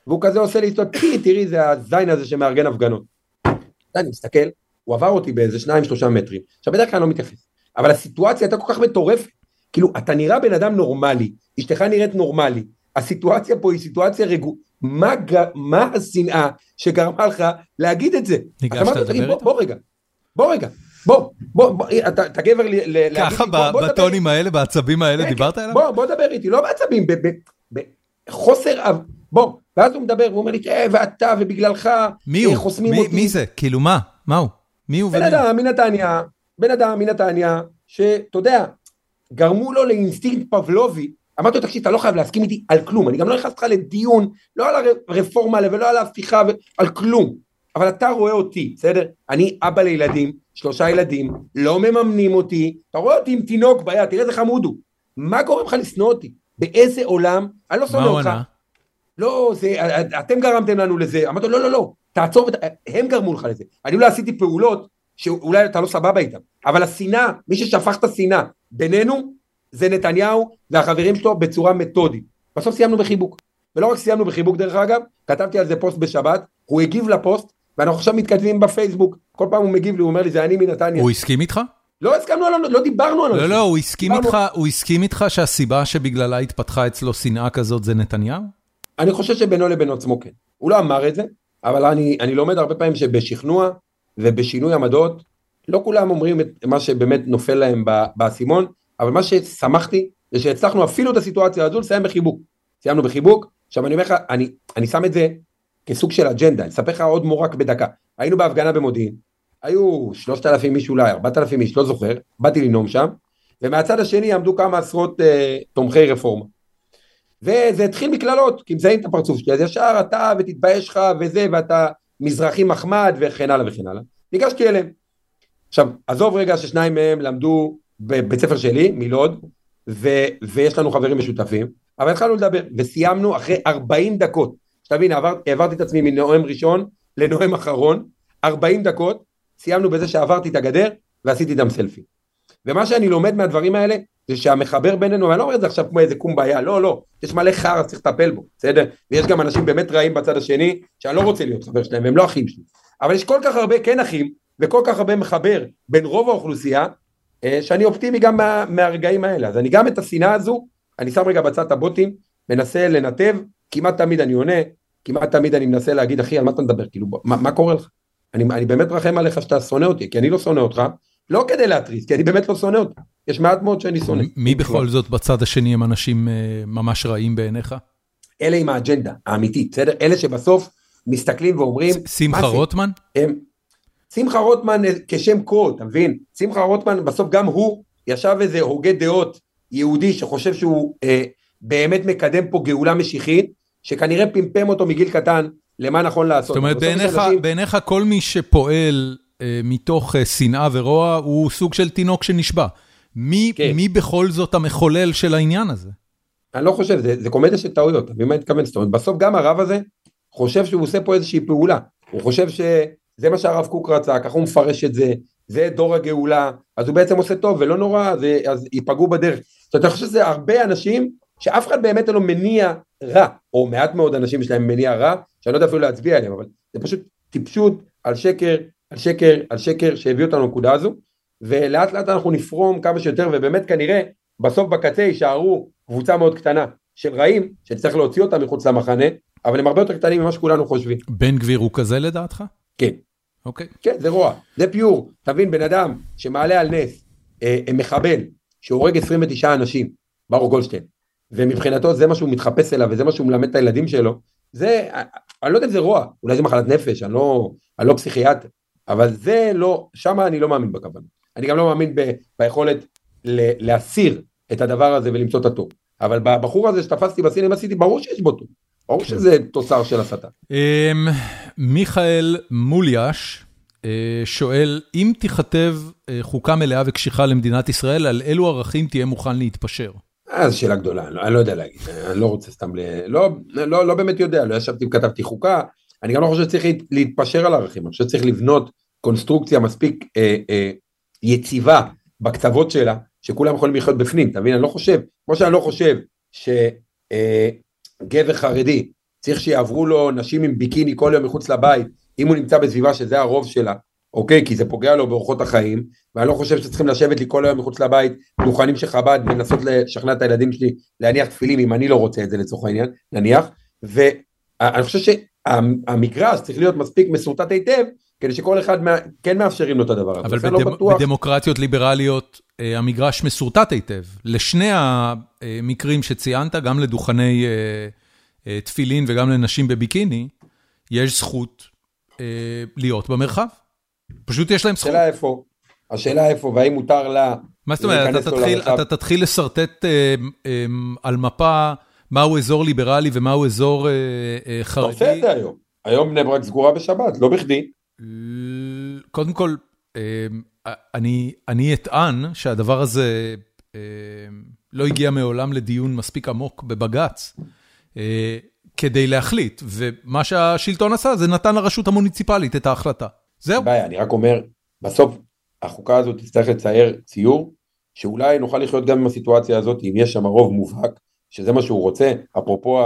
S2: והוא כזה עושה לי פי, תראי, זה הזין הזה שמארגן הפגנות. אני מסתכל, הוא עבר אותי באיזה שניים, שלושה מטרים, עכשיו בדרך כלל אני לא מתייחס, אבל הסיטואציה הייתה כל כך מטורפת, כאילו, אתה נראה בן אדם נורמלי, אשתך נראית נורמלי, הסיטואציה פה היא סיטואציה רגוע, מה, ג- מה השנאה שגרמה לך להגיד את זה?
S1: ניגשת לדבר
S2: "תגיד, בוא,
S1: איתו?"
S2: בוא רגע, בוא רגע, בוא, בוא, בוא, אתה, אתה גבר ל- ל-
S1: ככה
S2: בוא-
S1: בטונים האלה, בעצבים האלה,
S2: כן,
S1: דיברת
S2: כן.
S1: אליו?
S2: בוא, בוא דבר איתי, לא בעצבים, ב- ב- בחוסר בוא, ואז הוא מדבר, הוא אומר לי, אה, ואתה, ובגללך,
S1: מי
S2: אה,
S1: הוא?
S2: חוסמים
S1: מי-
S2: אותי.
S1: מי זה? כאילו מה? מה הוא? מי הוא
S2: בן? אדם מנתניה, בן אדם מנתניה, שאתה יודע, גרמו לו לאינסטינקט פבלובי, אמרתי לו, תקשיב, אתה לא חייב להסכים איתי על כלום, אני גם לא נכנס לך לדיון, לא על הרפורמה ולא על ההפיכה, על כלום, אבל אתה רואה אותי, בסדר? אני אבא לילדים, שלושה ילדים, לא מממנים אותי, אתה רואה אותי עם תינוק ביד, תראה איזה חמוד הוא. מה גורם לך לשנוא אותי? באיזה עולם? אני לא שונא אותך. לא, זה, אתם גרמתם לנו לזה. אמרתי לו, לא, לא, לא, תעצור. הם גרמו לך לזה. אני אולי עשיתי פעולות שאולי אתה לא סבבה איתם, אבל השנאה, מי ששפך את השנאה בינינו, זה נתניהו והחברים שלו בצורה מתודית. בסוף סיימנו בחיבוק. ולא רק סיימנו בחיבוק דרך אגב, כתבתי על זה פוסט בשבת, הוא הגיב לפוסט, ואנחנו עכשיו מתכתבים בפייסבוק, כל פעם הוא מגיב לי, הוא אומר לי, זה אני מנתניה.
S1: הוא הסכים איתך?
S2: לא הסכמנו על, לא דיברנו על
S1: זה. לא, לא, הוא הסכים איתך, הוא הסכים איתך שהסיבה שבגללה התפתחה אצלו שנאה כזאת זה נתניהו?
S2: אני חושב שבינו לבין עצמו כן. הוא לא אמר את זה, אבל אני, אני לומד הרבה פעמים שבשכנוע ובשינוי עמדות, לא כולם אומרים את מה שבאמת נופל להם באסימון, אבל מה ששמחתי זה שהצלחנו אפילו את הסיטואציה הזו לסיים בחיבוק. סיימנו בחיבוק, עכשיו אני אומר לך, אני, אני שם את זה כסוג של אג'נדה, אני אספר לך עוד מורק בדקה. היינו בהפגנה במודיעין, היו שלושת אלפים איש אולי, ארבעת אלפים איש, לא זוכר, באתי לנאום שם, ומהצד השני עמדו כמה עשרות אה, תומכי רפורמה. וזה התחיל מקללות, כי מזהים את הפרצוף שלי, אז ישר אתה ותתבייש לך וזה, ואתה מזרחי מחמד וכן הלאה וכן הלאה. ניגשתי אליהם. עכשיו, עזוב רגע ששניים מהם למדו בבית ספר שלי, מלוד, ו- ויש לנו חברים משותפים, אבל התחלנו לדבר, וסיימנו אחרי 40 דקות. שתבין, עבר, העברתי את עצמי מנואם ראשון לנואם אחרון, 40 דקות, סיימנו בזה שעברתי את הגדר ועשיתי איתם סלפי. ומה שאני לומד מהדברים האלה, זה שהמחבר בינינו, ואני לא אומר את זה עכשיו כמו איזה קומביה, לא, לא, יש מלא חרא, צריך לטפל בו, בסדר? ויש גם אנשים באמת רעים בצד השני, שאני לא רוצה להיות חבר שלהם, הם לא אחים שלי. אבל יש כל כך הרבה כן אחים, וכל כך הרבה מחבר בין רוב האוכלוסייה, אה, שאני אופטימי גם מה, מהרגעים האלה. אז אני גם את השנאה הזו, אני שם רגע בצד את הבוטים, מנסה לנתב, כמעט תמיד אני עונה, כמעט תמיד אני מנסה להגיד, אחי, על מה אתה מדבר? כאילו, מה, מה קורה לך? אני, אני באמת מרחם עליך שאתה שונא אותי, כי אני לא שונא אותך, לא כדי להתריס, כי אני באמת לא שונא אותך. יש מעט מאוד שאני שונא.
S1: מי בכל זאת בצד השני הם אנשים אה, ממש רעים בעיניך?
S2: אלה עם האג'נדה האמיתית, בסדר? אלה שבסוף מסתכלים ואומרים...
S1: שמחה רוטמן?
S2: שמחה רוטמן אה, כשם קוד, אתה מבין? שמחה רוטמן בסוף גם הוא ישב איזה הוגה דעות יהודי שחושב שהוא אה, באמת מקדם פה גאולה משיחית, שכנראה פמפם אותו מגיל קטן למה נכון לעשות.
S1: זאת אומרת, בעיניך, אנשים... בעיניך כל מי שפועל אה, מתוך אה, שנאה ורוע הוא סוג של תינוק שנשבע. מי, כן. מי בכל זאת המחולל של העניין הזה?
S2: אני לא חושב, זה, זה קומדיה של טעויות, אתה מבין מה אני מתכוון? זאת אומרת, בסוף גם הרב הזה חושב שהוא עושה פה איזושהי פעולה. הוא חושב שזה מה שהרב קוק רצה, ככה הוא מפרש את זה, זה דור הגאולה, אז הוא בעצם עושה טוב ולא נורא, זה, אז ייפגעו בדרך. זאת אומרת, אני חושב שזה הרבה אנשים שאף אחד באמת אין לו מניע רע, או מעט מאוד אנשים יש להם מניע רע, שאני לא יודע אפילו להצביע עליהם, אבל זה פשוט טיפשות על שקר, על שקר, על שקר שהביא אותנו לנקודה הזו, ולאט לאט אנחנו נפרום כמה שיותר, ובאמת כנראה בסוף בקצה יישארו קבוצה מאוד קטנה של רעים, שצריך להוציא אותם מחוץ למחנה, אבל הם הרבה יותר קטנים ממה שכולנו חושבים.
S1: בן גביר הוא כזה לדעתך?
S2: כן.
S1: אוקיי. Okay.
S2: כן, זה רוע, זה פיור. תבין, בן אדם שמעלה על נס אה, אה מחבל שהורג 29 אנשים, ברוך גולדשטיין, ומבחינתו זה מה שהוא מתחפש אליו וזה מה שהוא מלמד את הילדים שלו, זה, אני לא יודע אם זה רוע, אולי זה מחלת נפש, אני לא, אני לא פסיכיאטר, אבל זה לא, שם אני לא מאמין בכוונה. אני גם לא מאמין ב, ביכולת ל, להסיר את הדבר הזה ולמצוא את הטוב. אבל בבחור הזה שתפסתי בסינמה עשיתי, ברור שיש בו טוב. ברור שזה תוצר של הסתה.
S1: אמ, מיכאל מוליאש אה, שואל, אם תיכתב אה, חוקה מלאה וקשיחה למדינת ישראל, על אילו ערכים תהיה מוכן להתפשר?
S2: אה, זו שאלה גדולה, אני לא, אני לא יודע להגיד, אני לא רוצה סתם, ל... לא, לא, לא באמת יודע, לא ישבתי וכתבתי חוקה, אני גם לא חושב שצריך להתפשר על ערכים, אני חושב שצריך לבנות קונסטרוקציה מספיק אה, אה, יציבה בקצוות שלה, שכולם יכולים לחיות בפנים, אתה מבין? אני לא חושב, כמו שאני לא חושב שגבר אה, חרדי צריך שיעברו לו נשים עם ביקיני כל יום מחוץ לבית, אם הוא נמצא בסביבה שזה הרוב שלה, אוקיי? כי זה פוגע לו באורחות החיים, ואני לא חושב שצריכים לשבת לי כל היום מחוץ לבית, דוכנים של חב"ד, ולנסות לשכנע את הילדים שלי להניח תפילים, אם אני לא רוצה את זה לצורך העניין, נניח, ואני חושב שהמגרש צריך להיות מספיק מסורטט היטב, כדי שכל אחד מה, כן מאפשרים לו את הדבר הזה.
S1: אבל בדמ, לא בטוח... בדמוקרטיות ליברליות אה, המגרש מסורטט היטב. לשני המקרים שציינת, גם לדוכני אה, אה, תפילין וגם לנשים בביקיני, יש זכות להיות במרחב. פשוט יש להם זכות.
S2: השאלה איפה, השאלה איפה, והאם מותר לה
S1: מה זאת אומרת, אתה תתחיל, אתה תתחיל לשרטט אה, אה, על מפה מהו אזור ליברלי ומהו אזור אה, אה, חרדי. אתה
S2: עושה את זה היום. היום בני ברק סגורה בשבת, לא בכדי.
S1: קודם כל, אה, אני, אני אטען שהדבר הזה אה, לא הגיע מעולם לדיון מספיק עמוק בבג"ץ. אה, כדי להחליט, ומה שהשלטון עשה זה נתן לרשות המוניציפלית את ההחלטה. זהו.
S2: בעיה, אני רק אומר, בסוף החוקה הזאת תצטרך לצייר ציור, שאולי נוכל לחיות גם עם הסיטואציה הזאת, אם יש שם רוב מובהק שזה מה שהוא רוצה, אפרופו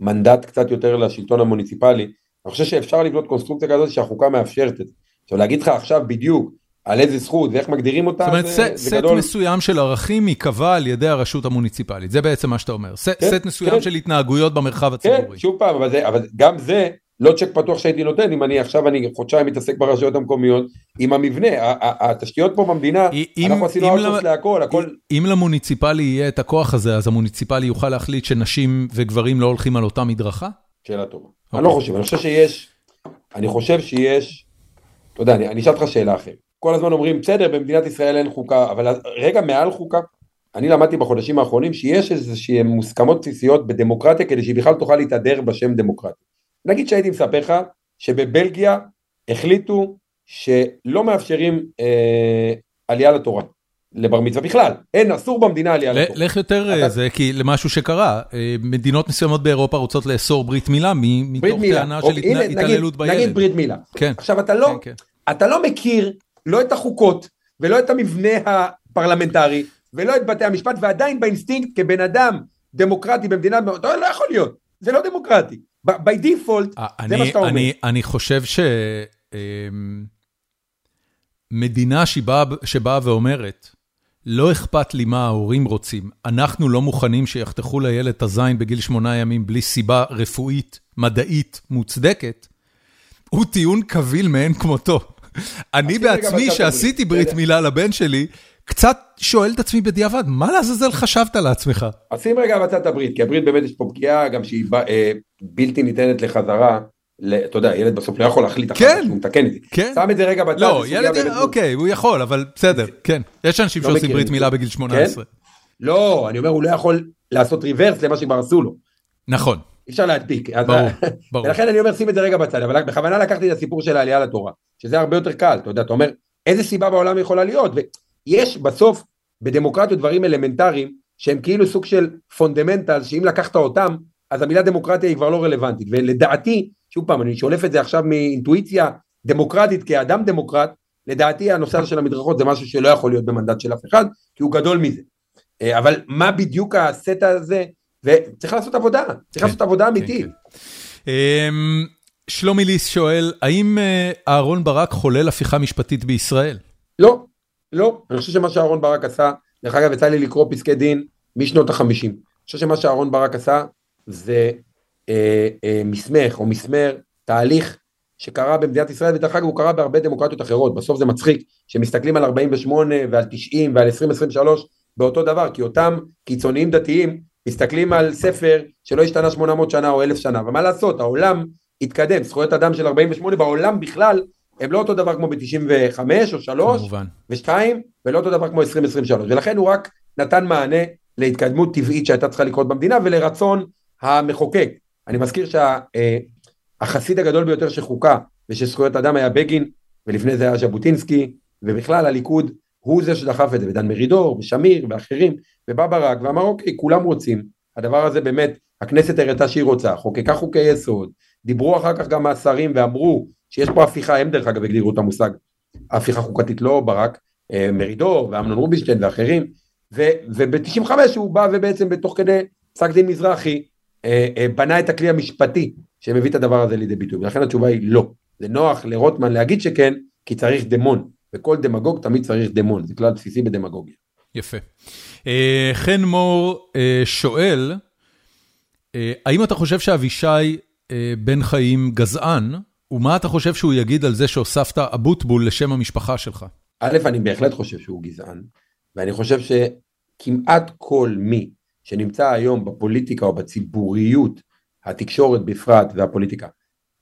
S2: המנדט קצת יותר לשלטון המוניציפלי, אני חושב שאפשר לבנות קונסטרוקציה כזאת שהחוקה מאפשרת את זה. עכשיו להגיד לך עכשיו בדיוק על איזה זכות ואיך מגדירים אותה,
S1: זאת אומרת,
S2: זה,
S1: סט,
S2: זה גדול.
S1: סט מסוים של ערכים ייקבע על ידי הרשות המוניציפלית, זה בעצם מה שאתה אומר. סט,
S2: כן,
S1: סט מסוים
S2: כן.
S1: של התנהגויות במרחב
S2: כן,
S1: הציבורי.
S2: שוב פעם, אבל, זה, אבל גם זה לא צ'ק פתוח שהייתי נותן, אם אני עכשיו, אני חודשיים מתעסק ברשויות המקומיות, עם המבנה, ה- ה- התשתיות פה במדינה,
S1: אם-
S2: אנחנו עשינו
S1: אם
S2: outsource
S1: למ-
S2: להכל, הכל,
S1: אם למוניציפלי יהיה את הכוח הזה, אז המוניציפלי יוכל להחליט שנשים וגברים לא הולכים על אותה מדרכה?
S2: שאלה טובה. אני לא חושב, אני חושב שיש, אני חושב שיש, אתה יודע, אני אשאל אותך שאלה אחרת. כל הזמן אומרים, בסדר, במדינת ישראל אין חוקה, אבל רגע מעל חוקה, אני למדתי בחודשים האחרונים שיש איזושהי מוסכמות בסיסיות בדמוקרטיה כדי שהיא בכלל תוכל להתהדר בשם דמוקרטיה. נגיד שהייתי מספר לך שבבלגיה החליטו שלא מאפשרים אה, עלייה לתורה, לבר מצווה בכלל, אין, אסור במדינה עלייה לתורה.
S1: לך יותר אה,
S2: אתה-
S1: זה, כי למשהו שקרה, אה, מדינות מסוימות באירופה רוצות לאסור ברית מילה מ- מתוך
S2: ברית מילה,
S1: טענה של
S2: אוקיי,
S1: התנה-
S2: הנה, נגיד-
S1: התעללות
S2: נגיד
S1: בילד.
S2: ברית מילה.
S1: כן,
S2: עכשיו אתה לא,
S1: כן, כן.
S2: אתה לא מכיר לא את החוקות ולא את המבנה הפרלמנטרי ולא את בתי המשפט ועדיין באינסטינקט כבן אדם דמוקרטי במדינה, אתה לא יכול להיות, זה לא דמוקרטי. by default
S1: אה,
S2: זה מה
S1: אני-
S2: שאתה אומר.
S1: אני- אני חושב שמדינה שבאה שבאה ואומרת, לא אכפת לי מה ההורים רוצים, אנחנו לא מוכנים שיחתכו לילד את הזין בגיל שמונה ימים בלי סיבה רפואית, מדעית, מוצדקת, הוא טיעון קביל מאין כמותו. אני בעצמי, שעשיתי ברית. מילה לבן שלי, קצת שואל את עצמי בדיעבד, מה לעזאזל חשבת לעצמך?
S2: אז שים רגע בצד את הברית, כי הברית באמת יש פה פגיעה גם שהיא אה, בלתי ניתנת לחזרה. אתה יודע, ילד בסוף לא יכול להחליט אחר
S1: כן.
S2: כך שהוא מתקן את זה.
S1: כן.
S2: שם את זה רגע בצד.
S1: לא, ילד,
S2: באמת-
S1: אוקיי, הוא יכול, אבל בסדר, כן. יש אנשים
S2: לא
S1: שעושים. ברית מילה בגיל 18.
S2: לא, אני אומר, הוא לא יכול לעשות ריברס למה שכבר עשו לו.
S1: נכון,
S2: אי אפשר להדביק. אז-
S1: ברור, [laughs] ברור.
S2: ולכן אני אומר שים את זה רגע בצד, אבל בכוונה לקחתי את הסיפור של העלייה לתורה, שזה הרבה יותר קל, אתה יודע, אתה אומר, איזה סיבה בעולם יכולה להיות, ויש בסוף בדמוקרטיות דברים אלמנטריים שהם כאילו סוג של fundamental, שאם לקחת אותם, אז המילה דמוקרטיה היא כבר לא רלוונטית, ולדעתי, שוב פעם, אני שולף את זה עכשיו מאינטואיציה דמוקרטית כאדם דמוקרט, לדעתי הנושא הזה של המדרכות זה משהו שלא יכול להיות במנדט של אף אחד, כי הוא גדול מזה. אה, אבל מה בדיוק הסט הזה, וצריך לעשות עבודה, צריך
S1: כן,
S2: לעשות עבודה אמיתית.
S1: אמ, שלומי ליס שואל, האם אה, אהרון ברק חולל הפיכה משפטית בישראל?
S2: לא, לא, אני חושב שמה שאהרון ברק עשה, דרך אגב יצא לי לקרוא פסקי דין משנות החמישים, אני חושב שמה שאהרון ברק עשה זה אה, אה, מסמך או מסמר, תהליך שקרה במדינת ישראל, ודרך אגב הוא קרה בהרבה דמוקרטיות אחרות, בסוף זה מצחיק שמסתכלים על 48 ועל 90 ועל 2023 באותו דבר, כי אותם קיצוניים דתיים מסתכלים על ספר שלא השתנה 800 שנה או 1,000 שנה, ומה לעשות, העולם התקדם, זכויות אדם של 48 בעולם בכלל הם לא אותו דבר כמו ב-95 או 3
S1: כמובן.
S2: ושתיים, ולא אותו דבר כמו 2023, ולכן הוא רק נתן מענה להתקדמות טבעית שהייתה צריכה לקרות במדינה ולרצון המחוקק. אני מזכיר שהחסיד הגדול ביותר שחוקה ושל זכויות אדם היה בגין, ולפני זה היה ז'בוטינסקי, ובכלל הליכוד הוא זה שדחף את זה, ודן מרידור, ושמיר, ואחרים, ובא ברק, ואמר אוקיי, כולם רוצים, הדבר הזה באמת, הכנסת הראתה שהיא רוצה, חוקקה חוקי יסוד, דיברו אחר כך גם השרים ואמרו שיש פה הפיכה, הם דרך אגב הגדירו את המושג הפיכה חוקתית, לא ברק, אה, מרידור ואמנון רובינשטיין ואחרים, וב-95 הוא בא ובעצם בתוך כדי פסק דין מזרחי, אה, אה, בנה את הכלי המשפטי שמביא את הדבר הזה לידי ביטוי, ולכן התשובה היא לא. זה נוח לרוטמן להגיד שכן, כי צריך דמון, וכל דמגוג תמיד צריך דמון, זה כלל בסיסי בדמגוגיה.
S1: יפה. אה, חן מור אה, שואל, אה, האם אתה חושב שאבישי אה, בן חיים גזען, ומה אתה חושב שהוא יגיד על זה שהוספת אבוטבול לשם המשפחה שלך?
S2: א', אני בהחלט חושב שהוא גזען, ואני חושב שכמעט כל מי שנמצא היום בפוליטיקה או בציבוריות, התקשורת בפרט והפוליטיקה,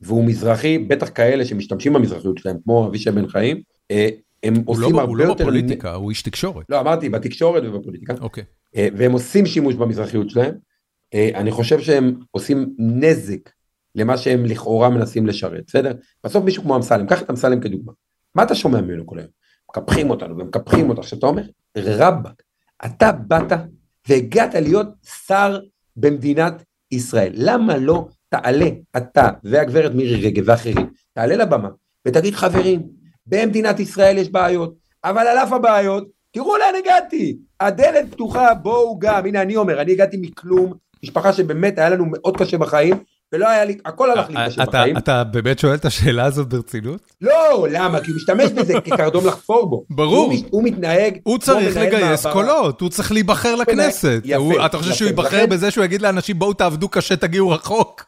S2: והוא מזרחי, בטח כאלה שמשתמשים במזרחיות שלהם, כמו אבישי בן חיים, אה, הם
S1: הוא
S2: עושים
S1: לא,
S2: הרבה
S1: הוא לא
S2: יותר...
S1: בפוליטיקה, הוא איש תקשורת.
S2: לא, אמרתי, בתקשורת ובפוליטיקה,
S1: אוקיי.
S2: אה, והם עושים שימוש במזרחיות שלהם, אה, אני חושב שהם עושים נזק למה שהם לכאורה מנסים לשרת, בסדר? בסוף מישהו כמו אמסלם, קח את אמסלם כדוגמה, מה אתה שומע ממנו כל היום? מקפחים אותנו ומקפחים אותנו, עכשיו אתה אומר, רבאק, אתה באת והגעת להיות שר במדינת ישראל, למה לא תעלה אתה והגברת מירי רגב ואחרים, תעלה לבמה ותגיד חברים, במדינת ישראל יש בעיות, אבל על אף הבעיות, תראו לאן הגעתי, הדלת פתוחה, בואו גם, הנה אני אומר, אני הגעתי מכלום, משפחה שבאמת היה לנו מאוד קשה בחיים, ולא היה לי, הכל הלך לי קשה בחיים.
S1: אתה באמת שואל את השאלה הזאת ברצינות?
S2: לא, למה? כי הוא משתמש בזה כקרדום לחפור בו.
S1: ברור.
S2: הוא מתנהג...
S1: הוא צריך לגייס קולות, הוא צריך להיבחר לכנסת. יפה. אתה חושב שהוא ייבחר בזה שהוא יגיד לאנשים בואו תעבדו קשה, תגיעו רחוק?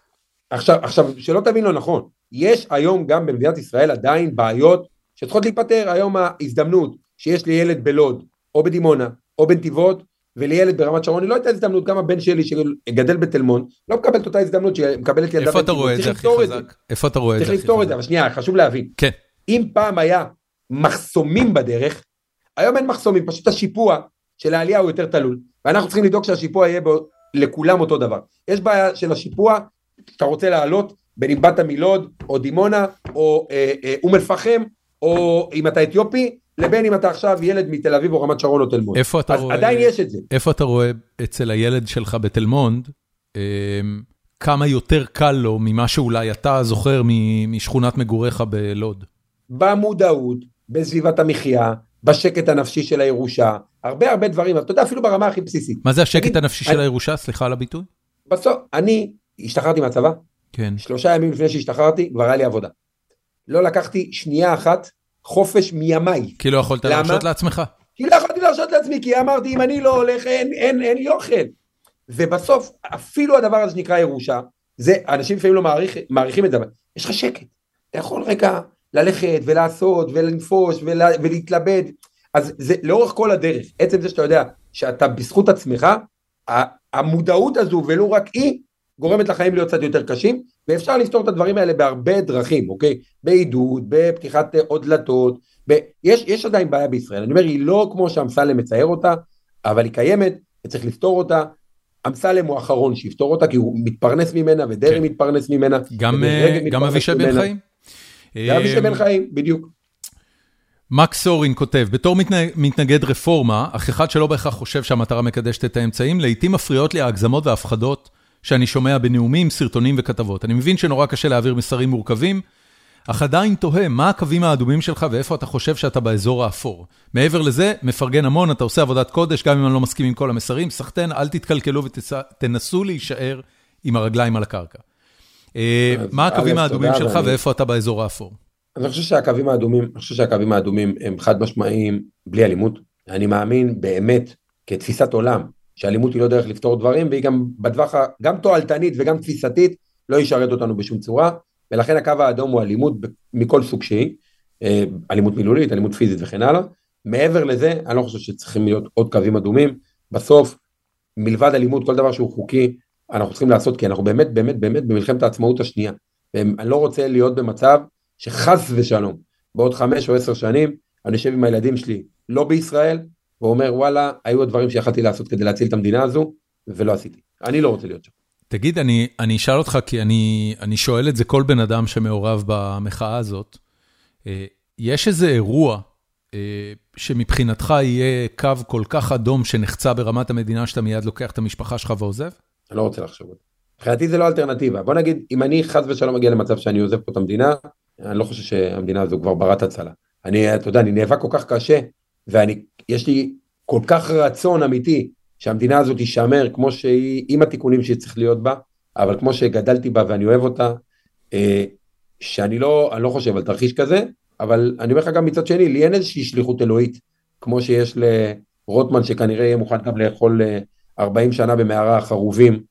S2: עכשיו, עכשיו, שלא תבין לא נכון, יש היום גם במדינת ישראל עדיין בעיות שצריכות להיפתר, היום ההזדמנות שיש לי ילד בלוד, או בדימונה, או בנתיבות, ולילד ברמת שרון, היא לא הייתה הזדמנות, גם הבן שלי שגדל בתל מונד, לא מקבל את אותה הזדמנות שמקבלת ילדה
S1: איפה אתה רואה את זה הכי חזק? איפה אתה רואה את זה
S2: הכי חזק? צריך לפתור את זה, אבל שנייה, חשוב להבין.
S1: כן.
S2: אם פעם היה מחסומים בדרך, היום אין מחסומים, פשוט השיפוע של העלייה הוא יותר תלול, ואנחנו צריכים לדאוג שהשיפוע יהיה בו לכולם אותו דבר. יש בעיה של השיפוע, אתה רוצה לעלות, בין אם באת מלוד, או דימונה, או אה, אה, אום אל-פחם, או אם אתה אתיופי, לבין אם אתה עכשיו ילד מתל אביב או רמת שרון או תל מונד.
S1: איפה אתה רואה...
S2: עדיין יש את זה.
S1: איפה אתה רואה אצל הילד שלך בתל מונד, אה, כמה יותר קל לו ממה שאולי אתה זוכר משכונת מגוריך בלוד?
S2: במודעות, בסביבת המחיה, בשקט הנפשי של הירושה, הרבה הרבה דברים, אתה יודע, אפילו ברמה הכי בסיסית.
S1: מה זה השקט תגיד, הנפשי אני... של הירושה? סליחה על הביטוי.
S2: בסוף, אני השתחררתי מהצבא,
S1: כן.
S2: שלושה ימים לפני שהשתחררתי, כבר היה לי עבודה. לא לקחתי שנייה אחת חופש מימיי.
S1: כי לא יכולת להרשות לעצמך.
S2: כי לא יכולתי להרשות לעצמי, כי אמרתי, אם אני לא הולך, אין, אין, אין לי אוכל. ובסוף, אפילו הדבר הזה שנקרא ירושה, זה, אנשים לפעמים לא מעריך, מעריכים את זה, אבל יש לך שקט. אתה יכול רגע ללכת ולעשות ולנפוש ולה, ולהתלבד. אז זה לאורך כל הדרך, עצם זה שאתה יודע שאתה בזכות עצמך, המודעות הזו ולו רק היא גורמת לחיים להיות קצת יותר קשים, ואפשר לפתור את הדברים האלה בהרבה דרכים, אוקיי? בעידוד, בפתיחת עוד דלתות, ב... יש, יש עדיין בעיה בישראל, אני אומר, היא לא כמו שאמסלם מצייר אותה, אבל היא קיימת, וצריך לפתור אותה. אמסלם הוא האחרון שיפתור אותה, כי הוא מתפרנס ממנה, ודרעי כן. מתפרנס ממנה.
S1: גם, אה, גם אבישי בן חיים?
S2: גם אבישי בן חיים, בדיוק.
S1: מקס סורין כותב, בתור מתנגד רפורמה, אך אחד שלא בהכרח חושב שהמטרה מקדשת את האמצעים, לעיתים מפריעות לי ההגזמות וההפחדות שאני שומע בנאומים, סרטונים וכתבות. אני מבין שנורא קשה להעביר מסרים מורכבים, אך עדיין תוהה מה הקווים האדומים שלך ואיפה אתה חושב שאתה באזור האפור. מעבר לזה, מפרגן המון, אתה עושה עבודת קודש, גם אם אני לא מסכים עם כל המסרים, סחטיין, אל תתקלקלו ותנסו להישאר עם הרגליים על הקרקע. אה, מה הקווים האדומים שלך ואיפה אתה באזור האפור?
S2: אני חושב שהקווים האדומים, אני חושב שהקווים האדומים הם חד משמעיים בלי אלימות. אני מאמין באמת, כתפיסת עולם, שאלימות היא לא דרך לפתור דברים, והיא גם בטווח, גם תועלתנית וגם תפיסתית, לא ישרת אותנו בשום צורה, ולכן הקו האדום הוא אלימות מכל סוג שהיא, אה, אלימות מילולית, אלימות פיזית וכן הלאה. מעבר לזה, אני לא חושב שצריכים להיות עוד קווים אדומים. בסוף, מלבד אלימות, כל דבר שהוא חוקי, אנחנו צריכים לעשות, כי אנחנו באמת, באמת, באמת במלחמת העצמאות השנייה. ואני לא רוצה להיות במצב שחס ושלום, בעוד חמש או עשר שנים, אני יושב עם הילדים שלי, לא בישראל, ואומר וואלה, היו הדברים שיכלתי לעשות כדי להציל את המדינה הזו, ולא עשיתי. אני לא רוצה להיות שם.
S1: תגיד, אני, אני אשאל אותך, כי אני, אני שואל את זה כל בן אדם שמעורב במחאה הזאת. אה, יש איזה אירוע אה, שמבחינתך יהיה קו כל כך אדום שנחצה ברמת המדינה, שאתה מיד לוקח את המשפחה שלך ועוזב?
S2: אני לא רוצה לחשוב על זה. מבחינתי זה לא אלטרנטיבה. בוא נגיד, אם אני חס ושלום מגיע למצב שאני עוזב פה את המדינה, אני לא חושב שהמדינה הזו כבר ברת הצלה. אני, אתה יודע, אני נאבק כל כך קשה, ואני יש לי כל כך רצון אמיתי שהמדינה הזאת תישמר כמו שהיא, עם התיקונים שצריך להיות בה, אבל כמו שגדלתי בה ואני אוהב אותה, אה, שאני לא, לא חושב על תרחיש כזה, אבל אני אומר לך גם מצד שני, לי אין איזושהי שליחות אלוהית, כמו שיש לרוטמן שכנראה יהיה מוכן גם לאכול 40 אה, שנה במערה החרובים,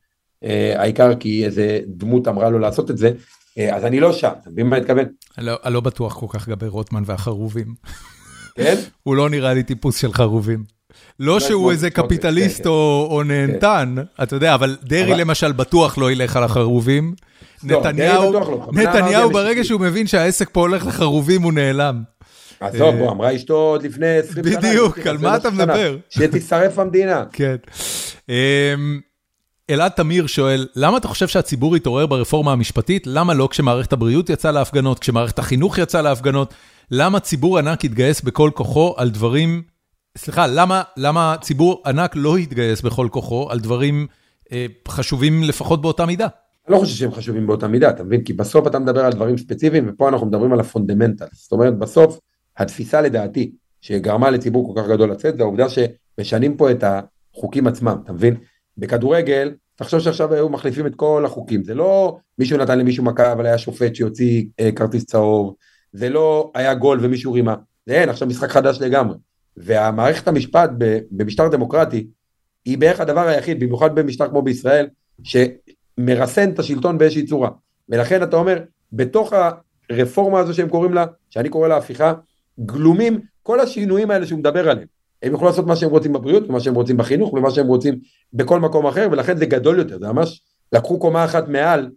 S2: אה, העיקר כי איזה דמות אמרה לו לעשות את זה, אז אני לא שם, אתה מבין מה אני מתכוון?
S1: אני לא, לא בטוח כל כך לגבי רוטמן והחרובים.
S2: כן?
S1: הוא לא נראה לי טיפוס של חרובים. לא שהוא איזה קפיטליסט כן, כן. או כן. נהנתן, אתה יודע, אבל דרעי למשל בטוח לא ילך על החרובים. לא, נתניהו, ברגע שהוא מבין שהעסק פה הולך לחרובים, הוא נעלם.
S2: עזוב, בוא, אמרה אשתו עוד לפני 20
S1: שנה. בדיוק, על מה אתה מדבר?
S2: שתישרף המדינה. [laughs]
S1: כן. אמ, אלעד תמיר שואל, למה אתה חושב שהציבור התעורר ברפורמה המשפטית? למה לא כשמערכת הבריאות יצאה להפגנות, כשמערכת החינוך יצאה להפגנות? למה ציבור ענק התגייס בכל כוחו על דברים, סליחה, למה, למה ציבור ענק לא התגייס בכל כוחו על דברים אה, חשובים לפחות באותה מידה?
S2: אני לא חושב שהם חשובים באותה מידה, אתה מבין? כי בסוף אתה מדבר על דברים ספציפיים, ופה אנחנו מדברים על הפונדמנטל. זאת אומרת, בסוף, התפיסה לדעתי, שגרמה לציבור כל כך גדול לצאת, זה העובדה שמשנים פה את החוקים עצמם, אתה מבין? בכדורגל, תחשוב שעכשיו היו מחליפים את כל החוקים, זה לא מישהו נתן למישהו מכה אבל היה שופט שיוציא אה, כרטיס צהוב, זה לא היה גול ומישהו רימה, זה אין, עכשיו משחק חדש לגמרי. והמערכת המשפט במשטר דמוקרטי היא בערך הדבר היחיד, במיוחד במשטר כמו בישראל, שמרסן את השלטון באיזושהי צורה. ולכן אתה אומר, בתוך הרפורמה הזו שהם קוראים לה, שאני קורא לה הפיכה, גלומים כל השינויים האלה שהוא מדבר עליהם. הם יוכלו לעשות מה שהם רוצים בבריאות, ומה שהם רוצים בחינוך, ומה שהם רוצים בכל מקום אחר, ולכן זה גדול יותר, זה ממש לקחו קומה אחת מעל,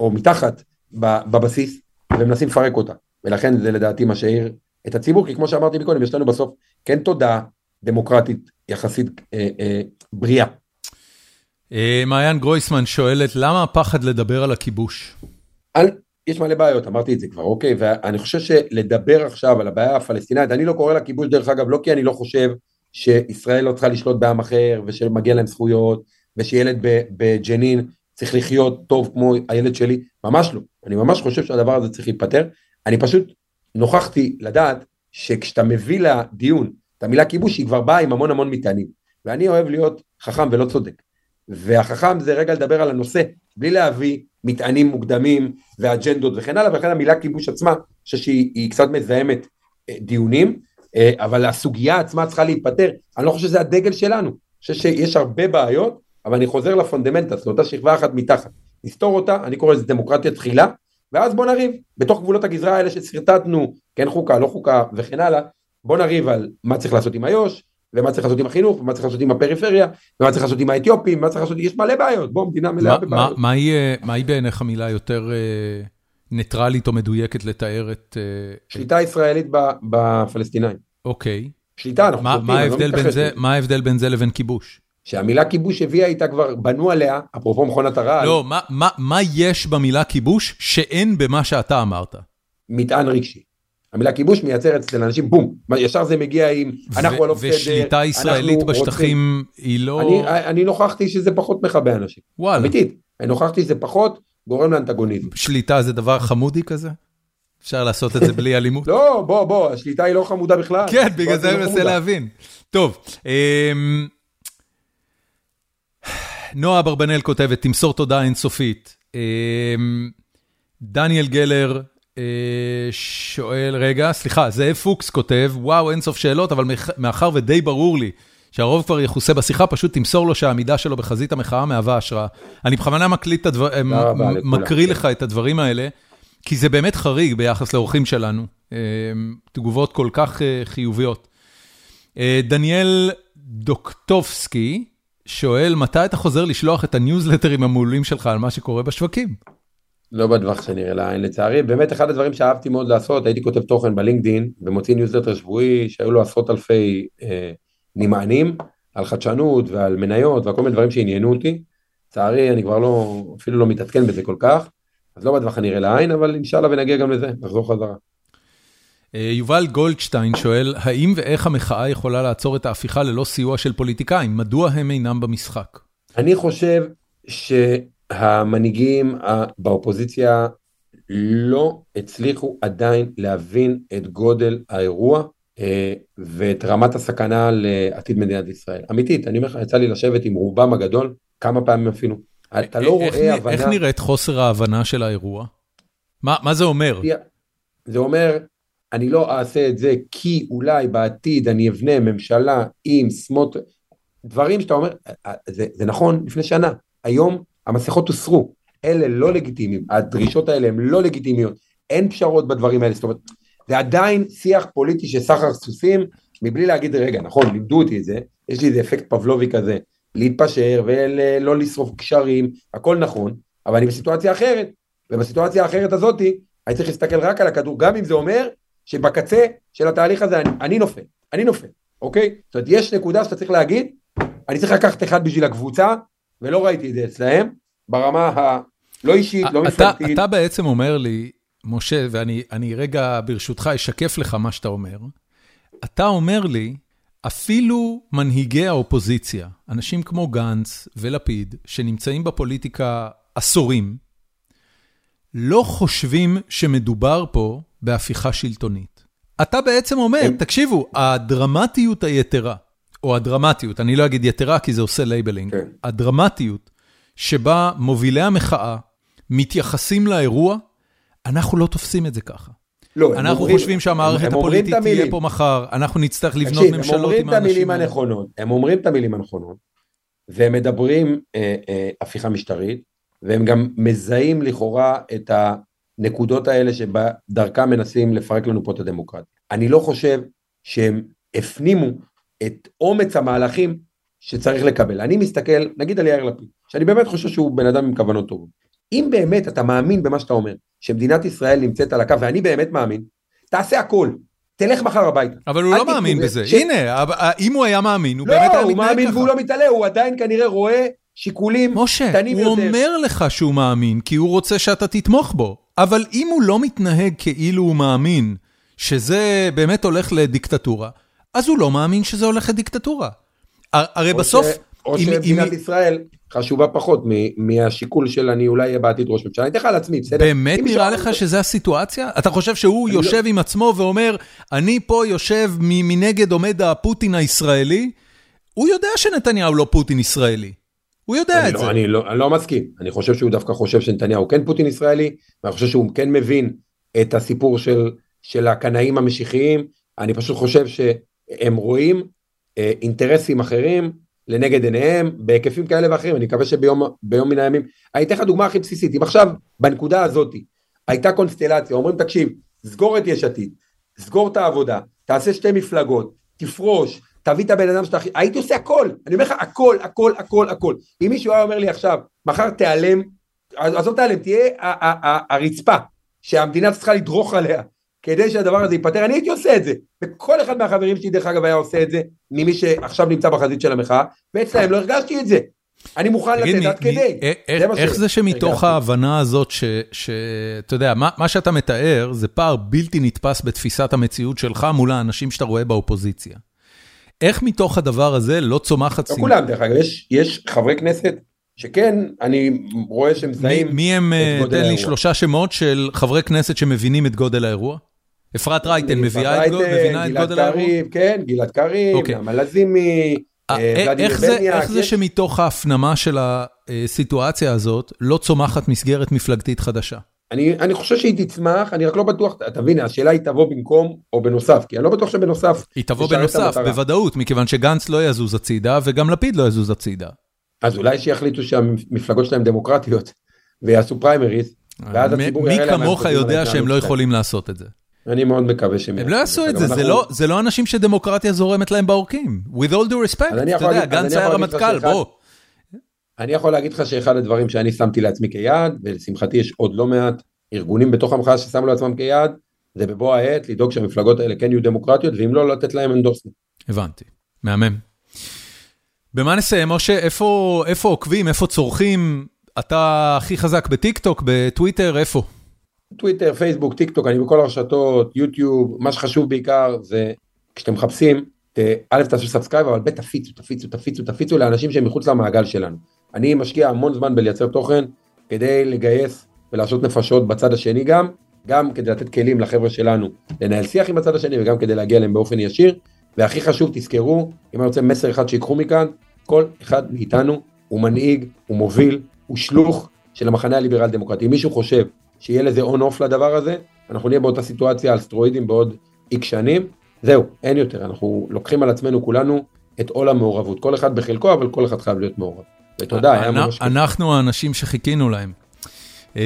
S2: או מתחת, בבסיס, ומנסים לפרק אותה. ולכן זה לדעתי מה שהעיר את הציבור, כי כמו שאמרתי מקודם, יש לנו בסוף כן תודעה דמוקרטית יחסית אה, אה, בריאה.
S1: אה, מעיין גרויסמן שואלת, למה הפחד לדבר על הכיבוש?
S2: על, יש מלא בעיות, אמרתי את זה כבר, אוקיי? ואני חושב שלדבר עכשיו על הבעיה הפלסטינאית, אני לא קורא לה כיבוש דרך אגב, לא כי אני לא חושב שישראל לא צריכה לשלוט בעם אחר, ושמגיע להם זכויות, ושילד בג'נין צריך לחיות טוב כמו הילד שלי, ממש לא. אני ממש חושב שהדבר הזה צריך להיפתר. אני פשוט נוכחתי לדעת שכשאתה מביא לדיון את המילה כיבוש, היא כבר באה עם המון המון מטענים. ואני אוהב להיות חכם ולא צודק. והחכם זה רגע לדבר על הנושא, בלי להביא מטענים מוקדמים ואג'נדות וכן הלאה, ולכן המילה כיבוש עצמה, אני חושב שהיא קצת מזהמת אה, דיונים, אה, אבל הסוגיה עצמה צריכה להיפתר, אני לא חושב שזה הדגל שלנו, אני חושב שיש הרבה בעיות, אבל אני חוזר לפונדמנטס, לאותה שכבה אחת מתחת, נסתור אותה, אני קורא לזה דמוקרטיה תחילה, ואז בוא נריב, בתוך גבולות הגזרה האלה ששרטטנו, כן חוקה, לא חוקה וכן הלאה, בוא נריב על מה צריך לעשות עם איו"ש, ומה צריך לעשות עם החינוך, ומה צריך לעשות עם הפריפריה, ומה צריך לעשות עם האתיופים, ומה צריך לעשות, יש מלא בעיות, בוא, מדינה מלאה בבעיות.
S1: מהי בעיניך מילה יותר אה, ניטרלית או מדויקת לתאר את... אה,
S2: שליטה ישראלית בפלסטינאים.
S1: אוקיי.
S2: שליטה, אנחנו
S1: לא מה ההבדל בין זה לבין כיבוש?
S2: שהמילה כיבוש הביאה איתה כבר, בנו עליה, אפרופו מכונת הרעל.
S1: לא, מה, מה, מה יש במילה כיבוש שאין במה שאתה אמרת?
S2: מטען רגשי. המילה כיבוש מייצרת אצל אנשים בום, ישר זה מגיע עם אנחנו הלא בסדר,
S1: ושליטה ישראלית בשטחים היא לא...
S2: אני, אני נוכחתי שזה פחות מכבה אנשים,
S1: וואלה.
S2: אמיתית, אני נוכחתי שזה פחות גורם לאנטגוניזם.
S1: שליטה זה דבר חמודי כזה? אפשר לעשות את זה בלי [laughs] אלימות?
S2: לא, בוא, בוא, השליטה היא לא חמודה בכלל.
S1: כן, בגלל זה אני לא מנסה להבין. טוב, אמ, נועה אברבנאל כותבת, תמסור תודה אינסופית. אמ, דניאל גלר אה, שואל, רגע, סליחה, זאב פוקס כותב, וואו, אינסוף שאלות, אבל מאחר ודי ברור לי שהרוב כבר יכוסה בשיחה, פשוט תמסור לו שהעמידה שלו בחזית המחאה מהווה השראה. אני בכוונה מקליט את הדבר, מקריא לך את הדברים האלה, כי זה באמת חריג ביחס לאורחים שלנו, אמ, תגובות כל כך אה, חיוביות. אה, דניאל דוקטובסקי, שואל, מתי אתה חוזר לשלוח את הניוזלטרים המעולים שלך על מה שקורה בשווקים?
S2: לא בטווח שנראה לעין לצערי, באמת אחד הדברים שאהבתי מאוד לעשות, הייתי כותב תוכן בלינקדין ומוציא ניוזלטר שבועי שהיו לו עשרות אלפי אה, נמענים על חדשנות ועל מניות וכל מיני דברים שעניינו אותי. לצערי אני כבר לא, אפילו לא מתעדכן בזה כל כך, אז לא בטווח הנראה לעין, אבל אינשאללה ונגיע גם לזה, נחזור חזרה.
S1: אה, יובל גולדשטיין שואל, האם ואיך המחאה יכולה לעצור את ההפיכה ללא סיוע של פוליטיקאים? מדוע הם אינם במשחק?
S2: אני חושב שהמנהיגים באופוזיציה לא הצליחו עדיין להבין את גודל האירוע אה, ואת רמת הסכנה לעתיד מדינת ישראל. אמיתית, אני אומר לך, יצא לי לשבת עם רובם הגדול כמה פעמים אפילו. אתה לא רואה הבנה...
S1: איך נראית חוסר ההבנה של האירוע? מה זה אומר?
S2: זה אומר אני לא אעשה את זה כי אולי בעתיד אני אבנה ממשלה עם סמוט... דברים שאתה אומר, זה, זה נכון לפני שנה, היום המסכות הוסרו, אלה לא לגיטימיים, הדרישות האלה הן לא לגיטימיות, אין פשרות בדברים האלה, זאת אומרת, זה עדיין שיח פוליטי של סחר סוסים, מבלי להגיד, רגע, נכון, לימדו אותי את זה, יש לי איזה אפקט פבלובי כזה, להתפשר ולא לשרוף קשרים, הכל נכון, אבל אני בסיטואציה אחרת, ובסיטואציה האחרת הזאתי, אני צריך להסתכל רק על הכדור, גם אם זה אומר שבקצה של התהליך הזה אני, אני נופל, אני נופל, אוקיי? זאת אומרת, יש נקודה שאתה צריך להגיד, אני צריך לקחת אחד בשביל הקבוצה, ולא ראיתי את זה אצלהם, ברמה הלא אישית, לא מפלגתית.
S1: אתה, בעצם אומר לי, משה, ואני רגע ברשותך אשקף לך מה שאתה אומר, אתה אומר לי, אפילו מנהיגי האופוזיציה, אנשים כמו גנץ ולפיד, שנמצאים בפוליטיקה עשורים, לא חושבים שמדובר פה בהפיכה שלטונית. אתה בעצם אומר,
S2: הם-
S1: תקשיבו, הדרמטיות היתרה, או הדרמטיות, אני לא אגיד יתרה כי זה עושה labeling,
S2: כן.
S1: הדרמטיות שבה מובילי המחאה מתייחסים לאירוע, אנחנו לא תופסים את זה ככה.
S2: לא, הם
S1: אנחנו
S2: אומרים-
S1: חושבים שהמערכת
S2: הם אומרים את
S1: הפוליטית תהיה
S2: המילים.
S1: פה מחר, אנחנו נצטרך לבנות
S2: תקשיב, הם
S1: ממשלות
S2: אומרים
S1: עם
S2: את המילים
S1: האנשים האלה.
S2: הנכונות, הם אומרים את המילים הנכונות, והם מדברים אה, אה, הפיכה משטרית, והם גם מזהים לכאורה את הנקודות האלה שבדרכם מנסים לפרק לנו פה את הדמוקרטיה. אני לא חושב שהם הפנימו את אומץ המהלכים שצריך לקבל. אני מסתכל, נגיד על יאיר לפיד, שאני באמת חושב שהוא בן אדם עם כוונות טובות. אם באמת אתה מאמין במה שאתה אומר, שמדינת ישראל נמצאת על הקו, ואני באמת מאמין, תעשה הכל. תלך מחר הביתה.
S1: אבל הוא לא מאמין בזה.
S2: ש-
S1: הנה, אה, אם הוא היה מאמין, הוא באמת היה
S2: לא, הוא
S1: מתנהג
S2: מאמין
S1: ככה.
S2: והוא לא מתעלה, הוא עדיין כנראה רואה שיקולים
S1: משה,
S2: קטנים
S1: הוא
S2: יותר.
S1: אומר לך שהוא מאמין כי הוא רוצה שאתה תתמוך בו, אבל אם הוא לא מתנהג כאילו הוא מאמין שזה באמת הולך לדיקטטורה, אז הוא לא מאמין שזה הולך לדיקטטורה. הר- הרי
S2: או
S1: בסוף,
S2: או שמדינת ישראל חשובה פחות מ- מהשיקול של אני אולי אהיה בעתיד ראש ממשלה. אני אתן לך על עצמי, בסדר?
S1: באמת נראה
S2: מישהו-
S1: לך שזה הסיטואציה? אתה חושב שהוא
S2: לא-
S1: יושב עם עצמו ואומר, אני פה יושב מנגד עומד הפוטין הישראלי? הוא יודע שנתניהו לא פוטין ישראלי. הוא יודע את
S2: לא-
S1: זה.
S2: אני לא אני לא מסכים, אני חושב שהוא דווקא חושב שנתניהו כן פוטין ישראלי, ואני חושב שהוא כן מבין את הסיפור של, של הקנאים המשיחיים, אני פשוט חושב שהם רואים אה, אינטרסים אחרים לנגד עיניהם בהיקפים כאלה ואחרים, אני מקווה שביום ביום מן הימים, אני אתן לך דוגמה הכי בסיסית, אם עכשיו בנקודה הזאת הייתה קונסטלציה, אומרים תקשיב, סגור את יש עתיד, סגור את העבודה, תעשה שתי מפלגות, תפרוש, תביא את הבן אדם שאתה הכי... הייתי עושה הכל, אני אומר לך הכל, הכל, הכל, הכל. אם מישהו היה אומר לי עכשיו, מחר תיעלם, עזוב תיעלם, תהיה הרצפה שהמדינה צריכה לדרוך עליה כדי שהדבר הזה ייפתר, אני הייתי עושה את זה. וכל אחד מהחברים שלי דרך אגב היה עושה את זה, ממי שעכשיו נמצא בחזית של המחאה, ואצלהם לא הרגשתי את זה. אני מוכן לתת עד כדי.
S1: א- א-
S2: זה מה
S1: איך זה שמתוך. ההבנה הזאת, שאתה יודע, מה שאתה מתאר זה פער בלתי נתפס בתפיסת המציאות שלך מול האנשים שאתה רואה באופוזיציה. איך מתוך הדבר הזה לא צומחת...
S2: לא
S1: שנאה?
S2: כולם דרך אגב, יש, יש חברי כנסת שכן, אני רואה
S1: מי-
S2: שמזהים,
S1: מי הם, אה, תן לי. שלושה שמות של חברי כנסת שמבינים את גודל האירוע? אפרת רייטן מביאה את מבינה
S2: גלעד
S1: גודל האירוע?
S2: קריב, כן, גלעד קריב,
S1: אוקיי.
S2: נעמה לזימי,
S1: אה,
S2: אה,
S1: איך זה- איך זה שמתוך ההפנמה של הסיטואציה הזאת לא צומחת מסגרת מפלגתית חדשה?
S2: אני, אני חושב שהיא תצמח, אני רק לא בטוח, אתה מבין, השאלה היא תבוא במקום או בנוסף, כי אני לא בטוח שבנוסף,
S1: היא תבוא בנוסף. בוודאות, מכיוון שגנץ לא יזוז הצידה וגם לפיד לא יזוז הצידה.
S2: אז אולי שיחליטו שהמפלגות שלהם דמוקרטיות, ויעשו פריימריז, ואז הציבור
S1: מי
S2: יראה להם הם
S1: כמוך יודע שהם לא. יכולים לעשות את זה.
S2: אני מאוד מקווה שהם
S1: הם לא יעשו את זה,
S2: אנחנו-
S1: זה לא- זה לא אנשים שדמוקרטיה זורמת להם בעורקים. With all due respect, אתה יודע, גנץ היה רמטכ"ל, בוא.
S2: אני יכול להגיד לך שאחד הדברים שאני שמתי לעצמי כיעד, ולשמחתי יש עוד לא מעט ארגונים בתוך המחאה ששמו לעצמם כיעד, זה בבוא העת לדאוג שהמפלגות האלה כן יהיו דמוקרטיות, ואם לא, לתת להם endorsement.
S1: הבנתי, מהמם. במה נסיים, משה? איפה איפה עוקבים, איפה צורכים? אתה הכי חזק בטיק טוק, בטוויטר, איפה?
S2: טוויטר, פייסבוק, טיק טוק, אני בכל הרשתות, יוטיוב, מה שחשוב בעיקר זה כשאתם מחפשים, א' תעשו subscribe, אבל ב' תפיצו, תפיצו, תפיצו, תפיצו לאנשים שהם מחוץ למעגל שלנו. אני משקיע המון זמן בלייצר תוכן כדי לגייס ולעשות נפשות בצד השני גם, גם כדי לתת כלים לחבר'ה שלנו לנהל שיח עם הצד השני וגם כדי להגיע אליהם באופן ישיר. והכי חשוב, תזכרו, אם אני רוצה מסר אחד שיקחו מכאן, כל אחד מאיתנו הוא מנהיג, הוא מוביל, הוא שלוח של המחנה הליברל דמוקרטי. אם מישהו חושב שיהיה לזה און אוף לדבר הזה, אנחנו נהיה באותה סיטואציה על סטרואידים בעוד איקס שנים, זהו, אין יותר, אנחנו לוקחים על עצמנו כולנו את עול המעורבות, כל אחד בחלקו, אבל כל אחד חייב להיות מעורב. ותודה, היה ממש כיף.
S1: אנחנו האנשים שחיכינו להם. אמ,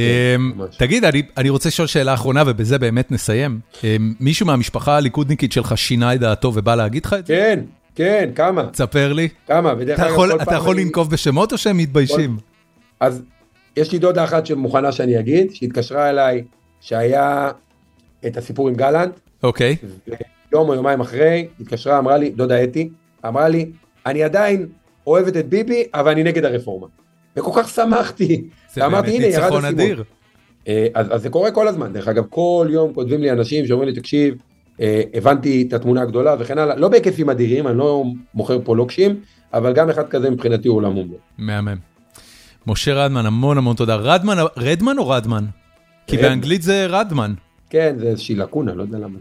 S2: ממש.
S1: תגיד, אני- רוצה לשאול שאלה אחרונה, ובזה באמת נסיים. אמ, מישהו מהמשפחה הליכודניקית שלך שינה את דעתו ובא להגיד לך את זה?
S2: כן, כן, כמה,
S1: תספר לי.
S2: כמה,
S1: אתה
S2: אגב,
S1: יכול-
S2: כל
S1: אתה
S2: פעם
S1: יכול
S2: אני-
S1: לנקוב בשמות או שהם מתביישים?
S2: אז יש לי דודה אחת שמוכנה שאני אגיד, שהתקשרה אליי, שהיה את הסיפור עם גלנט,
S1: אוקיי.
S2: ויום או יומיים אחרי, התקשרה, אמרה לי, דודה אתי, אמרה לי, אני עדיין אוהבת את ביבי, אבל אני נגד הרפורמה. וכל כך שמחתי.
S1: זה
S2: ואמרתי, "הנה, ירד הסימון." אה, אז, אז זה קורה כל הזמן, דרך אגב, כל יום כותבים לי אנשים שאומרים לי, תקשיב, אה, הבנתי את התמונה הגדולה וכן הלאה, לא בהיקפים אדירים, אני לא מוכר פה לוקשים, אבל גם אחד כזה מבחינתי הוא עולם ומלואו.
S1: מהמם. משה רדמן, המון המון תודה. רדמן, רדמן או רדמן? כי. באנגלית זה רדמן.
S2: כן, זה איזושהי לקונה, לא יודע למה.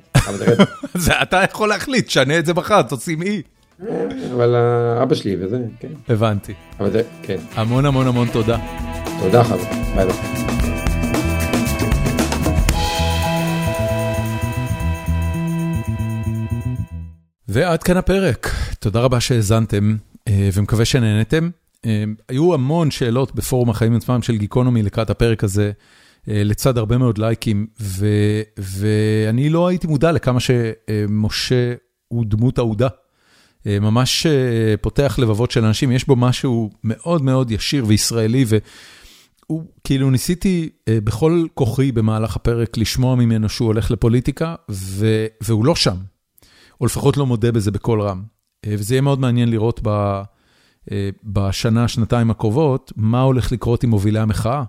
S2: [laughs]
S1: אתה יכול להחליט, שנה את זה מחר, תשים אי.
S2: אבל אבא שלי וזה, כן.
S1: הבנתי.
S2: אבל זה, כן.
S1: המון המון המון תודה.
S2: תודה חבר, ביי ביי.
S1: ועד כאן הפרק, תודה רבה שהאזנתם ומקווה שנהנתם. היו המון שאלות בפורום החיים עצמם של גיקונומי לקראת הפרק הזה, לצד הרבה מאוד לייקים, ואני לא הייתי מודע לכמה שמשה הוא דמות אהודה. ממש פותח לבבות של אנשים, יש בו משהו מאוד מאוד ישיר וישראלי, והוא, כאילו ניסיתי בכל כוחי במהלך הפרק לשמוע ממנו שהוא הולך לפוליטיקה, והוא לא שם, או לפחות לא מודה בזה בקול רם. וזה יהיה מאוד מעניין לראות בשנה, שנתיים הקרובות, מה הולך לקרות עם מובילי המחאה.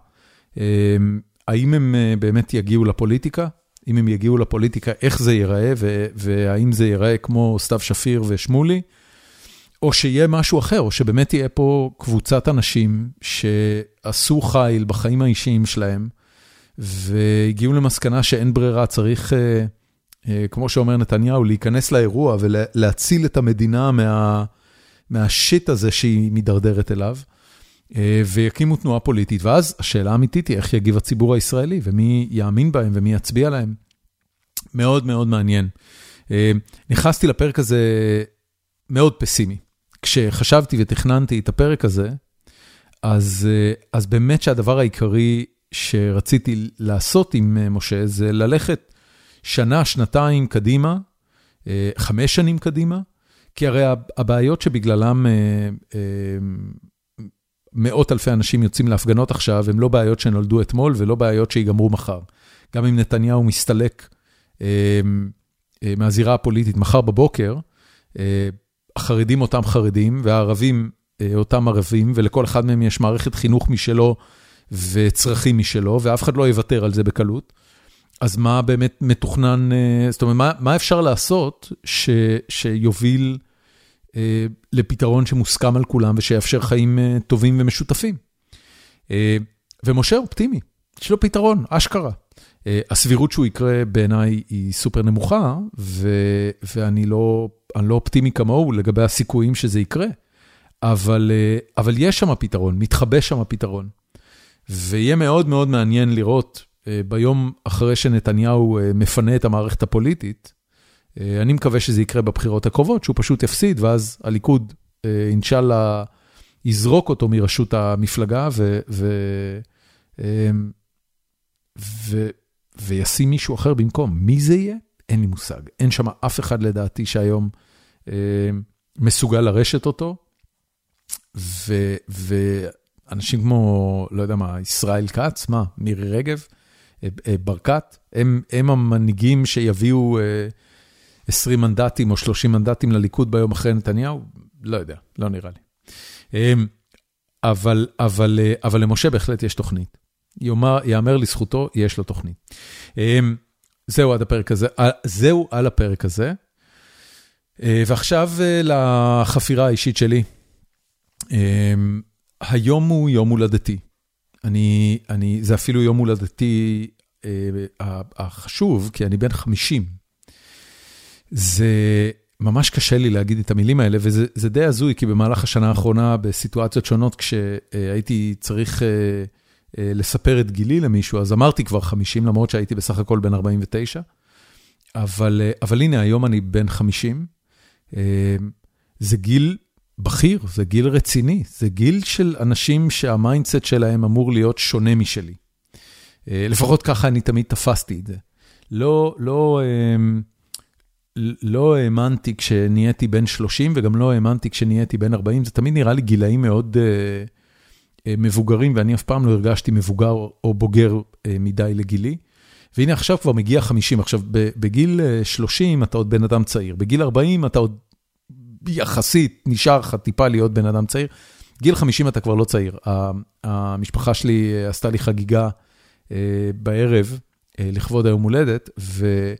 S1: האם הם באמת יגיעו לפוליטיקה? אם הם יגיעו לפוליטיקה, איך זה ייראה, והאם זה ייראה כמו סתיו שפיר ושמולי, או שיהיה משהו אחר, או שבאמת תהיה פה קבוצת אנשים שעשו חיל בחיים האישיים שלהם, והגיעו למסקנה שאין ברירה, צריך, כמו שאומר נתניהו, להיכנס לאירוע ולהציל את המדינה מה, מהשיט הזה שהיא מידרדרת אליו. ויקימו תנועה פוליטית, ואז השאלה האמיתית היא איך יגיב הציבור הישראלי, ומי יאמין בהם ומי יצביע להם. מאוד מאוד מעניין. נכנסתי לפרק הזה מאוד פסימי. כשחשבתי ותכננתי את הפרק הזה, אז, אז באמת שהדבר העיקרי שרציתי לעשות עם משה, זה ללכת שנה, שנתיים קדימה, חמש שנים קדימה, כי הרי הבעיות שבגללם מאות אלפי אנשים יוצאים להפגנות עכשיו, הם לא בעיות שנולדו אתמול ולא בעיות שיגמרו מחר. גם אם נתניהו מסתלק אה, אה, מהזירה הפוליטית מחר בבוקר, אה, החרדים אותם חרדים והערבים אה, אותם ערבים, ולכל אחד מהם יש מערכת חינוך משלו וצרכים משלו, ואף אחד לא יוותר על זה בקלות. אז מה באמת מתוכנן, אה, זאת אומרת, מה, מה אפשר לעשות ש, שיוביל... לפתרון שמוסכם על כולם ושיאפשר חיים טובים ומשותפים. ומשה אופטימי, יש לו פתרון, אשכרה. הסבירות שהוא יקרה בעיניי היא סופר נמוכה, ו- ואני לא, לא אופטימי כמוהו לגבי הסיכויים שזה יקרה, אבל, אבל יש שם פתרון, מתחבא שם פתרון. ויהיה מאוד מאוד מעניין לראות ביום אחרי שנתניהו מפנה את המערכת הפוליטית, אני מקווה שזה יקרה בבחירות הקרובות, שהוא פשוט יפסיד, ואז הליכוד, אינשאללה, יזרוק אותו מראשות המפלגה ו, ו, ו, וישים מישהו אחר במקום. מי זה יהיה? אין לי מושג. אין שם אף אחד לדעתי שהיום מסוגל לרשת אותו. ו, ואנשים כמו, לא יודע מה, ישראל כץ, מה, מירי רגב, ברקת, הם, הם המנהיגים שיביאו... 20 מנדטים או 30 מנדטים לליכוד ביום אחרי נתניהו? לא יודע, לא נראה לי. אבל, אבל, אבל למשה בהחלט יש תוכנית. יאמר, יאמר לזכותו, יש לו תוכנית. זהו עד הפרק הזה, זהו על הפרק הזה. ועכשיו לחפירה האישית שלי. היום הוא יום הולדתי. אני, אני, זה אפילו יום הולדתי החשוב, כי אני בן 50. זה ממש קשה לי להגיד את המילים האלה, וזה די הזוי, כי במהלך השנה האחרונה, בסיטואציות שונות, כשהייתי צריך לספר את גילי למישהו, אז אמרתי כבר 50, למרות שהייתי בסך הכל בן 49. אבל, אבל הנה, היום אני בן 50. זה גיל בכיר, זה גיל רציני, זה גיל של אנשים שה mindset שלהם אמור להיות שונה משלי. לפחות ככה אני תמיד תפסתי את זה. לא, לא... לא האמנתי כשנהייתי בן 30 וגם לא האמנתי כשנהייתי בן 40, זה תמיד נראה לי גילאים מאוד uh, uh, מבוגרים ואני אף פעם לא הרגשתי מבוגר או בוגר uh, מדי לגילי. והנה עכשיו כבר מגיע 50, עכשיו בגיל 30 אתה עוד בן אדם צעיר, בגיל 40 אתה עוד יחסית נשאר לך טיפה להיות בן אדם צעיר, גיל 50 אתה כבר לא צעיר. המשפחה שלי עשתה לי חגיגה בערב לכבוד היום הולדת, ו...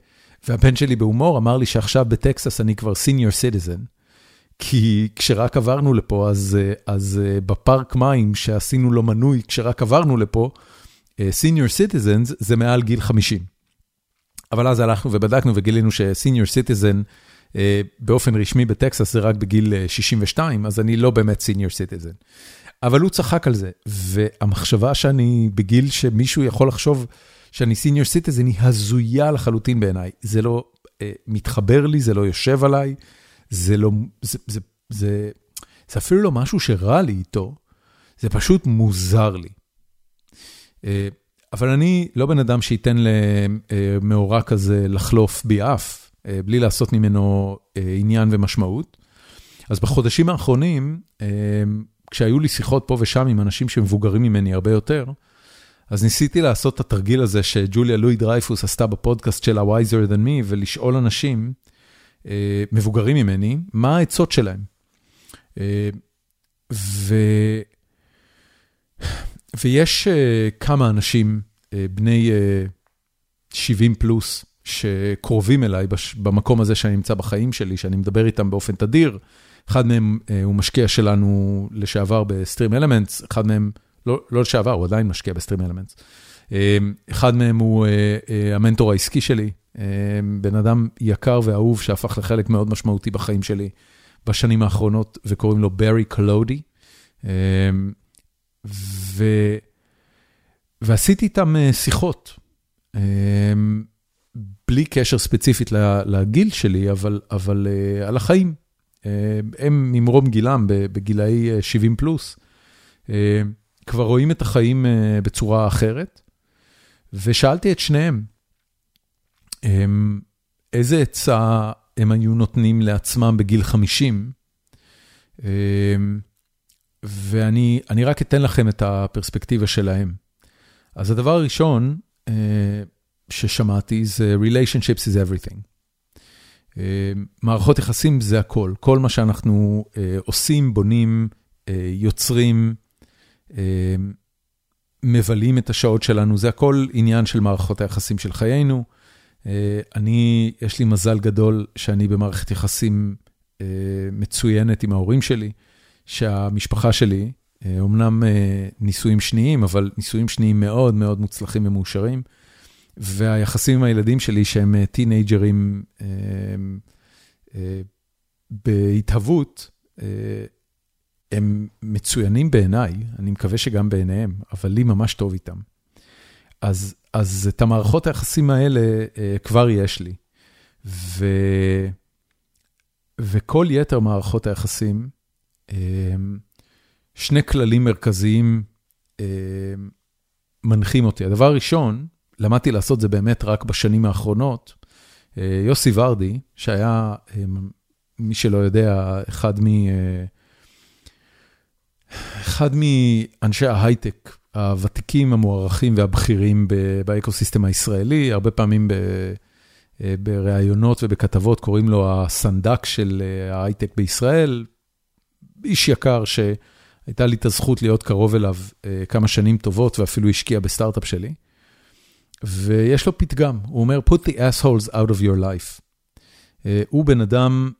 S1: והבן שלי בהומור אמר לי שעכשיו בטקסס אני כבר senior citizen, כי כשרק עברנו לפה, אז, אז בפארק מים שעשינו לו מנוי, כשרק עברנו לפה, senior citizens זה מעל גיל 50. אבל אז הלכנו ובדקנו וגילינו ש senior citizen באופן רשמי בטקסס זה רק בגיל 62, אז אני לא באמת senior citizen. אבל הוא צחק על זה, והמחשבה שאני בגיל שמישהו יכול לחשוב שאני senior citizen היא הזויה לחלוטין בעיניי. זה לא מתחבר לי, זה לא יושב עליי, זה לא, זה, זה, זה, זה אפילו לא משהו שרע לי איתו, זה פשוט מוזר לי. אבל אני לא בן אדם שייתן למאורע כזה לחלוף בי אף, בלי לעשות ממנו עניין ומשמעות. אז בחודשים האחרונים, כשהיו לי שיחות פה ושם עם אנשים שמבוגרים ממני הרבה יותר, אז ניסיתי לעשות את התרגיל הזה שג'וליה לואי דרייפוס עשתה בפודקאסט שלה Wiser Than Me, ולשאול אנשים מבוגרים ממני, מה העצות שלהם. ו... ויש כמה אנשים, בני 70 פלוס, שקרובים אליי במקום הזה שאני נמצא בחיים שלי, שאני מדבר איתם באופן תדיר. אחד מהם הוא משקיע שלנו לשעבר בסטרים אלמנטס, אחד מהם, לא, לא לשעבר, הוא עדיין משקיע בסטרים אלמנטס. אחד מהם הוא המנטור העסקי שלי, בן אדם יקר ואהוב שהפך לחלק מאוד משמעותי בחיים שלי בשנים האחרונות, וקוראים לו ברי קלודי. ו... ועשיתי איתם שיחות, בלי קשר ספציפית לגיל שלי, אבל, אבל על החיים. הם ממרום גילם, בגילאי 70 פלוס, כבר רואים את החיים בצורה אחרת, ושאלתי את שניהם, איזה עצה הם היו נותנים לעצמם בגיל 50, ואני רק אתן לכם את הפרספקטיבה שלהם. אז הדבר הראשון ששמעתי זה Relationships is everything. מערכות יחסים זה הכל, כל מה שאנחנו עושים, בונים, יוצרים, מבלים את השעות שלנו, זה הכל עניין של מערכות היחסים של חיינו. אני, יש לי מזל גדול שאני במערכת יחסים מצוינת עם ההורים שלי. שהמשפחה שלי, אומנם נישואים שניים, אבל נישואים שניים מאוד מאוד מוצלחים ומאושרים, והיחסים עם הילדים שלי שהם טינג'רים בהתהוות, הם מצוינים בעיניי, אני מקווה שגם בעיניהם, אבל לי ממש טוב איתם. אז, אז את המערכות היחסים האלה כבר יש לי. ו... וכל יתר מערכות היחסים, שני כללים מרכזיים מנחים אותי. הדבר הראשון, למדתי לעשות זה באמת רק בשנים האחרונות. יוסי ורדי, שהיה, מי שלא יודע, אחד מ... אחד מאנשי ההייטק הוותיקים, המוערכים והבכירים ב ecosystem הישראלי, הרבה פעמים בראיונות ובכתבות קוראים לו הסנדק של ההייטק בישראל, איש יקר שהייתה לי את הזכות להיות קרוב אליו כמה שנים טובות ואפילו השקיע בסטארט-אפ שלי. ויש לו פתגם, הוא אומר, put the assholes out of your life. הוא בן אדם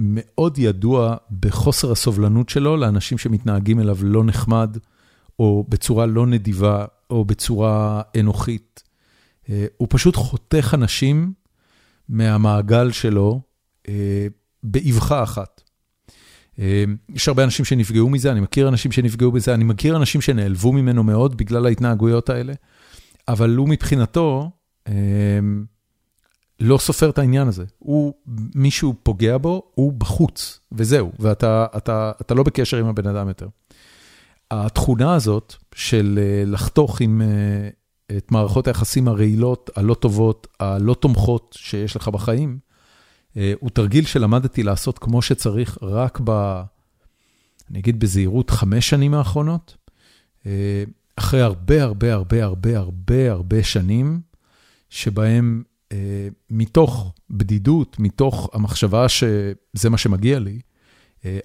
S1: שמאוד ידוע בחוסר הסובלנות שלו לאנשים שמתנהגים אליו לא נחמד, או בצורה לא נדיבה, או בצורה אנוכית. הוא פשוט חותך אנשים מהמעגל שלו באבחה אחת. יש הרבה אנשים שנפגעו מזה, אני מכיר אנשים שנפגעו בזה, אני מכיר אנשים שנעלבו ממנו מאוד בגלל ההתנהגויות האלה, אבל הוא מבחינתו לא סופר את העניין הזה. הוא, מישהו פוגע בו, הוא בחוץ, וזהו, ואתה אתה, אתה לא בקשר עם הבן אדם יותר. התכונה הזאת של לחתוך עם את מערכות היחסים הרעילות, הלא טובות, הלא תומכות שיש לך בחיים, הוא תרגיל שלמדתי לעשות כמו שצריך רק ב... אני אגיד בזהירות, חמש שנים האחרונות. אחרי הרבה הרבה הרבה הרבה הרבה הרבה שנים, שבהם מתוך בדידות, מתוך המחשבה שזה מה שמגיע לי,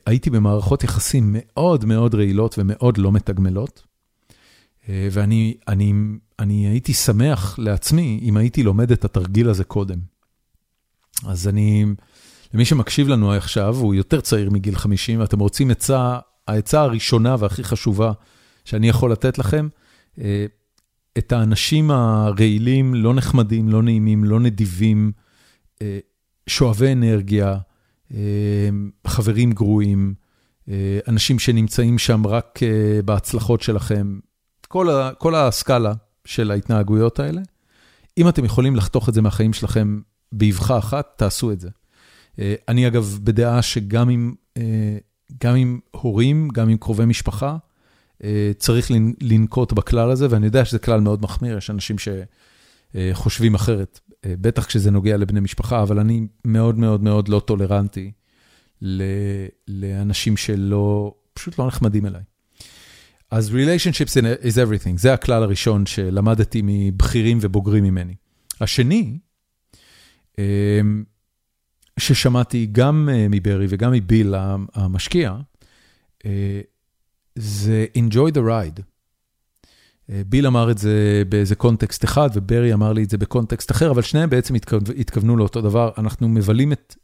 S1: הייתי במערכות יחסים מאוד מאוד רעילות ומאוד לא מתגמלות. ואני אני, אני הייתי שמח לעצמי אם הייתי לומד את התרגיל הזה קודם. אז אני, למי שמקשיב לנו עכשיו, הוא יותר צעיר מגיל 50, ואתם רוצים עצה, העצה הראשונה והכי חשובה שאני יכול לתת לכם, את האנשים הרעילים, לא נחמדים, לא נעימים, לא נדיבים, שואבי אנרגיה, חברים גרועים, אנשים שנמצאים שם רק בהצלחות שלכם, כל הסקאלה של ההתנהגויות האלה. אם אתם יכולים לחתוך את זה מהחיים שלכם באבחה אחת, תעשו את זה. אני אגב בדעה שגם עם, גם עם הורים, גם עם קרובי משפחה, צריך לנקוט בכלל הזה, ואני יודע שזה כלל מאוד מחמיר, יש אנשים שחושבים אחרת, בטח כשזה נוגע לבני משפחה, אבל אני מאוד מאוד מאוד לא טולרנטי לאנשים שלא, פשוט לא נחמדים אליי. אז relationships is everything, זה הכלל הראשון שלמדתי מבכירים ובוגרים ממני. השני, ששמעתי גם מברי וגם מביל המשקיע, זה enjoy the ride. ביל אמר את זה באיזה קונטקסט אחד, וברי אמר לי את זה בקונטקסט אחר, אבל שניהם בעצם התכוונו לאותו דבר. אנחנו מבלים את,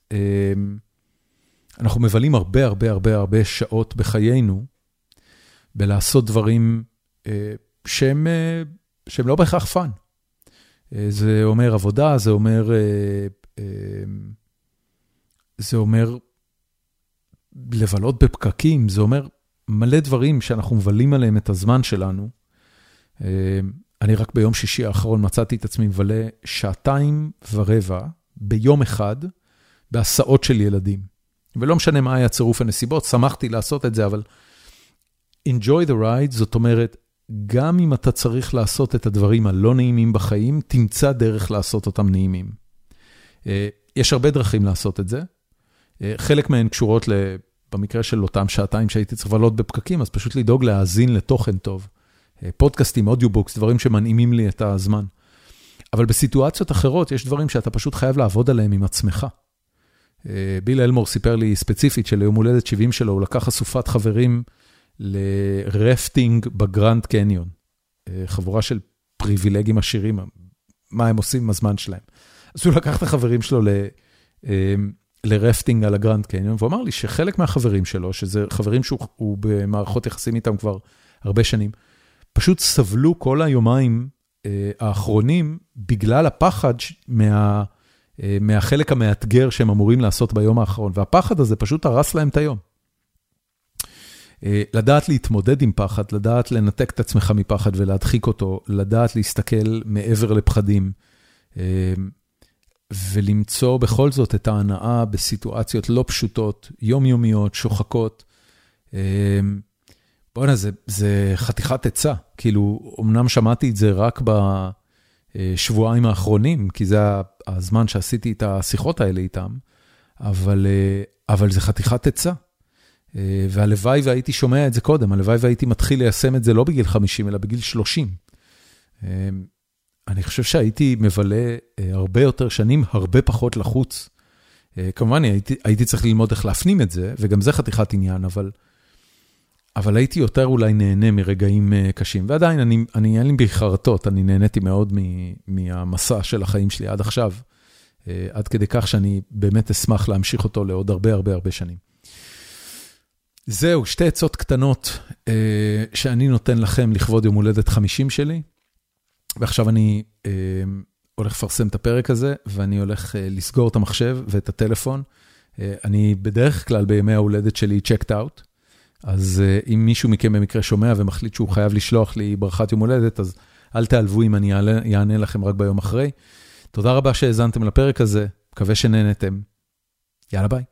S1: אנחנו מבלים הרבה הרבה הרבה הרבה שעות בחיינו, בלעשות דברים שהם, שהם לא בהכרח fun. זה אומר עבודה, זה אומר, זה אומר לבלות בפקקים, זה אומר מלא דברים שאנחנו מבלים עליהם את הזמן שלנו. אני רק ביום שישי האחרון מצאתי את עצמי מבלה שעתיים ורבע ביום אחד בהסעות של ילדים. ולא משנה מה היה צירוף הנסיבות, שמחתי לעשות את זה, אבל enjoy the ride, זאת אומרת, גם אם אתה צריך לעשות את הדברים הלא נעימים בחיים, תמצא דרך לעשות אותם נעימים. יש הרבה דרכים לעשות את זה. חלק מהן קשורות, במקרה של אותם שעתיים שהייתי צריך לבלות בפקקים, אז פשוט לדאוג להאזין לתוכן טוב. פודקאסטים, audiobooks, דברים שמנעימים לי את הזמן. אבל בסיטואציות אחרות יש דברים שאתה פשוט חייב לעבוד עליהם עם עצמך. ביל אלמור סיפר לי ספציפית שליום הולדת 70 שלו, הוא לקח אסופת חברים לרפטינג בגרנד קניון. חבורה של פריבילגים עשירים, מה הם עושים עם הזמן שלהם. אז הוא לקח את החברים שלו לרפטינג על הגרנד קניון, והוא אמר לי שחלק מהחברים שלו, שזה חברים שהוא במערכות יחסים איתם כבר הרבה שנים, פשוט סבלו כל היומיים האחרונים בגלל הפחד מה, מהחלק המאתגר שהם אמורים לעשות ביום האחרון, והפחד הזה פשוט הרס להם את היום. לדעת להתמודד עם פחד, לדעת לנתק את עצמך מפחד ולהדחיק אותו, לדעת להסתכל מעבר לפחדים, ולמצוא בכל זאת את ההנאה בסיטואציות לא פשוטות, יומיומיות, שוחקות. בוא'נה, זה, זה חתיכת עצה. כאילו, אמנם שמעתי את זה רק בשבועיים האחרונים, כי זה הזמן שעשיתי את השיחות האלה איתם, אבל, אבל זה חתיכת עצה. והלוואי והייתי שומע את זה קודם, הלוואי והייתי מתחיל ליישם את זה לא בגיל 50, אלא בגיל 30. אני חושב שהייתי מבלה הרבה יותר שנים, הרבה פחות לחוץ. כמובן, הייתי, הייתי צריך ללמוד איך להפנים את זה, וגם זה חתיכת עניין, אבל... אבל הייתי יותר אולי נהנה מרגעים קשים, ועדיין, אני, אני אין לי בי חרטות, אני נהניתי מאוד מהמסע של החיים שלי עד עכשיו, עד כדי כך שאני באמת אשמח להמשיך אותו לעוד הרבה הרבה הרבה שנים. זהו, שתי עצות קטנות שאני נותן לכם לכבוד יום הולדת 50 שלי, ועכשיו אני הולך לפרסם את הפרק הזה, ואני הולך לסגור את המחשב ואת הטלפון. אני בדרך כלל בימי ההולדת שלי checked out. אז אם מישהו מכם במקרה שומע ומחליט שהוא חייב לשלוח לי ברכת יום הולדת, אז אל תעלבו אם אני אענה לכם רק ביום אחרי. תודה רבה שהאזנתם לפרק הזה, מקווה שנהנתם. יאללה ביי.